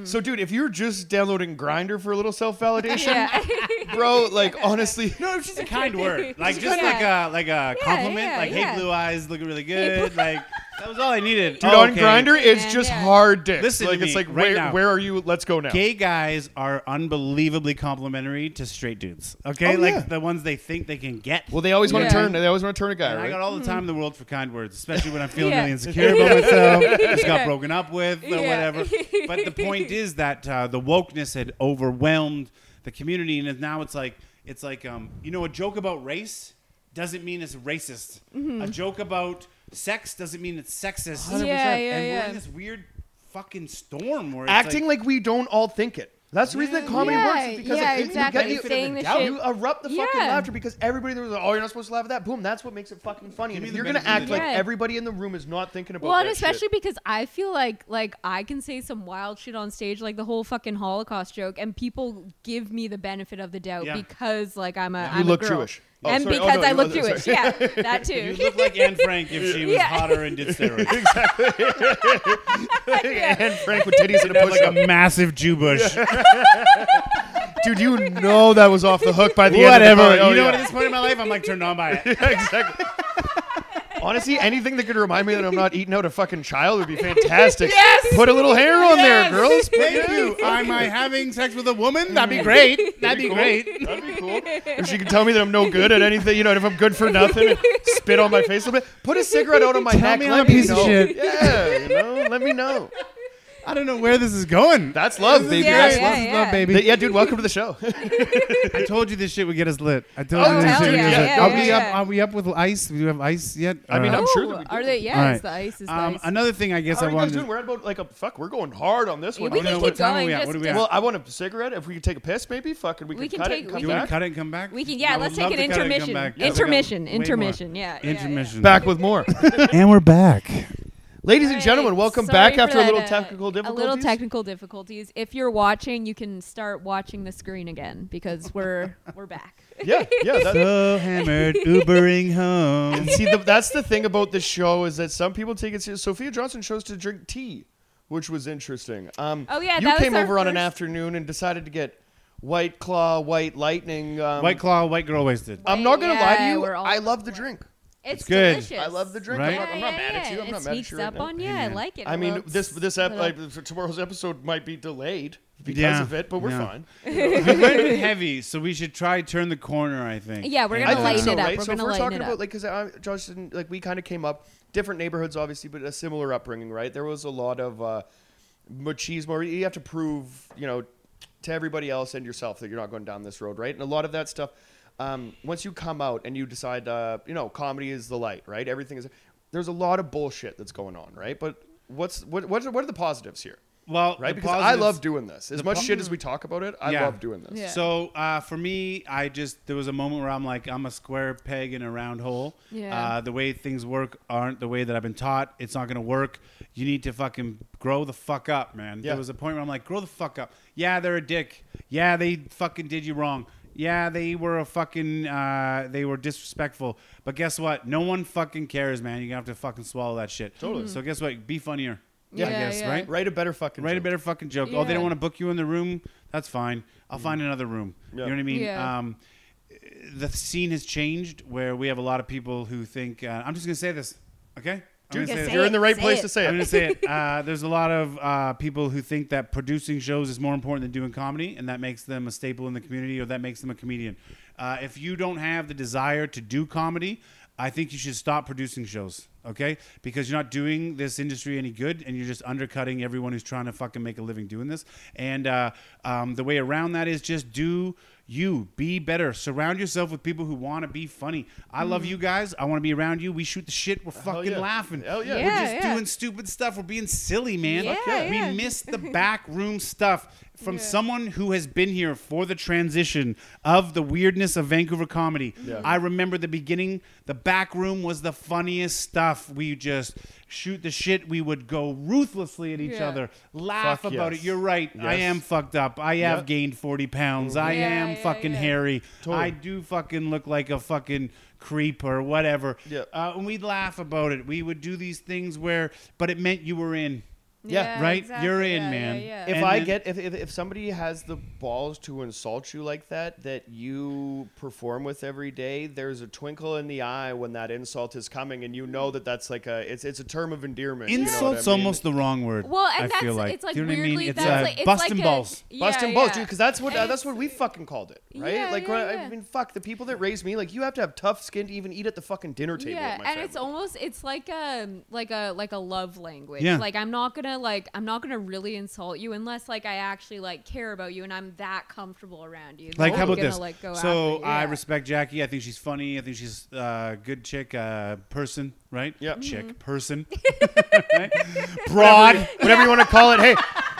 So, dude, if you're just downloading Grindr for a little self validation, Yeah. bro, like honestly. No, it's just a kind word. *laughs* Like just Yeah. like a like a compliment. yeah, like, yeah. hey, blue eyes, looking really good. like *laughs* that was all I needed. Dude, Oh, on. Grindr, it's just yeah. hard dicks. Listen to like it's me like right where now. where are you? Let's go now. Gay guys are unbelievably complimentary to straight dudes. Okay, Oh, like yeah. the ones they think they can get. Well, they always want Yeah. to turn. They always want to turn a guy, And I got all the time in the world for kind words, especially when I'm feeling Yeah. really insecure about *laughs* myself, just got broken up with, or Yeah. whatever. But the point is that uh, the wokeness had overwhelmed the community, and now it's like it's like um, you know, a joke about race doesn't mean it's racist. A joke about sex doesn't mean it's sexist. 100%. Yeah, yeah, and we're in this weird fucking storm where it's Acting like, like, we don't all think it. That's the reason that comedy Yeah, works. Is because yeah, it, it- exactly. You, get, you, Saying the doubt, shit- you erupt the fucking Yeah. laughter because everybody there was like, "Oh, you're not supposed to laugh at that." Boom, that's what makes it fucking funny. Give And me if the you're gonna benefit of act the like doubt. everybody in the room is not thinking about Well, and that especially shit. because I feel like like I can say some wild shit on stage, like the whole fucking Holocaust joke, and people give me the benefit of the doubt Yeah. because like I'm a Yeah. I'm You a look girl. Jewish. Oh, and sorry. Oh, because no, I you look wasn't- Jewish. sorry. Yeah, that too. *laughs* You too. look like Anne Frank if she was *laughs* Yeah. hotter and did steroids. *laughs* and Frank with titties and a Have push like a massive Jew bush. Dude, you know that was off the hook by the end. Whatever. Of the, oh, you know yeah. what? At this point in my life, I'm like turned on by it. exactly. Honestly, anything that could remind me that I'm not eating out a fucking child would be *laughs* fantastic. Yes! Put a little hair on there, girls. Put- Thank yeah. you. Am I having sex with a woman? That'd be great. *laughs* That'd be cool. great. That'd be cool. If she can tell me that I'm no good at anything, you know, if I'm good for nothing, and spit on my face a little bit, put a cigarette out on my Tell neck. me let I'm a me piece of know. shit. Yeah, you know, let me know. *laughs* I don't know where this is going. That's love, baby. Yeah, That's yeah, love. yeah. Love, baby. Th- Yeah, dude, welcome to the show. *laughs* I told you this shit would get us lit. I told Oh, you this hell shit would yeah, get us lit. yeah, are yeah, we yeah. up? Are we up with ice? Do we have ice yet? I mean, Or- I'm sure that we are they? Yeah, All it's right. the ice. Is Um, ice. another thing I guess How I are you guys wanted. doing? We're at about like a fuck. We're going hard on this We one. can I don't know keep what- time are going. we at? What are we at? Well, I want a cigarette. If we could take a piss, maybe fucking we, We can cut take- it and we come do can- we back. cut it and come back? we can. Yeah, I let's take love an to cut it and come intermission. back. Yeah, we got intermission. way more. Intermission. Yeah. yeah, yeah. Intermission. Back with more. *laughs* and we're back. Ladies and gentlemen, welcome Sorry back for after a little that, uh, technical A little technical difficulties. If you're watching, you can start watching the screen again because we're *laughs* we're back. Yeah, yeah. That, *laughs* So hammered, Ubering home. and see, the, that's the thing about this show is that some people take it serious. Sophia Johnson chose to drink tea, which was interesting. Um, Oh, yeah, you that came our over on an afternoon and decided to get White Claw, White Lightning. Um, White Claw, White Girl wasted. I'm not gonna lie to you. I love the it. drink. It's good. delicious. I love the drink. Right? I'm not, I'm not mad at you. I'm it not mad at sneaks you right up now. on you. I like it. I mean, Well, this this ep- like, tomorrow's episode might be delayed because Yeah, of it, but we're yeah. fine. we went a bit heavy, so we should try turn the corner. I think. Yeah, we're gonna I lighten so, it up. right? We're so gonna if we're talking about like because I Josh and like we kind of came up different neighborhoods, obviously, but a similar upbringing, right? There was a lot of uh, machismo. where You have to prove, you know, to everybody else and yourself that you're not going down this road, right? And a lot of that stuff. Um, once you come out and you decide, uh, you know, comedy is the light, right? Everything is. There's a lot of bullshit that's going on, right? But what's what what are, what are the positives here, Well, right? Because I love doing this. As much po- shit as we talk about it, I Yeah. love doing this. Yeah. So uh, for me, I just there was a moment where I'm like, I'm a square peg in a round hole. Yeah. Uh, the way things work aren't the way that I've been taught. It's not gonna work. You need to fucking grow the fuck up, man. Yeah. There was a point where I'm like, grow the fuck up. Yeah, they're a dick. Yeah, they fucking did you wrong. Yeah, they were a fucking uh, they were disrespectful. But guess what? No one fucking cares, man. You're gonna have to fucking swallow that shit. Totally. So guess what? Be funnier. Yeah, I guess, yeah. right? Write a better fucking. Write a joke. better fucking joke. Oh, they Yeah. don't want to book you in the room. That's fine. I'll find another room. Yeah. You know what I mean? Yeah. Um, the scene has changed where we have a lot of people who think. Uh, I'm just gonna say this, okay? I'm gonna say say you're in the right Say place it. to say it. I'm it. gonna say it. *laughs* Uh, there's a lot of uh, people who think that producing shows is more important than doing comedy, and that makes them a staple in the community, or that makes them a comedian. Uh, if you don't have the desire to do comedy, I think you should stop producing shows. Okay, because you're not doing this industry any good, and you're just undercutting everyone who's trying to fucking make a living doing this. And uh, um, the way around that is just do you be better. Surround yourself with people who want to be funny. I love mm-hmm. you guys. I want to be around you. We shoot the shit. We're Hell fucking yeah. laughing. Hell yeah. We're Yeah, just yeah. doing stupid stuff. We're being silly, man. Yeah, We yeah. miss the *laughs* back room stuff from Yeah. someone who has been here for the transition of the weirdness of Vancouver comedy. Yeah. I remember the beginning. The back room was the funniest stuff. We just shoot the shit. We would go ruthlessly at each Yeah. other, laugh Fuck about yes. it. You're right. I am fucked up. I have gained 40 pounds. I Yeah, am yeah, fucking yeah. hairy. Totally. I do fucking look like a fucking creep or whatever. Yep. Uh, and we'd laugh about it. We would do these things where, but it meant you were in. Yeah, right? exactly. You're in, Yeah, man. Yeah, yeah. if And I then- get if, if if somebody has the balls to insult you like that that you perform with every day, there's a twinkle in the eye when that insult is coming, and you know that that's like a it's it's a term of endearment. you know I Insult's mean? almost the wrong word. Well, and I that's feel like. it's like Do you know what I weirdly mean? It's that's uh, like it's busting like balls. A, busting yeah, balls, dude. Because that's what uh, that's what we fucking called it, right? Yeah, like, yeah, I, yeah. I mean, fuck the people that raised me. Like, you have to have tough skin to even eat at the fucking dinner table. yeah, with my and it's almost it's like a like a like a love language. Yeah. Like I'm not gonna like I'm not gonna really insult you unless like I actually like care about you and I'm that comfortable around you. Like, how about gonna, this? Like, go so after. I Yeah. respect Jackie. I think she's funny. I think she's a good chick, uh, person, right? Yep. Chick, Mm-hmm. person. *laughs* right? Broad. whatever you want to call it. Hey,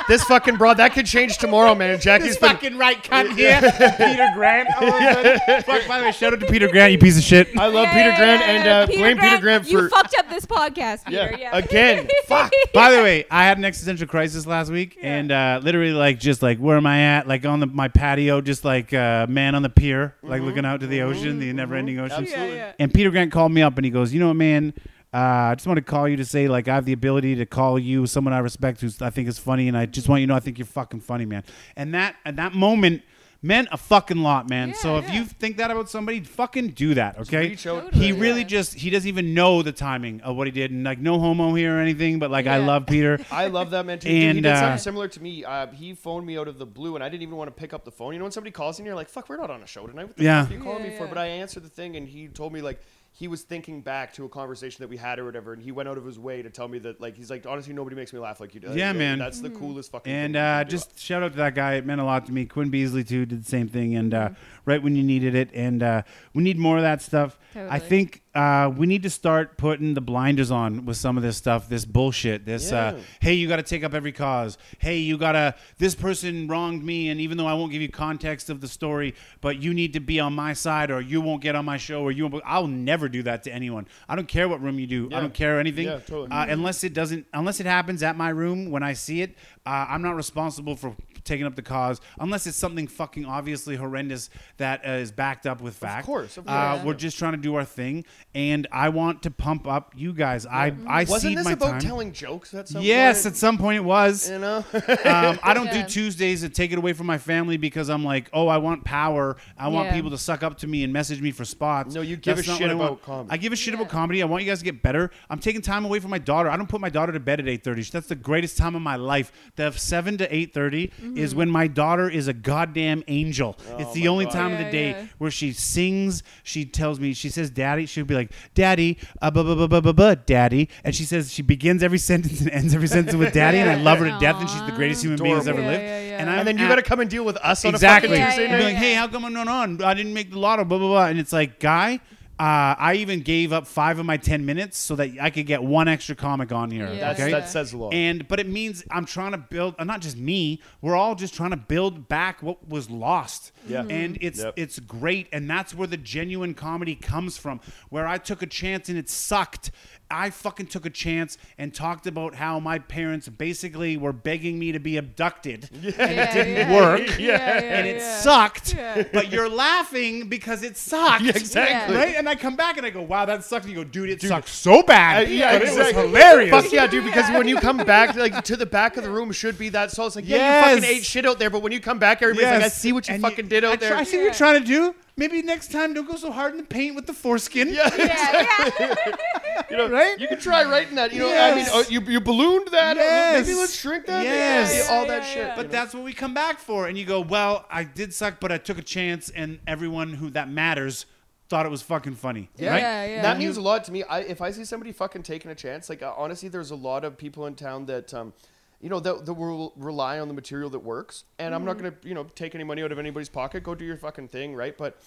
this fucking broad that could change tomorrow, man. *laughs* Jackie's This been fucking right cunt *laughs* here, Peter Grant. all of a sudden. Fuck, by the way, shout out to Peter Grant, you piece of shit. I love Yeah, Peter yeah, Grant yeah, and yeah. uh, blame Peter Grant You for fucked up this podcast, Peter. yeah, Yeah. again. Fuck. By the way, I had an existential crisis last week, and uh, literally, like, just like, where am I at? Like on the my patio, just like uh, man on the pier, like Mm-hmm. looking out to the ocean, the never-ending ocean. Yeah, yeah. And Peter Grant called me up, and he goes, "You know what, man? Uh, I just want to call you to say, like, I have the ability to call you someone I respect, who I think is funny, and I just want you to know I think you're fucking funny, man." And that at that moment meant a fucking lot, man. Yeah, so if yeah. you think that about somebody, fucking do that, okay? Totally. he Yeah. really just he doesn't even know the timing of what he did and like no homo here or anything but like i love peter *laughs* I love that man too. Dude, he And, did uh, something similar to me. Uh, he phoned me out of the blue, and I didn't even want to pick up the phone. You know when somebody calls you and you're like, "Fuck, we're not on a show tonight." What the Yeah. fuck are you calling Yeah, me for? But I answered the thing, and he told me like he was thinking back to a conversation that we had or whatever, and he went out of his way to tell me that like he's like, honestly, nobody makes me laugh like you do. Yeah, Like, man. That's the coolest fucking. and thing you uh, can do. just shout out to that guy it meant a lot to me quinn beasley too did the same thing and uh, right when you needed it and uh, we need more of that stuff i think uh, we need to start putting the blinders on with some of this stuff this bullshit this uh, hey you got to take up every cause. Hey you gotta this person wronged me and even though i won't give you context of the story but you need to be on my side or you won't get on my show or you won't i'll never do that to anyone. I don't care what room you do. I don't care anything Yeah, totally. uh, unless it doesn't unless it happens at my room when i see it uh, i'm not responsible for taking up the cause unless it's something fucking obviously horrendous that uh, is backed up with fact course, of uh, course. we're just trying to do our thing and i want to pump up you guys i i wasn't cede this my about time telling jokes at some yes point? at some point it was you know. *laughs* um, I don't Yeah. do Tuesdays to take it away from my family because I'm like, oh, I want power. I want Yeah. people to suck up to me and message me for spots. No, you give That's a shit what I about comedy. I give a shit Yeah. about comedy. I want you guys to get better. I'm taking time away from my daughter. I don't put my daughter to bed at 8:30. That's the greatest time of my life. The 7 to 8:30 Mm-hmm. is when my daughter is a goddamn angel. it's the only God. time of the day yeah. where she sings. She tells me. She says, "Daddy." She'll be like, "Daddy, uh, bu- bu- bu- bu- bu- bu- Daddy," and she says she begins every *laughs* sentence and ends every sentence with "Daddy," and I love her to death, and she's the greatest human being that's ever lived. Yeah, yeah, yeah. And, and then you got to come and deal with us on a fucking Yeah, Tuesday yeah, night. like, hey, how come I'm not on? I didn't make the lotto, blah, blah, blah. And it's like, guy, uh, I even gave up five of my 10 minutes so that I could get one extra comic on here. Yeah, That's, okay? That says a lot. And but it means I'm trying to build, uh, not just me. We're all just trying to build back what was lost. Yeah. And it's Yep. it's great, and that's where the genuine comedy comes from. Where I took a chance and it sucked. I fucking took a chance and talked about how my parents basically were begging me to be abducted, and it didn't yeah. work, Yeah, yeah, and it yeah. sucked. Yeah. But you're laughing because it sucked. *laughs* Yeah, exactly. Right? And I come back and I go, wow, that sucked. And you go, dude, it sucked so bad. Uh, yeah, but exactly. it was hilarious. Fuck yeah, dude! Because when you come *laughs* back, like to the back of the room, should be that. So it's like, yeah, you fucking ate shit out there. But when you come back, everybody's like, I see what you And fucking did I there. try- I see what you're trying to do. Maybe next time don't go so hard in the paint with the foreskin. Yeah, *laughs* Yeah, yeah. you know, Right? You can try writing that. You know, I mean, oh, you you ballooned that. Yes. Maybe let's shrink that. Yes. Yeah, all that Yeah, shit. yeah. you But know? that's what we come back for. And you go, well, I did suck, but I took a chance, and everyone who that matters thought it was fucking funny. Yeah, Right? Yeah, yeah. that means a lot to me. I, if I see somebody fucking taking a chance, like uh, honestly, there's a lot of people in town that, um, you know, that, that will rely on the material that works. And I'm not Mm-hmm. gonna, you know, take any money out of anybody's pocket. Go do your fucking thing, right? But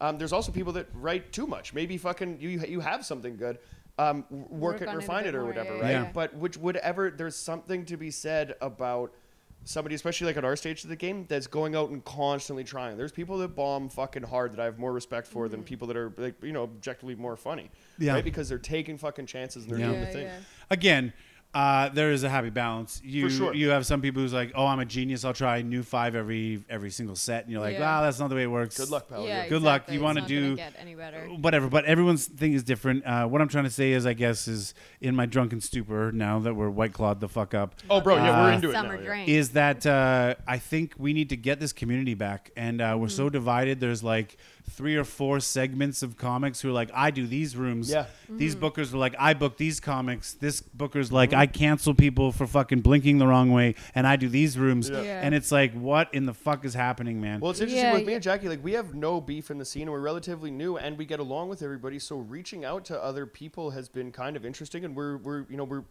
um, there's also people that write too much. Maybe fucking you you have something good. Um, work, Work it, on it refine it, or more, whatever, yeah, right? yeah. But which whatever, there's something to be said about somebody, especially like at our stage of the game, that's going out and constantly trying. There's people that bomb fucking hard that I have more respect for than people that are like you know objectively more funny, Yeah. right? Because they're taking fucking chances and they're Yeah. doing Yeah, the thing. yeah. Again, uh, there is a happy balance. You sure. you have some people who's like, oh, I'm a genius. I'll try new five every every single set, and you're like, Yeah. wow, that's not the way it works. Good luck, pal. Yeah, Good luck. exactly. You It's wanna not gonna do- get any better. whatever but everyone's thing is different uh, what i'm trying to say is i guess is in my drunken stupor now that we're white clawed the fuck up Oh, bro, yeah, we're Uh, into it Summer now. yeah. drink. is that uh, i think we need to get this community back and uh, we're so divided there's like three or four segments of comics who are like i do these rooms Yeah. these mm-hmm. bookers are like i book these comics this booker's like mm-hmm. i cancel people for fucking blinking the wrong way and i do these rooms Yeah. Yeah. and it's like what in the fuck is happening man Well, it's interesting Yeah, with me yeah. and Jackie. Like, we have no beef in the scene, and we're relatively new, and we get along with everybody. So, reaching out to other people has been kind of interesting, and we're we're you know we're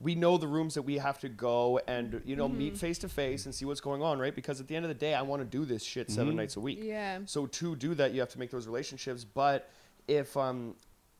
we know the rooms that we have to go and you know Mm-hmm. meet face to face and see what's going on, right? Because at the end of the day, I want to do this shit 7 nights a week. Yeah. So to do that, you have to make those relationships. But if um,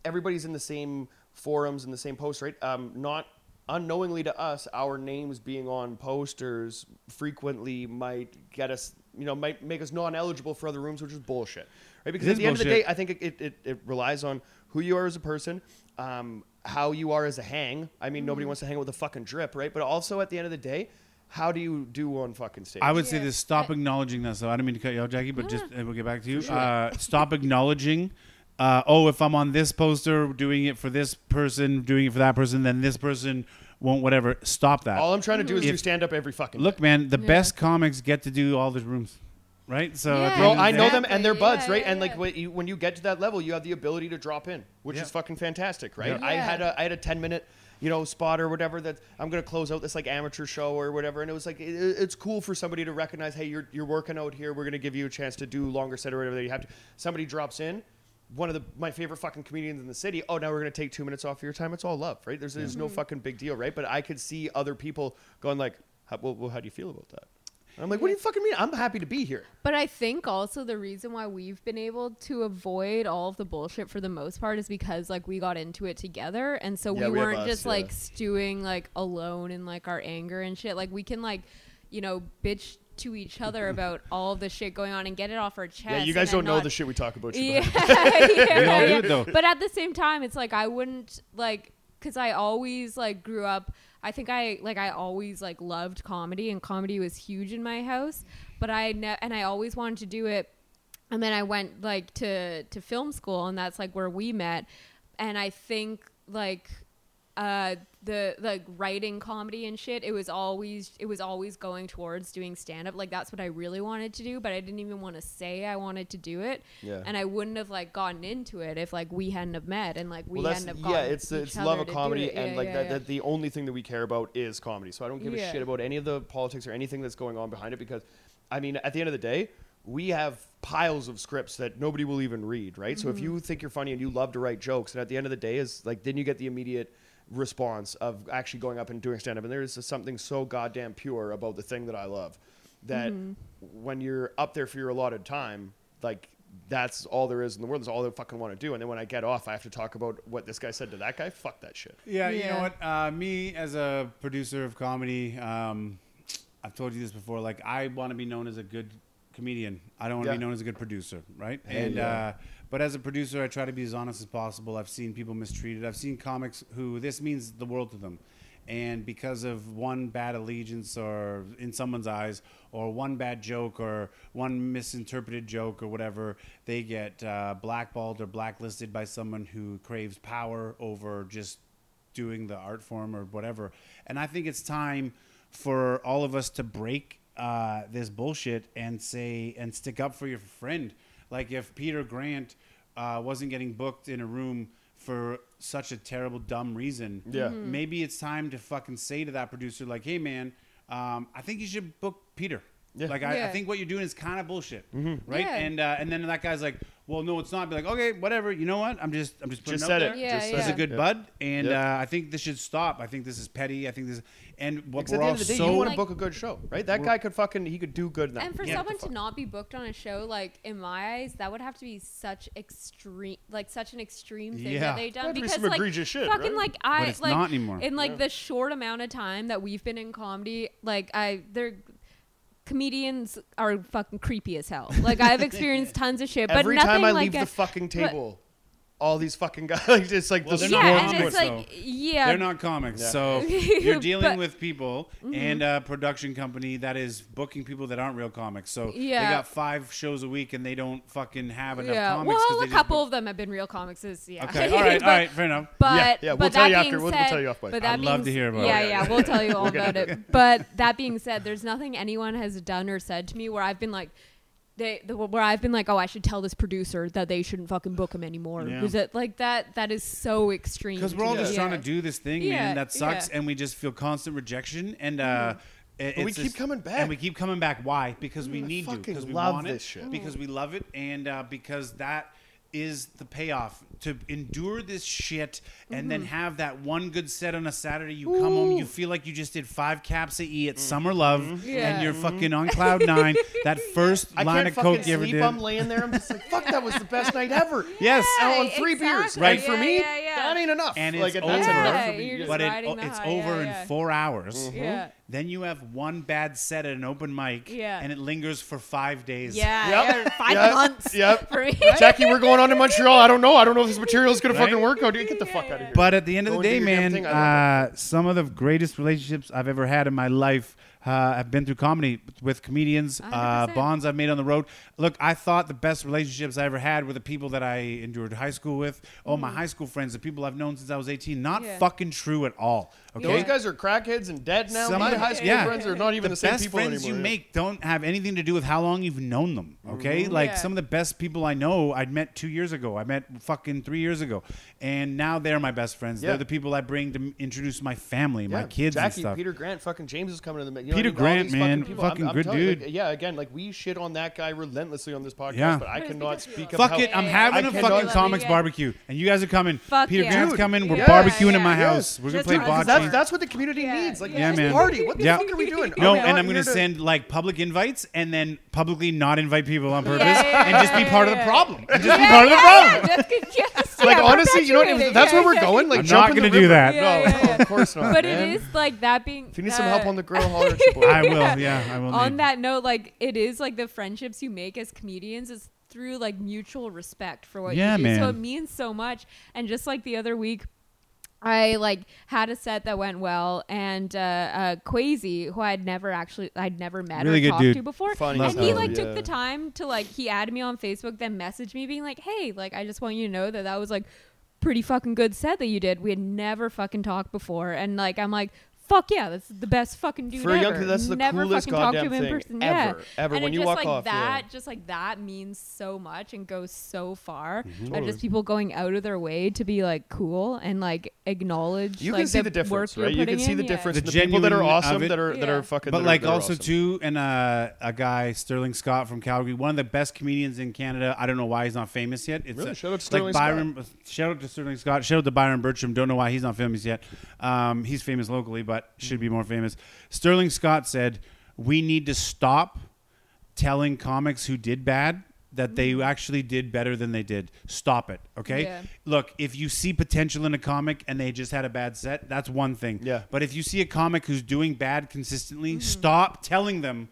everybody's in the same forums and the same posts, right? Um, not unknowingly to us, our names being on posters frequently might get us, you know, might make us non-eligible for other rooms, which is bullshit, right? Because It at is the end of the day, I think it, it, it, it relies on who you are as a person, um, how you are as a hang. I mean, Mm-hmm. nobody wants to hang out with a fucking drip, right? But also at the end of the day, how do you do on fucking stage? I would say this: stop I- acknowledging that. So I don't mean to cut you out, Jackie, but No, just no. we'll get back to you. Uh, *laughs* stop acknowledging. Uh, oh, if I'm on this poster doing it for this person, doing it for that person, then this person won't. Whatever. Stop that. All I'm trying to do is do stand up every fucking Look, day. man, the Yeah. best comics get to do all the rooms, right? So, Yeah. end Bro, I know them and they're Exactly. buds, Yeah, right? yeah, and like yeah. when you, when you get to that level, you have the ability to drop in, which Yeah. is fucking fantastic, right? Yeah. I Yeah. had a I had a 10 minute you know spot or whatever that I'm gonna close out this like amateur show or whatever, and it was like it, it's cool for somebody to recognize, hey, you're you're working out here. We're gonna give you a chance to do longer set or whatever that you have to. Somebody drops in. One of the my favorite fucking comedians in the city. Oh, now we're gonna take two minutes off of your time. It's all love, right? There's there's no mm-hmm. fucking big deal, right? But I could see other people going like, how, well, well, how do you feel about that? I'm like, what do you fucking mean? I'm happy to be here. But I think also the reason why we've been able to avoid all of the bullshit for the most part is because like we got into it together and so Yeah, we we weren't us, just yeah. like stewing like alone in like our anger and shit. Like we can like, you know, bitch to each other *laughs* about all the shit going on and get it off our chest. Yeah, you guys don't know the shit we talk about. Yeah, *laughs* yeah, *laughs* We all do yeah. it, though. But at the same time, it's like I wouldn't like because I always like grew up. I think I like I always like loved comedy and comedy was huge in my house. But I ne- and I always wanted to do it. And then I went like to to film school, and that's like where we met. And I think like uh the like writing comedy and shit it was always it was always going towards doing stand up like that's what i really wanted to do but i didn't even want to say i wanted to do it Yeah. and i wouldn't have like gotten into it if like we hadn't have met and like we well, hadn't have yeah, it's it's love of comedy, and Yeah, like yeah, that, that. The only thing that we care about is comedy. So I don't give a shit about any of the politics or anything that's going on behind it because, I mean, at the end of the day, we have piles of scripts that nobody will even read, right? So if Mm-hmm. you think you're funny and you love to write jokes, and at the end of the day is like, then you get the immediate response of actually going up and doing stand up, and there's something so goddamn pure about the thing that I love that Mm-hmm. when you're up there for your allotted time, like that's all there is in the world. That's all I fucking want to do. And then when I get off, I have to talk about what this guy said to that guy. Fuck that shit. Yeah, you know what? Uh, me as a producer of comedy, um, I've told you this before. Like, I want to be known as a good comedian. I don't want to Yeah. be known as a good producer, right? Hell and yeah. uh, but as a producer, I try to be as honest as possible. I've seen people mistreated. I've seen comics who this means the world to them. And because of one bad allegiance, or in someone's eyes, or one bad joke, or one misinterpreted joke, or whatever, they get uh, blackballed or blacklisted by someone who craves power over just doing the art form or whatever. And I think it's time for all of us to break uh, this bullshit and say and stick up for your friend. Like if Peter Grant uh, wasn't getting booked in a room for such a terrible dumb reason, Yeah. Mm-hmm. maybe it's time to fucking say to that producer like, "Hey man, um, I think you should book Peter." Yeah. Like I, I think what you're doing is kind of bullshit, Mm-hmm. right? Yeah. And uh, and then that guy's like, "Well, no, it's not." Be like, "Okay, whatever. You know what? I'm just I'm just putting Just it out said there. it. Yeah, Just yeah. He's a good Yeah. bud, and Yeah. uh, I think this should stop. I think this is petty. I think this, and what Because we're at the end of the day, so you want to Like- book a good show, right? That guy could fucking he could do good now. and for Yeah. someone to not be booked on a show, like in my eyes, that would have to be such extreme, like such an extreme thing Yeah. that they done That'd be because some like egregious shit, fucking right? like I But it's like not anymore. in like Yeah. the short amount of time that we've been in comedy, like I they're comedians are fucking creepy as hell. Like I've *laughs* experienced tons of shit, but Every nothing time I like leave a- the fucking table, all these fucking *laughs* guys, like, it's like Well, the they're not yeah, swarm comics, it's like yeah, they're not comics. Yeah. So *laughs* you're dealing But- Mm-hmm. with people and a production company that is booking people that aren't real comics. So yeah. they got five shows a week and they don't fucking have enough yeah. comics. 'cause Well, a couple book- of them have been real comics. Is yeah. Okay, *laughs* all right, But- all right, fair enough. But Yeah, yeah, we'll tell that you being after- we'll- we'll tell you off mic. But that I'd being love to hear about yeah, it. yeah, yeah, we'll tell you all about it. But that being said, there's nothing anyone has done or said to me where I've been like, they the, where I've been like, oh, I should tell this producer that they shouldn't fucking book him anymore. Yeah. Because it like that that is so extreme. Because we're all me. just trying to do this thing, Yeah, man. That sucks, yeah. and we just feel constant rejection. And uh, it- But we keep just- coming back. and we keep coming back. Why? Because we I need to. Because we love want this it. shit. Because we love it, and uh, because that is the payoff to endure this shit and then mm-hmm. have that one good set on a Saturday. You come home, you feel like you just did five caps of E at Summer Love, Yeah. and you're fucking on mm-hmm. cloud nine. *laughs* that first I line can't of fucking coke you ever sleep. did. I'm laying there. I'm just like, fuck, that was the best night ever. *laughs* Yes. And on Right, three beers. Right Yeah, for me, yeah, yeah. that ain't enough. and like, it's that's over. enough for Yeah, me. but it, riding it's high, over yeah, in yeah. four hours. Yeah. Then you have one bad set at an open mic, Yeah. and it lingers for five days. Yeah, Yep. yeah, five Yep. months Yep. for me. Jackie, we're going on to Montreal. I don't know. I don't know if this material is gonna Right? fucking work. Oh, dude, get the fuck out of here. But at the end of Go the and do day, your damn man, thing. I uh, some of the greatest relationships I've ever had in my life uh, have been through comedy with comedians, uh, 100%. bonds I've made on the road. Look, I thought the best relationships I ever had were the people that I endured high school with. Oh, my high school friends, the people I've known since I was 18. Not Mm-hmm. Yeah. fucking true at all. Okay. Those guys are crackheads and dead now. Some My high school yeah. friends are not even the, same best people friends anymore. you make don't have anything to do with how long you've known them. Okay, mm-hmm. like Yeah. some of the best people I know, I'd met two years ago. I met fucking three years ago, and now they're my best friends. Yeah. They're the people I bring to introduce my family, my kids, Jackie, and stuff. Peter Grant, fucking James is coming to the. You know Peter I mean? Grant, man, people. fucking good telling you, dude. like, yeah, again, like we shit on that guy relentlessly on this podcast, Yeah. but I cannot speak love of Fuck how it, I'm having I a fucking comics barbecue, and you guys are coming. Fuck Peter yeah. Grant's coming. We're yeah. barbecuing at my house. We're gonna play because Because bocce. That's, that's what the community Yeah. needs. Like, Yeah, man. party. What the Yeah. fuck are we doing? No, oh, Are and I'm gonna send like public invites and then publicly not invite people on purpose Yeah, yeah, and just be yeah, part of yeah, the yeah. problem. And just be Yeah, part of the problem. yeah, just 'cause- yes, Like yeah, honestly, you know what? perpetuate. That's where we're yeah. going. Like, I'm not gonna do that. No, Yeah, yeah, no, of course not. But it is like that being. If you need some help on the grill, holler at your. I will. Yeah, I will. on that note, like it is like the friendships you make as comedians is through like mutual respect for what Yeah, you do. So man. it means so much. And just like the other week, I like had a set that went well, and uh, uh, Quasi, who I'd never actually, I'd never met Really or good talked dude. to before, Funny and as he hell, like yeah. took the time to like he added me on Facebook, then messaged me being like, "Hey, like I just want you to know that that was like pretty fucking good set that you did. We had never fucking talked before, and like I'm like." Fuck yeah, that's the best fucking dude For a ever. young kid, that's the Never coolest fucking talked to goddamn him in thing person. ever, yeah. ever. And When it you just walk like off, yeah. that, just like that means so much and goes so far. Mm-hmm. Totally. just people going out of their way to be like cool and like acknowledge. You like, can see the the difference, work you're right? You can putting see in, the yeah. difference. The in The, people that are genuine of awesome, it. that are that Yeah. are fucking. But that are- like that are also awesome. too, and uh, a guy Sterling Scott from Calgary, one of the best comedians in Canada. I don't know why he's not famous yet. It's Really? uh, Shout out to Sterling like Byron. Shout out to Sterling Scott. Shout out to Byron Bertram. Don't know why he's not famous yet. Um, he's famous locally, but should be more famous. Sterling Scott said, "We need to stop telling comics who did bad." That they mm-hmm. actually did better than they did. Stop it, okay? Yeah. Look, if you see potential in a comic and they just had a bad set, that's one thing. Yeah. But if you see a comic who's doing bad consistently, mm-hmm. stop telling them,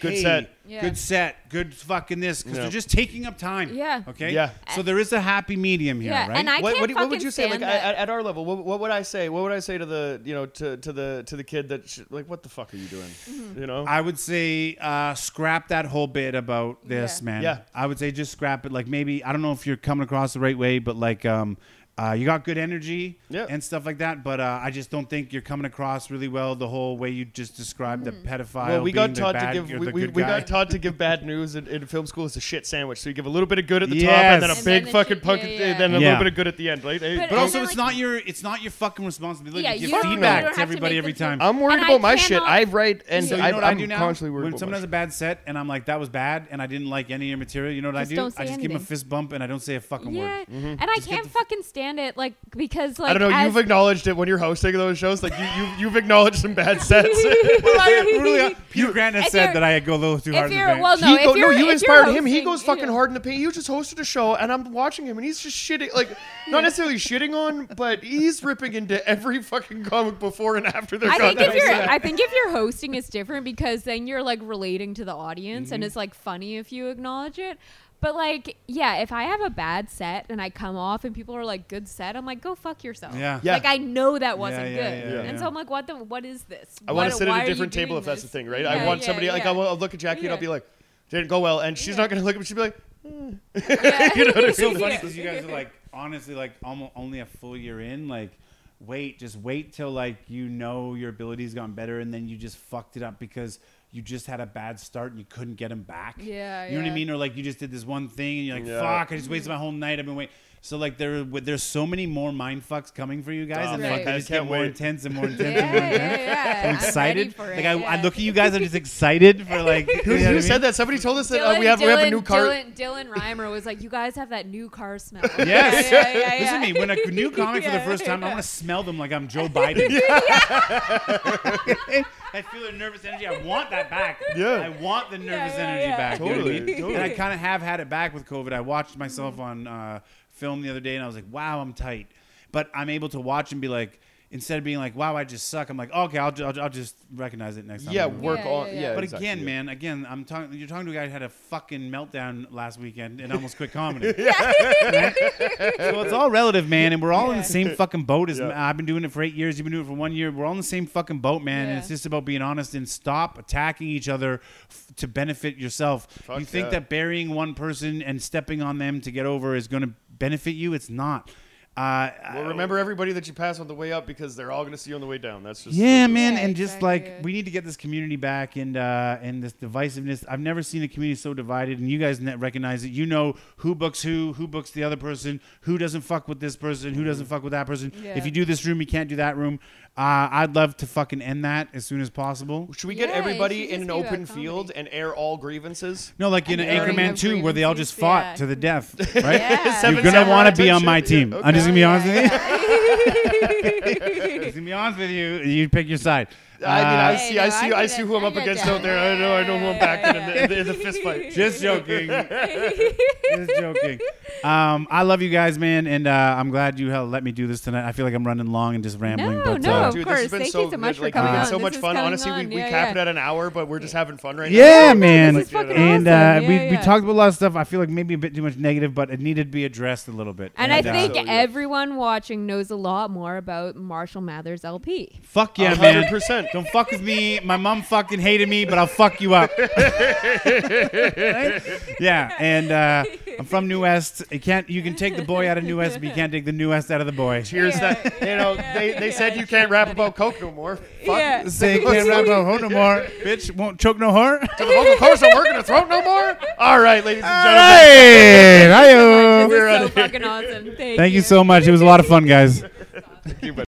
Good "Hey, set." Yeah. good set, good fucking this, because Yeah. they're just taking up time. Yeah. Okay. Yeah. So there is a happy medium here, Yeah, right? and I what, can't what, do you- what would you say like at, at our level what, what would i say what would i say to the you know to, to the to the kid that sh- like what the fuck are you doing Mm-hmm. you know I would say uh, scrap that whole bit about this, Yeah. man. Yeah. I would say just scrap it. Like maybe I don't know if you're coming across the right way, but like um, uh, you got good energy Yeah. and stuff like that. But uh, I just don't think you're coming across really well the whole way you just described Mm-hmm. the pedophile. well, we being got the taught to bad- give we, we, we got taught to give bad *laughs* news in, in film school as a shit sandwich. So you give a little bit of good at the top, and then a And big then fucking shit- punk, yeah, and yeah. then a Yeah. little bit of good at the end, right? Hey, But- But also, it's like- not your it's not your fucking responsibility Yeah, to give you don't- you feedback don't to have to everybody every the time. I'm worried And I about my shit. I write and so you I, know what I I'm do now? constantly worried when someone has a bad set and I'm like, that was bad, and I didn't like any of your material, you know what I do? I just give him a fist bump and I don't say a fucking yeah, word. and I can't fucking stand it, like because like I don't know. as- You've acknowledged it when you're hosting those shows. Like you, you you've acknowledged some bad sets. *laughs* Well, I *laughs* really, Peter Grant has said you're- that I go a little too hard if in the you're paint. well, no, he if go, no, you're, you if you're inspired him. He goes fucking yeah. hard in the paint. You just hosted a show, and I'm watching him, and he's just shitting, like not necessarily shitting on, but he's ripping into every fucking comic before and after their I think if you're, set. I think if you're hosting, it's different because then you're like relating to the audience, Mm-hmm. and it's like funny if you acknowledge it. But like, yeah, if I have a bad set and I come off and people are like, "Good set," I'm like, "Go fuck yourself." Yeah. Yeah. Like I know that wasn't yeah, good, yeah, and yeah. so I'm like, "What the? What is this?" I want to sit at a different table doing if that's the thing, right? Yeah, I want yeah, somebody like yeah. I will I'll look at Jackie and I'll be like, didn't go well, and she's Yeah. not gonna look at me. She'll be like, Yeah. Mm. *laughs* You know what I mean? It's so funny because you guys are like honestly like almost only a full year in like wait just wait till like you know your ability's gone better and then you just fucked it up because you just had a bad start and you couldn't get them back Yeah, you know what. I mean or like you just did this one thing and you're like Yeah. fuck I just wasted my whole night I've been waiting So like there, there's so many more mind fucks coming for you guys, Oh, and man, like they I just get more wait. intense and more Yeah, *laughs* intense and more yeah, intense. yeah. I'm I'm excited. ready for like it, I, yeah. I look at you guys, I'm just *laughs* excited for like. Who, you know who what mean? said that? Somebody told us that uh, we have we have a new car. Dylan, Dylan Reimer was like, "You guys have that new car smell." *laughs* Yes. Yeah, yeah, yeah, Listen to me. When a new comic for the first time, I want to smell them like I'm Joe Biden. I feel the nervous energy. I want that back. Yeah. I want the nervous yeah, energy yeah. back. you know I Totally, mean? totally. And I kind of have had it back with COVID. I watched myself on uh, film the other day, and I was like, "Wow, I'm tight." But I'm able to watch and be like, instead of being like, "Wow, I just suck," I'm like, "Okay, I'll, I'll, I'll just recognize it next time." yeah, I do it." work Yeah, on. yeah, Yeah, yeah. But exactly, again, man, again, I'm talking. You're talking to a guy who had a fucking meltdown last weekend and almost quit comedy. *laughs* Right? So it's all relative, man, and we're all in the same fucking boat. As Yeah. I've been doing it for eight years, you've been doing it for one year. We're all in the same fucking boat, man. And it's just about being honest and stop attacking each other f- to benefit yourself. Fuck you think yeah. that burying one person and stepping on them to get over is going to benefit you? It's not. Uh, Well, remember everybody that you pass on the way up because they're all going to see you on the way down. That's just yeah, man, Yeah, and just exactly. like we need to get this community back and uh, and this divisiveness. I've never seen a community so divided, and you guys recognize it. You know who books who, who books the other person, who doesn't fuck with this person, who doesn't fuck with that person. Yeah. If you do this room, you can't do that room. Uh, I'd love to fucking end that as soon as possible. Should we get Yeah, everybody in an just be about open field and air all grievances? No, like in And an airing Anchorman 2, where they all just fought yeah. to the death, *laughs* right? Yeah. You're gonna want to be on my team. Yeah, I'm just gonna be honest yeah, with you. Yeah. Just gonna be honest with you. You pick your side. I mean, I Uh, see, I no, see, I I get see it. who I'm I up get against that. out there. I know, I know who I'm backing yeah, in, the, in the fist fight. *laughs* Just joking. Just joking. Um, I love you guys, man, and uh, I'm glad you hell let me do this tonight. I feel like I'm running long and just rambling, No, but no, uh, of Dude, course. has been Thank so you so much good. for like, coming we've on. been so This much is fun. coming Honestly, we, on. we Yeah, capped yeah. it at an hour, but we're just having fun right now. yeah, man. this is fucking and awesome. uh, Yeah, we, we yeah. talked about a lot of stuff. I feel like maybe a bit too much negative, but it needed to be addressed a little bit. And I uh, think so, yeah. everyone watching knows a lot more about Marshall Mathers LP. fuck yeah, A man. hundred percent. Don't fuck with me. My mom fucking hated me, but I'll fuck you up. Right? *laughs* Yeah, and uh, I'm from New West. You can't. You can take the boy out of New West, but you can't take the New West out of the boy. Cheers. Yeah, That you know, yeah, they, they yeah, said you can't rap funny. about coke no more. Fuck. Yeah. Say can't rap no hoe no more. Bitch won't choke no whore. *laughs* To the vocal cords don't work in the throat no more. All right, ladies and All gentlemen. right. Hi-yo. This We're so fucking awesome. Thank, Thank you so much. It was a lot of fun, guys. Buddy.